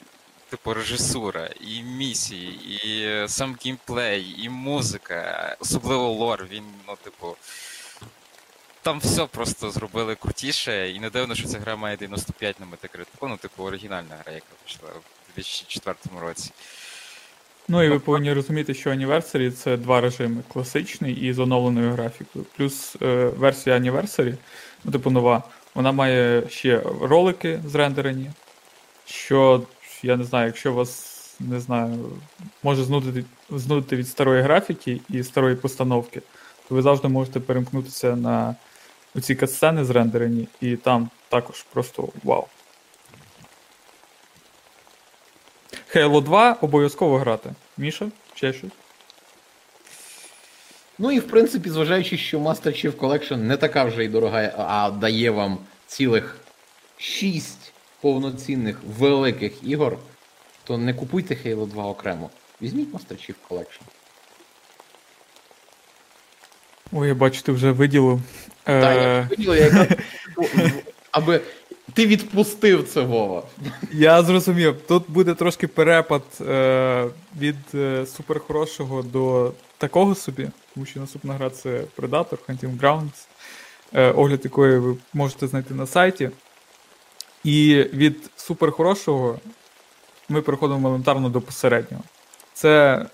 типу, режисура, і місії, і е, сам геймплей, і музика, особливо лор, він, ну, типу. Там все просто зробили крутіше, і не дивно, що ця гра має 95 на метакритику. Ну, типу, оригінальна гра, яка вийшла у 2004 році.
Ну і ви повинні розуміти, що Anniversary це два режими: класичний і з оновленою графікою. Плюс е, версія Anniversary, ну, типу нова, вона має ще ролики зрендерені. Що, я не знаю, якщо вас не знаю, може знудити, знудити від старої графіки і старої постановки, то ви завжди можете перемкнутися на ці катсцени зрендерені, і там також просто вау. Halo 2 обов'язково грати. Міша, ще щось?
Ну і в принципі, зважаючи, що Master Chief Collection не така вже й дорога, а дає вам цілих 6 повноцінних великих ігор, то не купуйте Halo 2 окремо. Візьміть Master Chief Collection.
Ой, я бачу, ти вже виділив. Е,
Та, я я якраз, [laughs] аби ти відпустив це Вова.
Я зрозумів. Тут буде трошки перепад е, від е, суперхорошого до такого собі, тому що наступна гра це Predator, Hunting Grounds, е, огляд якої ви можете знайти на сайті. І від суперхорошого ми переходимо елементарно до посереднього. Це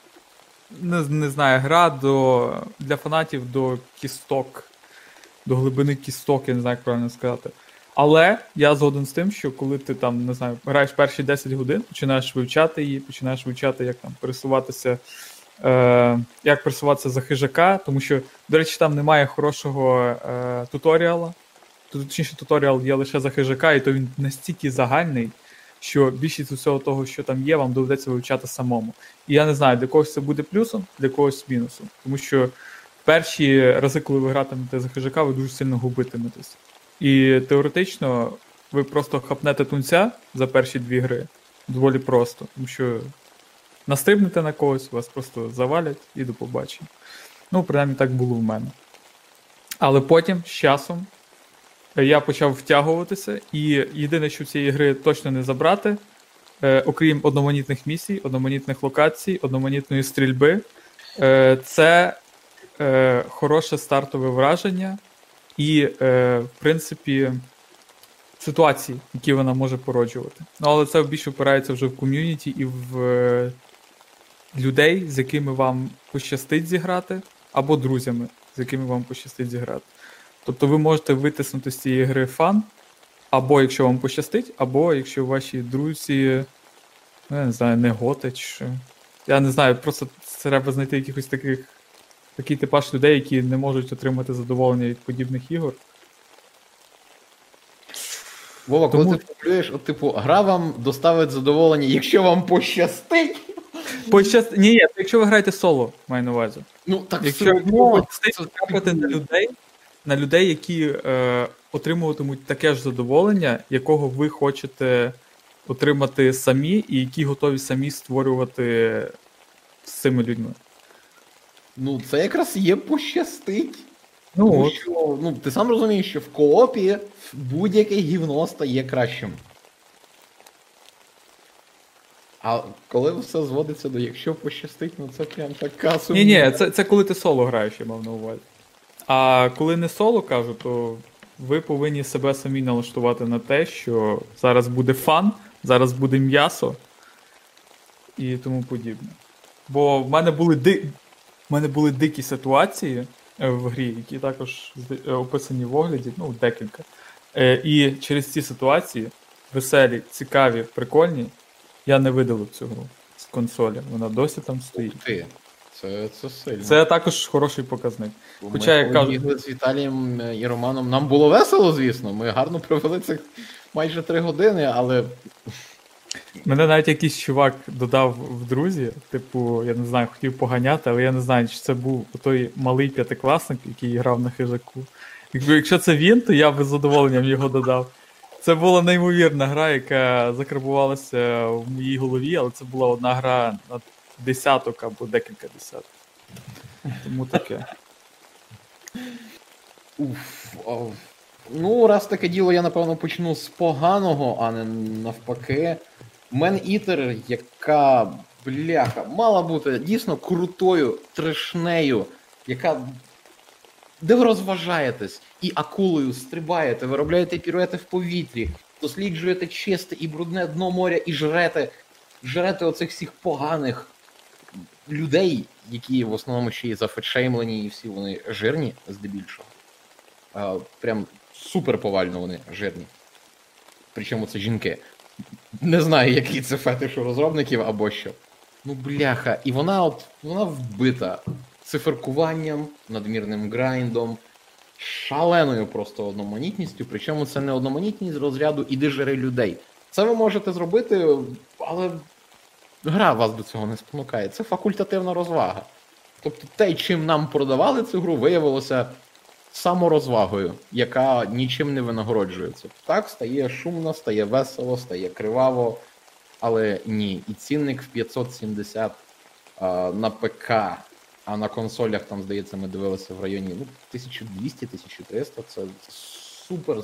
не, не знаю, гра до, для фанатів до кісток, до глибини кісток, я не знаю, як правильно сказати. Але я згоден з тим, що коли ти там не знаю, граєш перші 10 годин, починаєш вивчати її, починаєш вивчати, як там пересуватися, е, як пересуватися за хижака, тому що, до речі, там немає хорошого е, туторіала. Точніше, туторіал є лише за хижака, і то він настільки загальний, що більшість усього того, що там є, вам доведеться вивчати самому. І я не знаю, для когось це буде плюсом, для когось мінусом. Тому що перші рази, коли ви гратимете за хижака, ви дуже сильно губитиметесь. І теоретично ви просто хапнете тунця за перші дві гри доволі просто, тому що настрибнете на когось, вас просто завалять і до побачення. Ну, принаймні так було в мене. Але потім, з часом, я почав втягуватися, і єдине, що цієї гри точно не забрати, е, окрім одноманітних місій, одноманітних локацій, одноманітної стрільби, е, це е, хороше стартове враження і, е, в принципі, ситуації, які вона може породжувати. Ну, але це більше впирається вже в ком'юніті і в е, людей, з якими вам пощастить зіграти, або друзями, з якими вам пощастить зіграти. Тобто ви можете витиснути з цієї гри фан, або якщо вам пощастить, або якщо ваші друзі, ну, я не знаю, не готи чи що. Я не знаю, просто треба знайти якихось таких такий типаж людей, які не можуть отримати задоволення від подібних ігор.
Вова, коли
Тому-
ти формулюєш, от типу, гра вам доставить задоволення, якщо вам пощастить.
Пощаст... Ні, ні, якщо ви граєте соло, маю на увазі.
Ну так
Якщо
все
ви
одно, це
потрапити на людей, на людей, які е, отримуватимуть таке ж задоволення, якого ви хочете отримати самі, і які готові самі створювати з цими людьми.
Ну, це якраз є пощастить.
Ну
Тому
от.
що, ну, ти сам розумієш, що в коопі будь-яке гівно стає кращим. А коли все зводиться до якщо пощастить, ну це прям така
Ні, ні, це, це коли ти соло граєш, я мав на увазі. А коли не соло кажу, то ви повинні себе самі налаштувати на те, що зараз буде фан, зараз буде м'ясо і тому подібне. Бо в мене були ди... в мене були дикі ситуації е, в грі, які також е, описані в огляді, ну, декілька. Е, І через ці ситуації, веселі, цікаві, прикольні, я не видалив цю гру з консолі. Вона досі там стоїть.
Це, це сильно.
Це також хороший показник.
Бо
хоча,
ми
кажуть-
бігли з Віталієм е, і Романом. Нам було весело, звісно. Ми гарно провели цих майже три години, але
Мене навіть якийсь чувак додав в друзі, типу, я не знаю, хотів поганяти, але я не знаю, чи це був той малий п'ятикласник, який грав на хижаку. Якби якщо це він, то я би з задоволенням його додав. Це була неймовірна гра, яка закарбувалася в моїй голові, але це була одна гра на десяток або декілька десяток. Тому таке.
Уф, ну, раз таке діло, я напевно почну з поганого, а не навпаки. Мен Ітер, яка бляха, мала бути дійсно крутою, трешнею, яка. Де ви розважаєтесь і акулою стрибаєте, ви робляєте піруети в повітрі, досліджуєте чисте і брудне дно моря і жрете, жрете оцих всіх поганих людей, які в основному ще й зафетшеймлені, і всі вони жирні здебільшого. А, прям супер повально вони жирні. Причому це жінки. Не знаю, який це фетиш у розробників або що. Ну, бляха, і вона от вона вбита циферкуванням, надмірним грайндом, шаленою просто одноманітністю. Причому це не одноманітність розряду іди жери людей. Це ви можете зробити, але гра вас до цього не спонукає. Це факультативна розвага. Тобто те, чим нам продавали цю гру, виявилося саморозвагою, яка нічим не винагороджується. Так, стає шумно, стає весело, стає криваво, але ні. І цінник в 570 а, на ПК, а на консолях там, здається, ми дивилися в районі ну, 1200-1300. Це супер.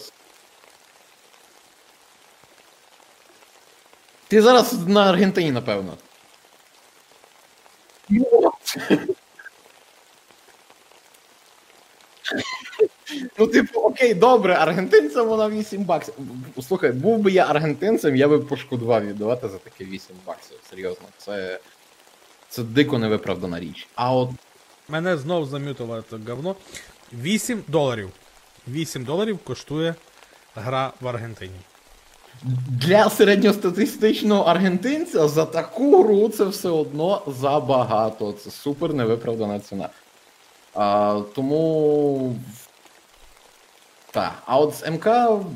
Ти зараз на Аргентині, напевно. Ну, типу, окей, добре, аргентинцям вона 8 баксів. Слухай, був би я аргентинцем, я би пошкодував віддавати за таке 8 баксів. Серйозно, це, це дико невиправдана річ. А от
Мене знов замютило це говно. 8 доларів. 8 доларів коштує гра в Аргентині.
Для середньостатистичного аргентинця за таку гру це все одно забагато. Це супер невиправдана ціна. А, тому. Так. А от з МК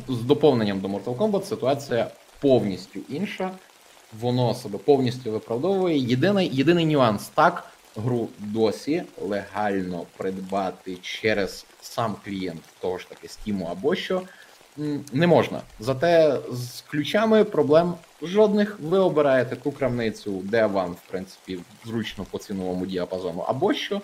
з доповненням до Mortal Kombat ситуація повністю інша. Воно себе повністю виправдовує. Єдиний, єдиний нюанс так, гру досі легально придбати через сам клієнт того ж таки Steam або що. Не можна. Зате з ключами проблем жодних. Ви обираєте ту крамницю, де вам, в принципі, зручно по ціновому діапазону, або що.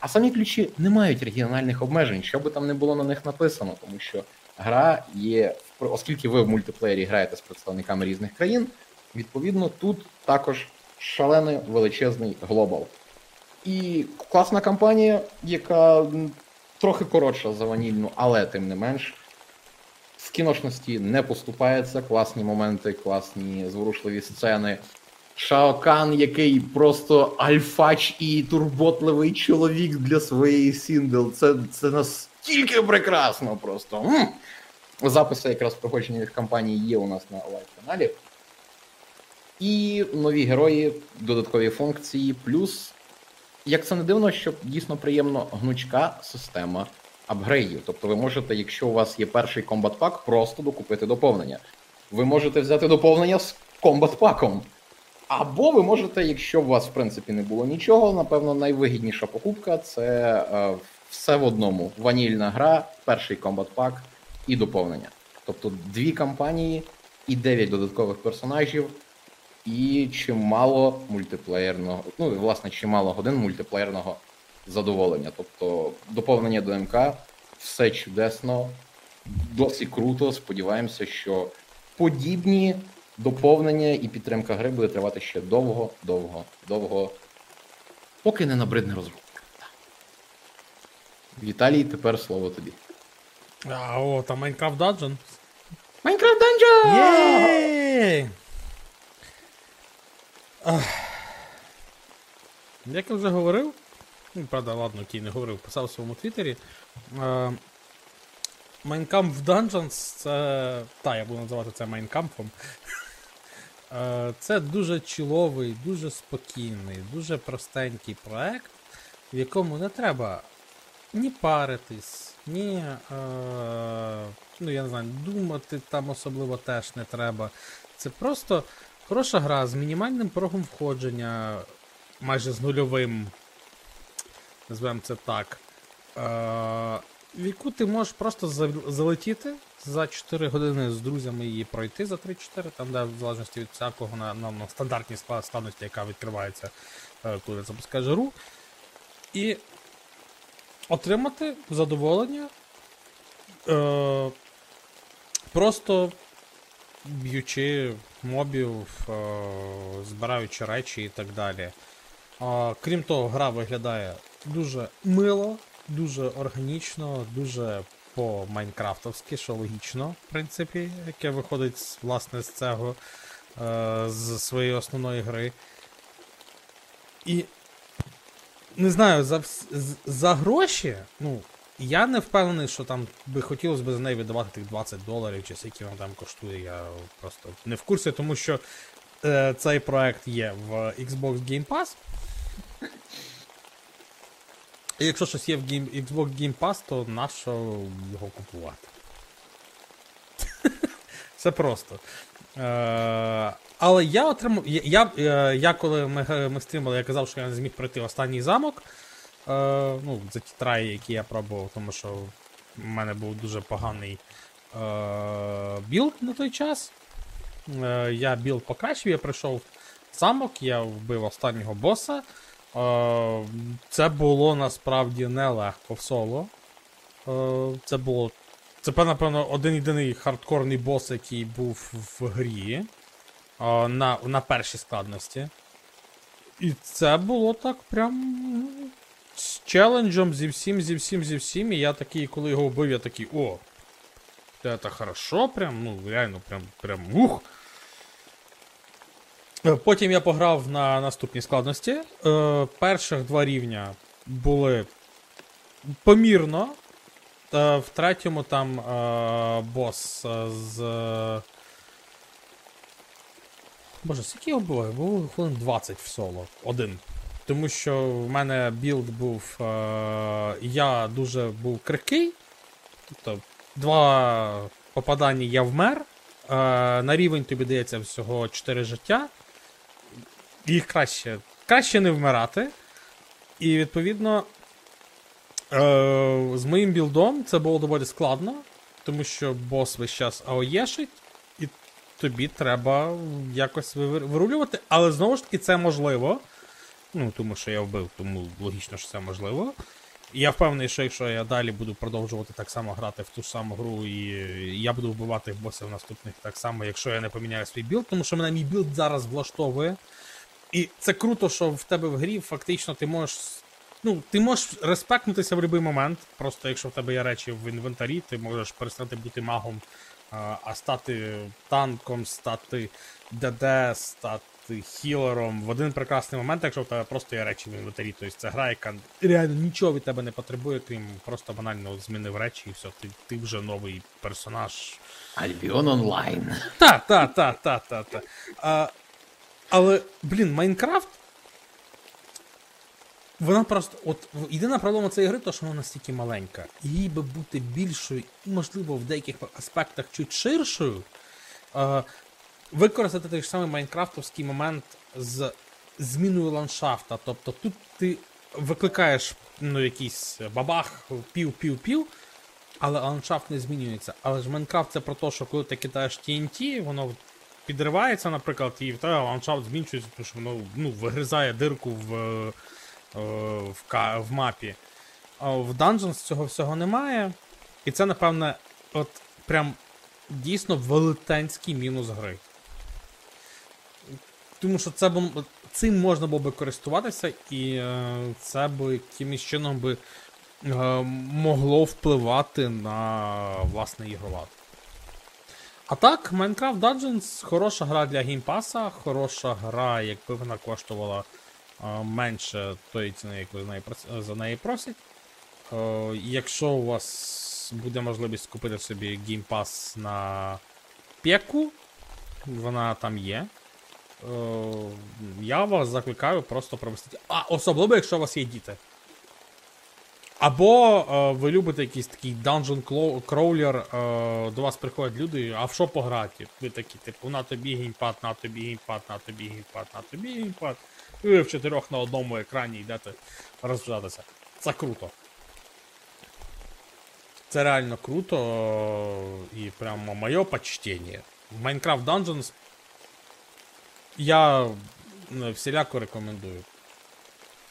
А самі ключі не мають регіональних обмежень, що би там не було на них написано, тому що гра є, оскільки ви в мультиплеєрі граєте з представниками різних країн, відповідно, тут також шалений величезний глобал. І класна кампанія, яка трохи коротша за ванільну, але тим не менш. В кіношності не поступається, класні моменти, класні зворушливі сцени. Шао Кан, який просто альфач і турботливий чоловік для своєї Сіндел. Це, це настільки прекрасно просто. М! Записи якраз проходження кампанії є у нас на live-каналі. І нові герої, додаткові функції, плюс, як це не дивно, що дійсно приємно гнучка система апгрейдів. Тобто ви можете, якщо у вас є перший Combat Pack, просто докупити доповнення. Ви можете взяти доповнення з комбат паком. Або ви можете, якщо у вас в принципі не було нічого, напевно, найвигідніша покупка це е, все в одному: ванільна гра, перший комбат пак і доповнення. Тобто дві кампанії і дев'ять додаткових персонажів, і чимало мультиплеєрного, ну власне чимало годин мультиплеєрного задоволення. Тобто доповнення до МК все чудесно, досить круто. Сподіваємося, що подібні доповнення і підтримка гри буде тривати ще довго, довго, довго, поки не набридне розробка. Віталій, тепер слово тобі.
А, о, там Minecraft Dungeon.
Minecraft Dungeon!
Єй! Як я вже говорив, ну, правда, ладно, окей, не говорив, писав у своєму твіттері. Е, Майнкамп Dungeons це. Та, я буду називати це Майнкампом. Е, Це дуже чіловий, дуже спокійний, дуже простенький проект, в якому не треба ні паритись, ні. Е, ну, я не знаю, думати там особливо теж не треба. Це просто хороша гра з мінімальним порогом входження, майже з нульовим. Назвемо це так. Е, в яку ти можеш просто залетіти за 4 години з друзями її пройти за 3-4, там, де в залежності від всякого на, на, на стандартній склад- складності, яка відкривається, е, коли запускаєш гру. І отримати задоволення. Е, просто б'ючи мобів, е, збираючи речі і так далі. Крім того, гра виглядає дуже мило, дуже органічно, дуже по-майнкрафтовськи, що логічно, в принципі, яке виходить власне з цього, е, з своєї основної гри. І не знаю, за, за гроші, ну, я не впевнений, що там би хотілося б за неї віддавати тих 20 доларів, чи скільки вона там коштує, я просто не в курсі, тому що е, цей проект є в Xbox Game Pass. І якщо щось є в Game, Xbox Game Pass, то нащо його купувати? [laughs] Це просто. Е, але я отримав. Я, я, е, я коли ми, ми стрімали, я казав, що я не зміг пройти останній замок. Е, ну, за ті try ї, які я пробував, тому що в мене був дуже поганий е, build на той час. Е, я build покращив, я прийшов в замок, я вбив останнього боса. Е, це було насправді нелегко в соло. Е, це було. Це, напевно, один єдиний хардкорний бос, який був в грі е, на, на першій складності. І це було так прям з челенджем, зі всім, зі всім, зі всім. І я такий, коли його вбив, я такий, о, це хорошо, прям, ну, реально, прям, прям ух. Е, Потім я пограв на наступній складності. Е, перших два рівня були помірно. Е, в третьому там е, бос е, з. Боже, скільки я вбиваю? Було хвилин 20 в соло. Один. Тому що в мене build був. Е, я дуже був крихкий. Тобто, два попадання я вмер. Е, на рівень тобі дається всього 4 життя. Їх краще, краще не вмирати. І відповідно. Е, з моїм build ом це було доволі складно, тому що бос весь час AOE шить, і тобі треба якось вирулювати, але знову ж таки це можливо. Ну, тому що я вбив, тому логічно, що це можливо. Я впевнений, що якщо я далі буду продовжувати так само грати в ту ж саму гру, і я буду вбивати босів наступних так само, якщо я не поміняю свій build, тому що мене мій build зараз влаштовує. І це круто, що в тебе в грі фактично ти можеш. Ну, ти можеш respec нутися в будь-який момент. Просто якщо в тебе є речі в інвентарі, ти можеш перестати бути магом, а, стати танком, стати ДД, стати хілером в один прекрасний момент, якщо в тебе просто є речі в інвентарі. Тобто це гра, яка реально нічого від тебе не потребує, крім просто банально змінив речі, і все, ти, ти вже новий персонаж.
Альбіон онлайн.
Та, та, та, та, та, та. А, але, блін, Майнкрафт. Вона просто. От єдина проблема цієї гри, то що вона настільки маленька. Їй би бути більшою і, можливо, в деяких аспектах чуть ширшою. Е, використати той ж самий майнкрафтовський момент з зміною ландшафта. Тобто тут ти викликаєш ну, якийсь бабах, пів-пів-пів, але ландшафт не змінюється. Але ж Майнкрафт це про те, що коли ти кидаєш TNT, воно підривається, наприклад, і тебе ландшафт змінюється, тому що воно ну, вигризає дирку в, е, в, в мапі. А в Dungeons цього всього немає. І це, напевне, от прям дійсно велетенський мінус гри. Тому що це б, цим можна було би користуватися, і е, це би якимось чином би е, могло впливати на власне ігролад. А так, Minecraft Dungeons хороша гра для Game Pass а, хороша гра, якби вона коштувала е, менше тої ціни, яку за неї, за неї просять. Е, якщо у вас буде можливість купити собі Game Pass на пеку, вона там є. Е, я вас закликаю просто провести. А особливо, якщо у вас є діти. Або е, ви любите якийсь такий dungeon crawler, е, до вас приходять люди, а в що пограти? Ви такі, типу, на тобі геймпад, на тобі геймпад, на тобі геймпад, на тобі геймпад. І ви в чотирьох на одному екрані йдете розважатися. Це круто. Це реально круто е, і прямо моє почтення. Minecraft Dungeons я е, всіляко рекомендую.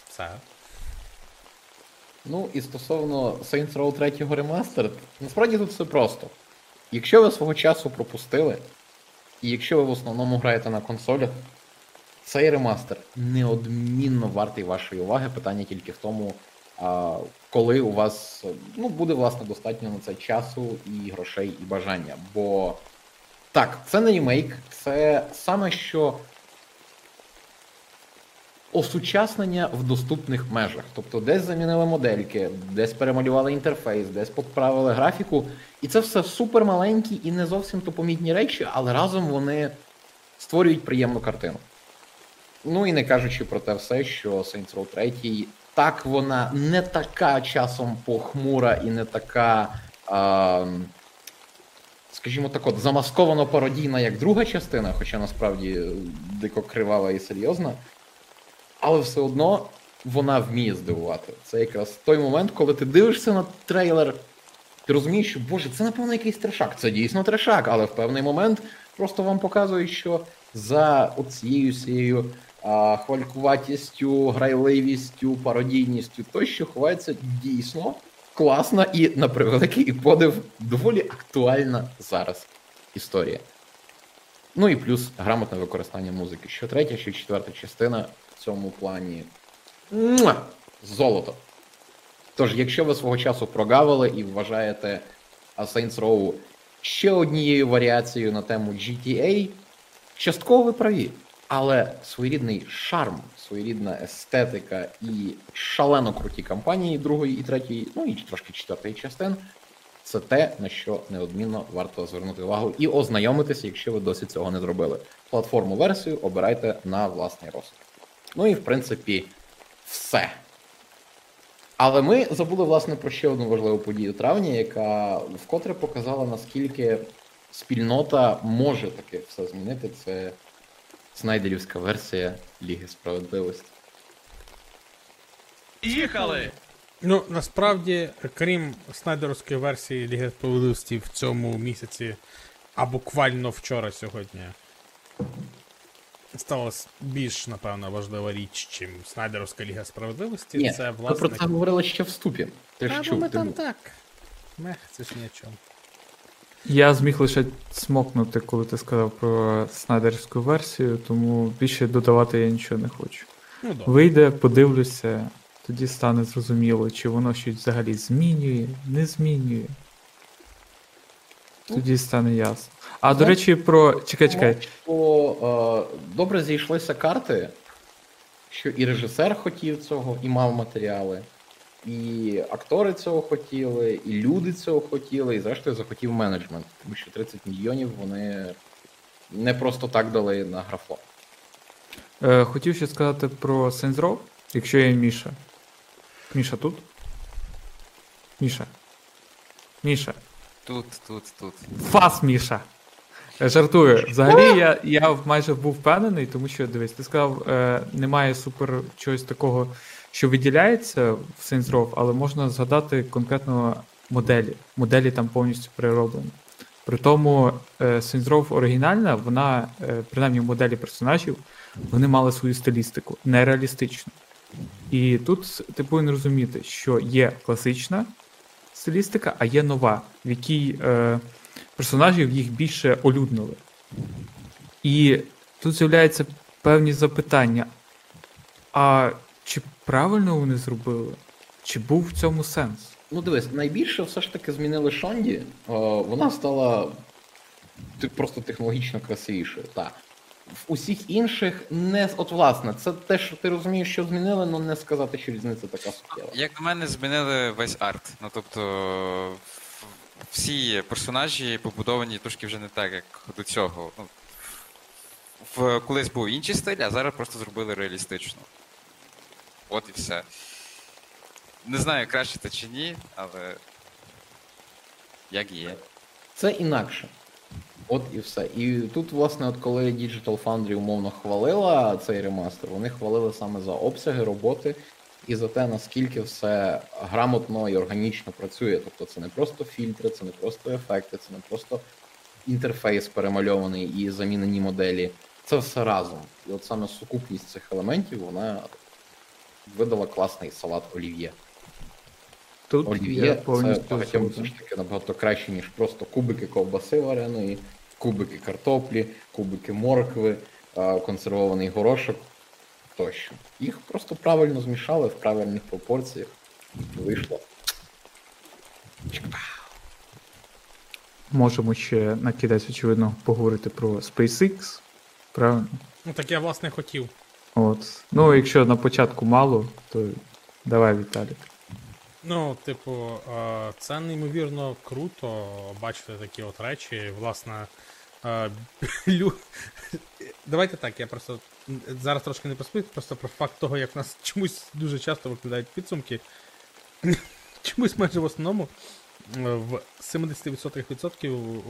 Все.
Ну і стосовно Saints Row 3 Remastered, насправді тут все просто. Якщо ви свого часу пропустили, і якщо ви в основному граєте на консолях, цей ремастер неодмінно вартий вашої уваги. Питання тільки в тому, коли у вас ну, буде власне достатньо на це часу і грошей, і бажання. Бо так, це не ремейк, це саме що осучаснення в доступних межах. Тобто десь замінили модельки, десь перемалювали інтерфейс, десь поправили графіку. І це все супер маленькі і не зовсім то помітні речі, але разом вони створюють приємну картину. Ну і не кажучи про те все, що Saints Row 3, так вона не така часом похмура і не така. А, скажімо так, от замасковано пародійна, як друга частина, хоча насправді е, дико кривава і серйозна. Але все одно вона вміє здивувати. Це якраз той момент, коли ти дивишся на трейлер, ти розумієш, що Боже, це напевно якийсь трешак. Це дійсно трешак, але в певний момент просто вам показують, що за оцією всією а, хвалькуватістю, грайливістю, пародійністю тощо ховається дійсно класна і, на превеликий подив, доволі актуальна зараз історія. Ну і плюс грамотне використання музики. Що третя, що четверта частина цьому плані золото. Тож, якщо ви свого часу прогавили і вважаєте Saints Row ще однією варіацією на тему GTA, частково ви праві. Але своєрідний шарм, своєрідна естетика і шалено круті кампанії другої і третьої, ну і трошки четвертої частин, це те, на що неодмінно варто звернути увагу і ознайомитися, якщо ви досі цього не зробили. Платформу версію обирайте на власний розсуд. Ну і в принципі, все. Але ми забули власне про ще одну важливу подію травня, яка вкотре показала, наскільки спільнота може таки все змінити. Це снайдерівська версія Ліги Справедливості.
Ну, насправді, крім снайдерської версії Ліги Справедливості в цьому місяці, а буквально вчора сьогодні, сталася більш, напевно, важлива річ, чим Снайдерська Ліга Справедливості.
Ні,
це
ми
власне.
про це говорили ще в вступі. Ти ж
ну,
чув,
ми
ти
там
був.
так. Мех, це ж ні о чому.
Я зміг лише смокнути, коли ти сказав про снайдерську версію, тому більше додавати я нічого не хочу.
Ну, добре.
Вийде, подивлюся, тоді стане зрозуміло, чи воно щось взагалі змінює, не змінює. Тоді стане ясно. А до речі, про. Чекай, чекай.
Бо е, добре зійшлися карти, що і режисер хотів цього, і мав матеріали, і актори цього хотіли, і люди цього хотіли, і зрештою захотів менеджмент, тому що 30 мільйонів вони не просто так дали на графон.
Е, хотів ще сказати про Saints Row, якщо є Міша. Міша тут? Міша. Міша.
Тут, тут, тут.
Фас, Міша. Жартую. Взагалі я, я майже був впевнений, тому що дивись, ти сказав, е, немає супер чогось такого, що виділяється в Saints Row, але можна згадати конкретно моделі. Моделі там повністю перероблені. При тому е, Saints Row оригінальна, вона, е, принаймні в моделі персонажів, вони мали свою стилістику, нереалістичну. І тут ти повинен розуміти, що є класична стилістика, а є нова, в якій е, персонажів їх більше олюднили. І тут з'являються певні запитання: а чи правильно вони зробили? Чи був в цьому сенс?
Ну дивись, найбільше все ж таки змінили Шонді. О, вона стала просто технологічно красивішою. Так. В усіх інших не от власне, це те, що ти розумієш, що змінили, але не сказати, що різниця така суттєва.
Як на мене, змінили весь арт. Ну тобто всі персонажі побудовані трошки вже не так, як до цього. Ну, в колись був інший стиль, а зараз просто зробили реалістично. От і все. Не знаю, краще це чи ні, але як є.
Це інакше. От і все. І тут, власне, от коли Digital Foundry умовно хвалила цей ремастер, вони хвалили саме за обсяги роботи і за те, наскільки все грамотно і органічно працює. Тобто це не просто фільтри, це не просто ефекти, це не просто інтерфейс перемальований і замінені моделі. Це все разом. І от саме сукупність цих елементів вона видала класний салат олів'є.
Тут
Олів'є
я
це багатьом все ж таки набагато краще, ніж просто кубики ковбаси вареної, кубики картоплі, кубики моркви, консервований горошок тощо. Їх просто правильно змішали в правильних пропорціях. Вийшло.
Можемо ще на кінець, очевидно, поговорити про SpaceX. Правильно?
Ну так я власне хотів.
От. Ну, якщо на початку мало, то давай, Віталік.
Ну, типу, е, це неймовірно круто бачити такі от речі. Власне, е. [laughs] давайте так, я просто зараз трошки не проспив, просто про факт того, як в нас чомусь дуже часто викладають підсумки. [laughs] Чомусь майже в основному е, в 70% відсотків.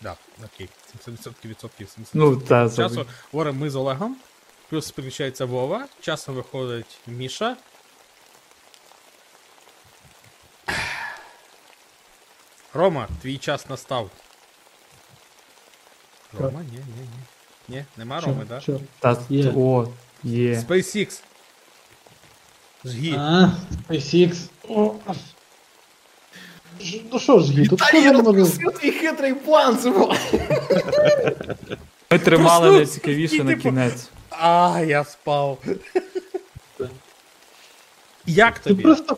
Да, окей, 70% відсотків 70%
Ну, та,
часу говоримо ми з Олегом, плюс підключається Вова, часом виходить Міша. Рома, твій час настав. Рома? Ні, ні, ні. Ні, нема Роми, так?
Що?
Та,
Є.
О, є.
SpaceX. Жгі.
А, SpaceX. О. Ж- Ну що ж, Гі, тут
я
може.
розкусив твій хитрий план, Симо!
Ми тримали
Просто
найцікавіше на
типу,
кінець.
А, я спав. Як
Це
тобі?
просто.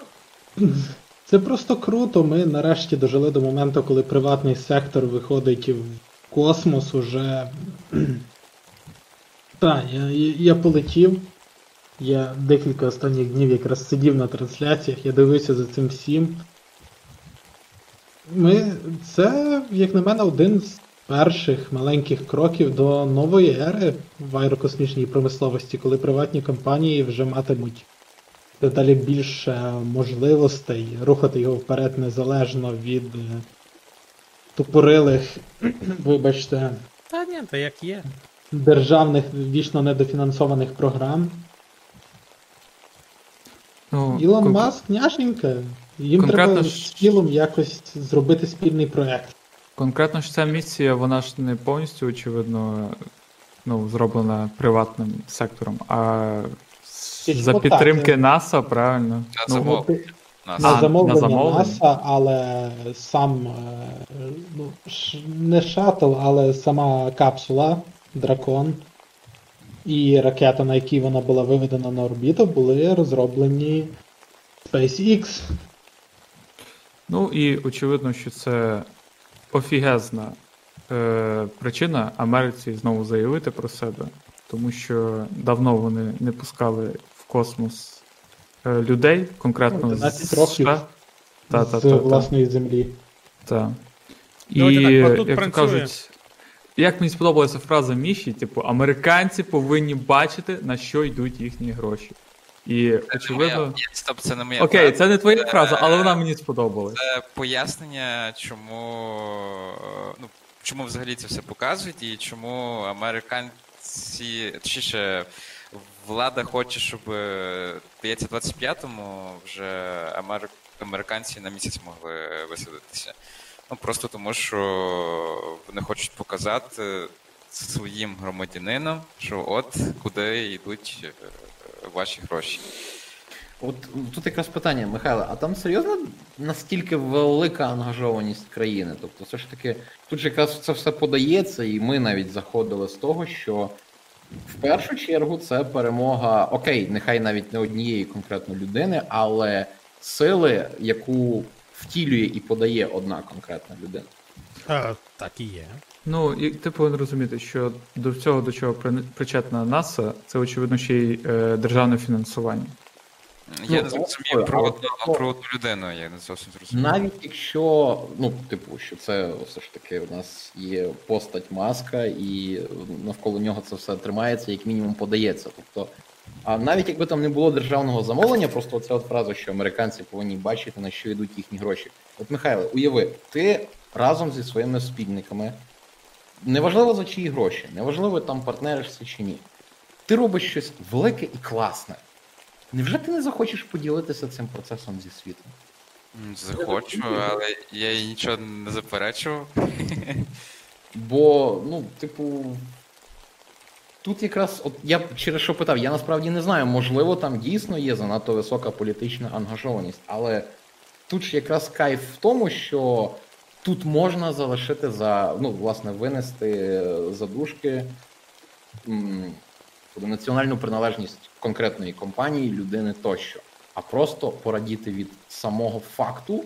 Це просто круто. Ми нарешті дожили до моменту, коли приватний сектор виходить в космос уже. [clears throat] Так, я, я, полетів. Я декілька останніх днів якраз сидів на трансляціях, я дивився за цим всім. Ми, це, як на мене, один з перших маленьких кроків до нової ери в аерокосмічній промисловості, коли приватні компанії вже матимуть дедалі більше можливостей рухати його вперед незалежно від е, тупорилих, [clears throat] вибачте,
Та ні, та як є.
державних вічно недофінансованих програм.
Ну,
Ілон
кон-
Маск, няшенька. Їм
Конкретно
треба
ж-
з Ілом якось зробити спільний проект.
Конкретно ж ця місія, вона ж не повністю, очевидно, ну, зроблена приватним сектором, а з- за підтримки
е.
НАСА, правильно?
Та
Ну,
Ти-
Нас.
А,
на
на
замовлення
замовлення?
НАСА, але сам е, ну, не шаттл, але сама капсула Дракон і ракета, на якій вона була виведена на орбіту, були розроблені SpaceX.
Ну і очевидно, що це офігезна е, причина Америці знову заявити про себе, тому що давно вони не пускали в космос людей, конкретно з
11 років
США. Та, та,
з
та, та.
власної землі.
Так. І,
Давайте так, тут
як то
працює.
кажуть, як мені сподобалася фраза Міші, типу, американці повинні бачити, на що йдуть їхні гроші. І,
Моя-
очевидно.
Ні, Стоп, це не моя
Окей,
фраза.
це не твоя фраза, але вона
Е,
мені сподобалась.
Це пояснення, чому, ну, чому взагалі це все показують і чому американці, точніше, влада хоче, щоб, е, здається, 25-му вже амер... американці на місяць могли висадитися. Ну, просто тому, що вони хочуть показати своїм громадянинам, що от куди йдуть е, ваші гроші.
От тут якраз питання, Михайло, а там серйозно настільки велика ангажованість країни? Тобто, все ж таки, тут же якраз це все подається, і ми навіть заходили з того, що в першу чергу це перемога, окей, нехай навіть не однієї конкретно людини, але сили, яку втілює і подає одна конкретна людина.
А, так і є.
Ну, і ти повинен розуміти, що до цього, до чого при- причетна НАСА, це очевидно ще й е, державне фінансування.
Я
Ну,
не зрозумів
але-
про одну, про одну людину, я не зовсім зрозумів.
Навіть якщо, ну, типу, що це все ж таки у нас є постать маска, і навколо нього це все тримається, як мінімум подається. Тобто, а навіть якби там не було державного замовлення, просто оця от фраза, що американці повинні бачити, на що йдуть їхні гроші. От, Михайло, уяви, ти разом зі своїми спільниками, неважливо за чиї гроші, неважливо там партнеришся чи ні. Ти робиш щось велике і класне. Невже ти не захочеш поділитися цим процесом зі світом?
Захочу, але я їй нічого не заперечував. [laughs]
Бо, ну, типу, тут якраз, от я через що питав, я насправді не знаю, можливо, там дійсно є занадто висока політична ангажованість, але тут ж якраз кайф в тому, що тут можна залишити за, ну, власне, винести е, задушки тобто національну приналежність конкретної компанії, людини тощо, а просто порадіти від самого факту.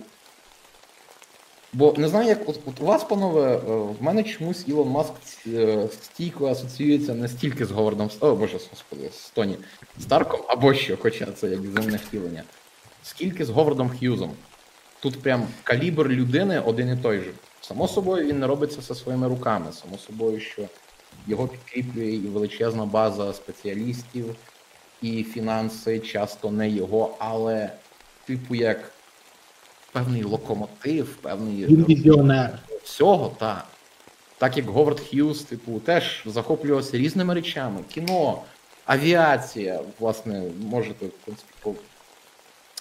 Бо не знаю, як от, от у вас, панове, е, в мене чомусь Ілон Маск е, стійко асоціюється не стільки з Говардом О, боже, господи, з Тоні Старком, або що, хоча це як земне втілення, скільки з Говардом Х'юзом. Тут прям калібр людини один і той же. Само собою, він не робить це все своїми руками. Само собою, що його підкріплює і величезна база спеціалістів, і фінанси часто не його, але, типу, як певний локомотив, певний
візіонер.
всього, так. Так як Говард Х'юз, типу, теж захоплювався різними речами: кіно, авіація, власне, можете в принципі, по-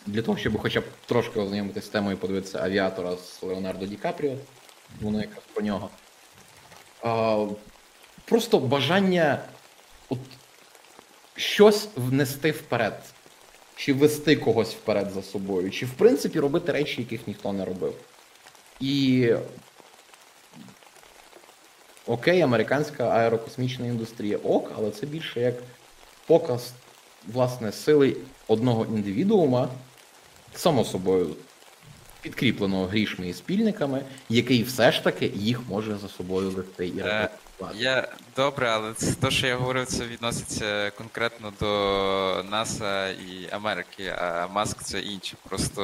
для того, щоб хоча б трошки ознайомитися з темою, подивитися авіатора з Леонардо Ді Капріо, воно якраз про нього. Просто бажання от, щось внести вперед, чи вести когось вперед за собою, чи в принципі робити речі, яких ніхто не робив. І окей, американська аерокосмічна індустрія ок, але це більше як показ власне сили одного індивідуума, само собою підкріпленого грішми і спільниками, який все ж таки їх може за собою вести і
Е,
реалізувати.
Я добре, але це те, що я говорив, це відноситься конкретно до НАСА і Америки, а Маск це інше. Просто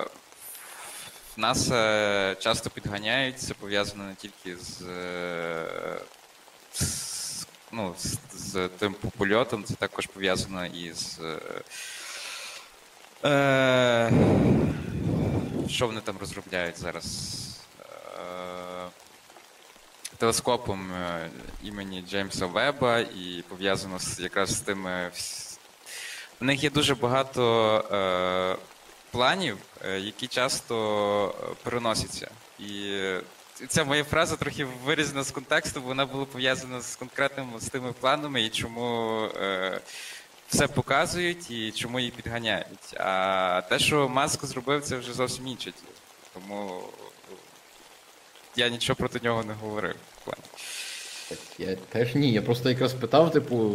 е, НАСА часто підганяють, це пов'язано не тільки з, е, з, ну, з, з тим польотом, це також пов'язано і з. е, Е, що вони там розробляють зараз? Е, телескопом е, імені Джеймса Веба і пов'язано з якраз з тими. У них є дуже багато е, планів, е, які часто е, переносяться. І ця моя фраза трохи вирізана з контексту, бо вона була пов'язана з конкретними з тими планами і чому. Е, все показують і чому її підганяють. А те, що Маск зробив, це вже зовсім інше. Тому я нічого проти нього не говорив.
Так, Я теж ні, я просто якраз питав, типу,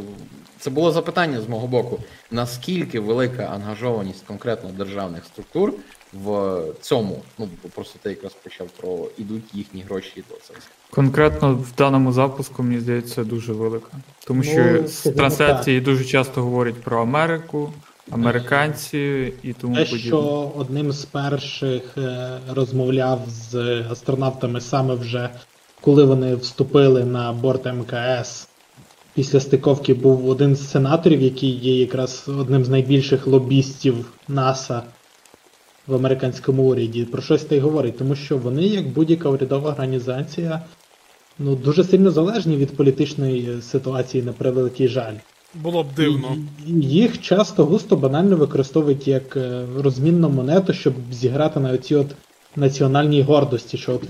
це було запитання з мого боку, наскільки велика ангажованість конкретно державних структур в цьому, ну просто ти якраз почав про ідуть їхні гроші до це.
Конкретно в даному запуску, мені здається, дуже велика. Тому що
Ну,
з трансляції дуже часто говорять про Америку, американці і тому
Те,
подібне.
що одним з перших е, розмовляв з астронавтами саме вже коли вони вступили на борт МКС. Після стиковки був один з сенаторів, який є якраз одним з найбільших лобістів НАСА в американському уряді. Про щось та й говорить, тому що вони, як будь-яка урядова організація, ну дуже сильно залежні від політичної ситуації на превеликий жаль.
Було б дивно.
Їх часто густо банально використовують як е, розмінну монету, щоб зіграти на оці от національній гордості, що от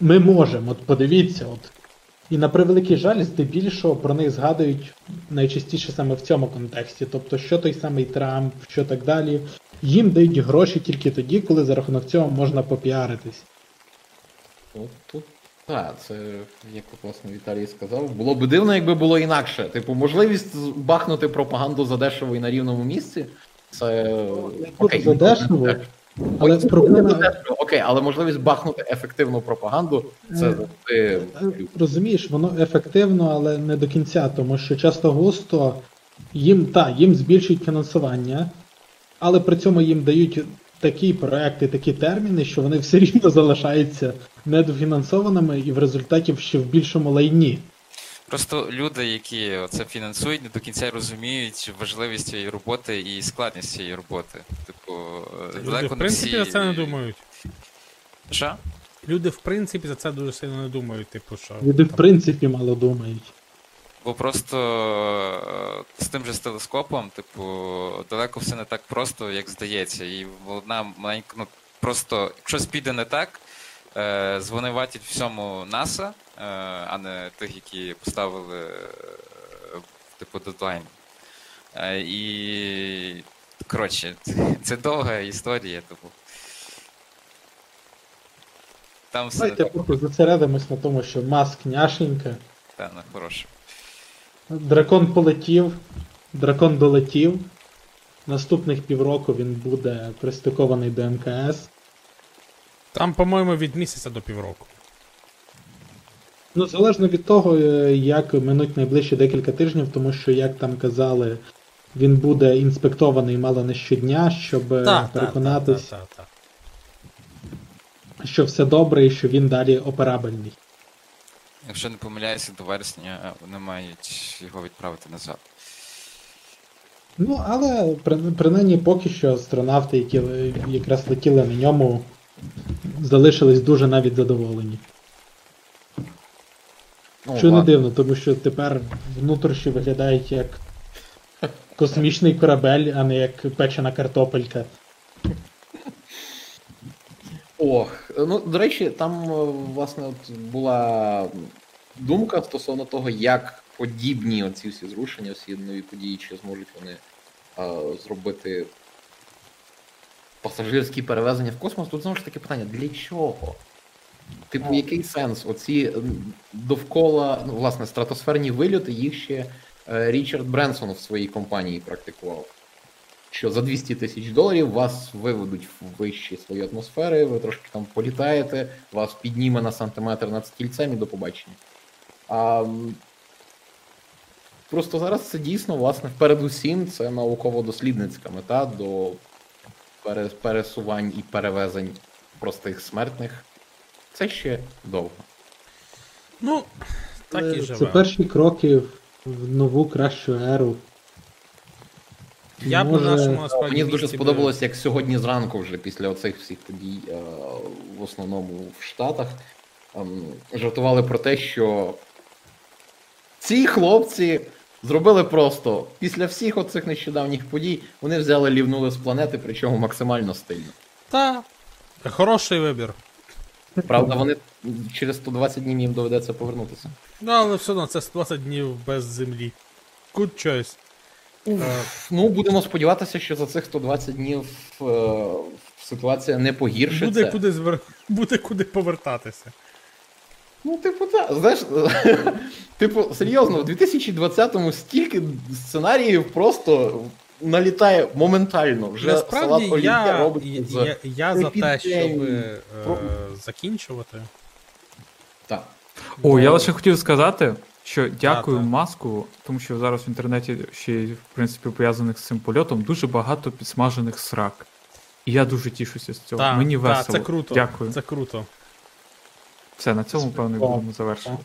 ми можемо, от подивіться, от І на превеликий жаль, здебільшого про них згадують найчастіше саме в цьому контексті. Тобто, що той самий Трамп, що так далі. Їм дають гроші тільки тоді, коли за рахунок цього можна попіаритись.
От тут. Так, це, як власне Віталій сказав, було б дивно, якби було інакше. Типу, можливість бахнути пропаганду задешево і на рівному місці. Це окей.
задешево. Але проблема-
Окей, але можливість бахнути ефективну пропаганду це
Е. Е, Розумієш, воно ефективно, але не до кінця, тому що часто густо їм та, їм збільшують фінансування, але при цьому їм дають такі проекти, такі терміни, що вони все рівно залишаються недофінансованими і в результаті ще в більшому лайні.
Просто люди, які це фінансують, не до кінця розуміють важливість цієї роботи і складність цієї роботи. Типу,
Люди,
далеко
в принципі,
всі...
за це не думають.
Що?
Люди, в принципі, за це дуже сильно не думають, типу, що.
Люди в принципі мало думають.
Бо просто е, з тим же з телескопом, типу, далеко все не так просто, як здається. І одна маленька, ну просто, якщо піде не так, е, звинуватять всьому НАСА, е, а не тих, які поставили типу дедлайн. І коротше, [laughs] це довга історія, типу. Там все
Давайте поки зосередимось на тому, що маск няшенька,
та, на хороше.
Дракон полетів, дракон долетів. Наступних півроку він буде пристикований до МКС.
Там, по-моєму, від місяця до півроку.
Ну, залежно від того, е, як минуть найближчі декілька тижнів, тому що, як там казали, він буде інспектований мало не щодня, щоб е, переконатись,
Так, так, так.
що все добре і що він далі операбельний.
Якщо не помиляюся, до вересня е, вони мають його відправити назад.
Ну, але принаймні поки що астронавти, які якраз летіли на ньому, залишились дуже навіть задоволені.
Ну,
Що не дивно, тому що тепер внутрішні виглядають як [laughs] космічний корабель, а не як печена картопелька.
Ох, ну до речі, там е, власне от була думка стосовно того, як подібні оці всі зрушення, всі нові події, чи зможуть вони е, зробити пасажирські перевезення в космос. Тут знову ж таки питання: для чого? Типу, який сенс? Оці довкола, ну, власне, стратосферні вильоти, їх ще е, Річард Бренсон в своїй компанії практикував що за 200 тисяч доларів вас виведуть в вищі свої атмосфери, ви трошки там політаєте, вас підніме на сантиметр над стільцем і до побачення. А, просто зараз це дійсно, власне, передусім це науково-дослідницька мета до пересувань і перевезень простих смертних. Це ще довго.
Ну, так і
Е, Це перші кроки в нову кращу еру.
Я б
Може,
на нашому насправді.
Мені дуже сподобалось, як сьогодні зранку, вже після оцих всіх подій, е, в основному в Штатах, ем, жартували про те, що ці хлопці зробили просто після всіх оцих нещодавніх подій, вони взяли лівнули з планети, причому максимально стильно.
Та. Хороший вибір.
Правда, вони через 120 днів їм доведеться повернутися.
Ну, але все одно це 120 днів без землі. Good choice. Е,
Ну, будемо сподіватися, що за цих 120 днів е, ситуація не погіршиться.
буде, куди звер... буде куди повертатися.
Ну, типу, так. Знаєш, [laughs] типу, серйозно, в 2020-му стільки сценаріїв просто налітає моментально. Вже
Насправді
салат
я,
робить
я,
з...
я, я за те, щоб е,
Про-
закінчувати.
Так.
О, я лише хотів сказати, що дякую
так.
маску, тому що зараз в інтернеті ще й, в принципі пов'язаних з цим польотом дуже багато підсмажених срак. І я дуже тішуся з цього.
Та,
Мені
та,
весело.
це круто.
Дякую.
Це круто.
Все, на цьому, певно, будемо завершувати.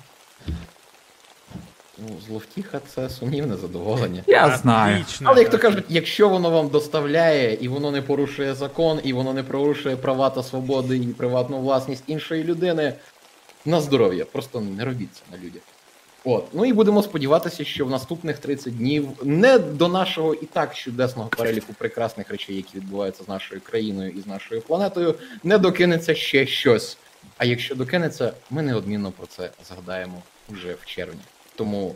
Ну, зловтіха це сумнівне задоволення.
Я знаю.
Отлично.
Але як то кажуть, якщо воно вам доставляє і воно не порушує закон, і воно не порушує права та свободи і приватну власність іншої людини, на здоров'я. Просто не робіть це на людях. От. Ну і будемо сподіватися, що в наступних 30 днів не до нашого і так чудесного переліку прекрасних речей, які відбуваються з нашою країною і з нашою планетою, не докинеться ще щось. А якщо докинеться, ми неодмінно про це згадаємо вже в червні. Тому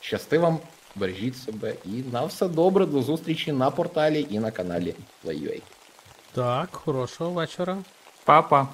щасти вам, бережіть себе і на все добре. До зустрічі на порталі і на каналі Play.ua.
Так, хорошого вечора.
Папа.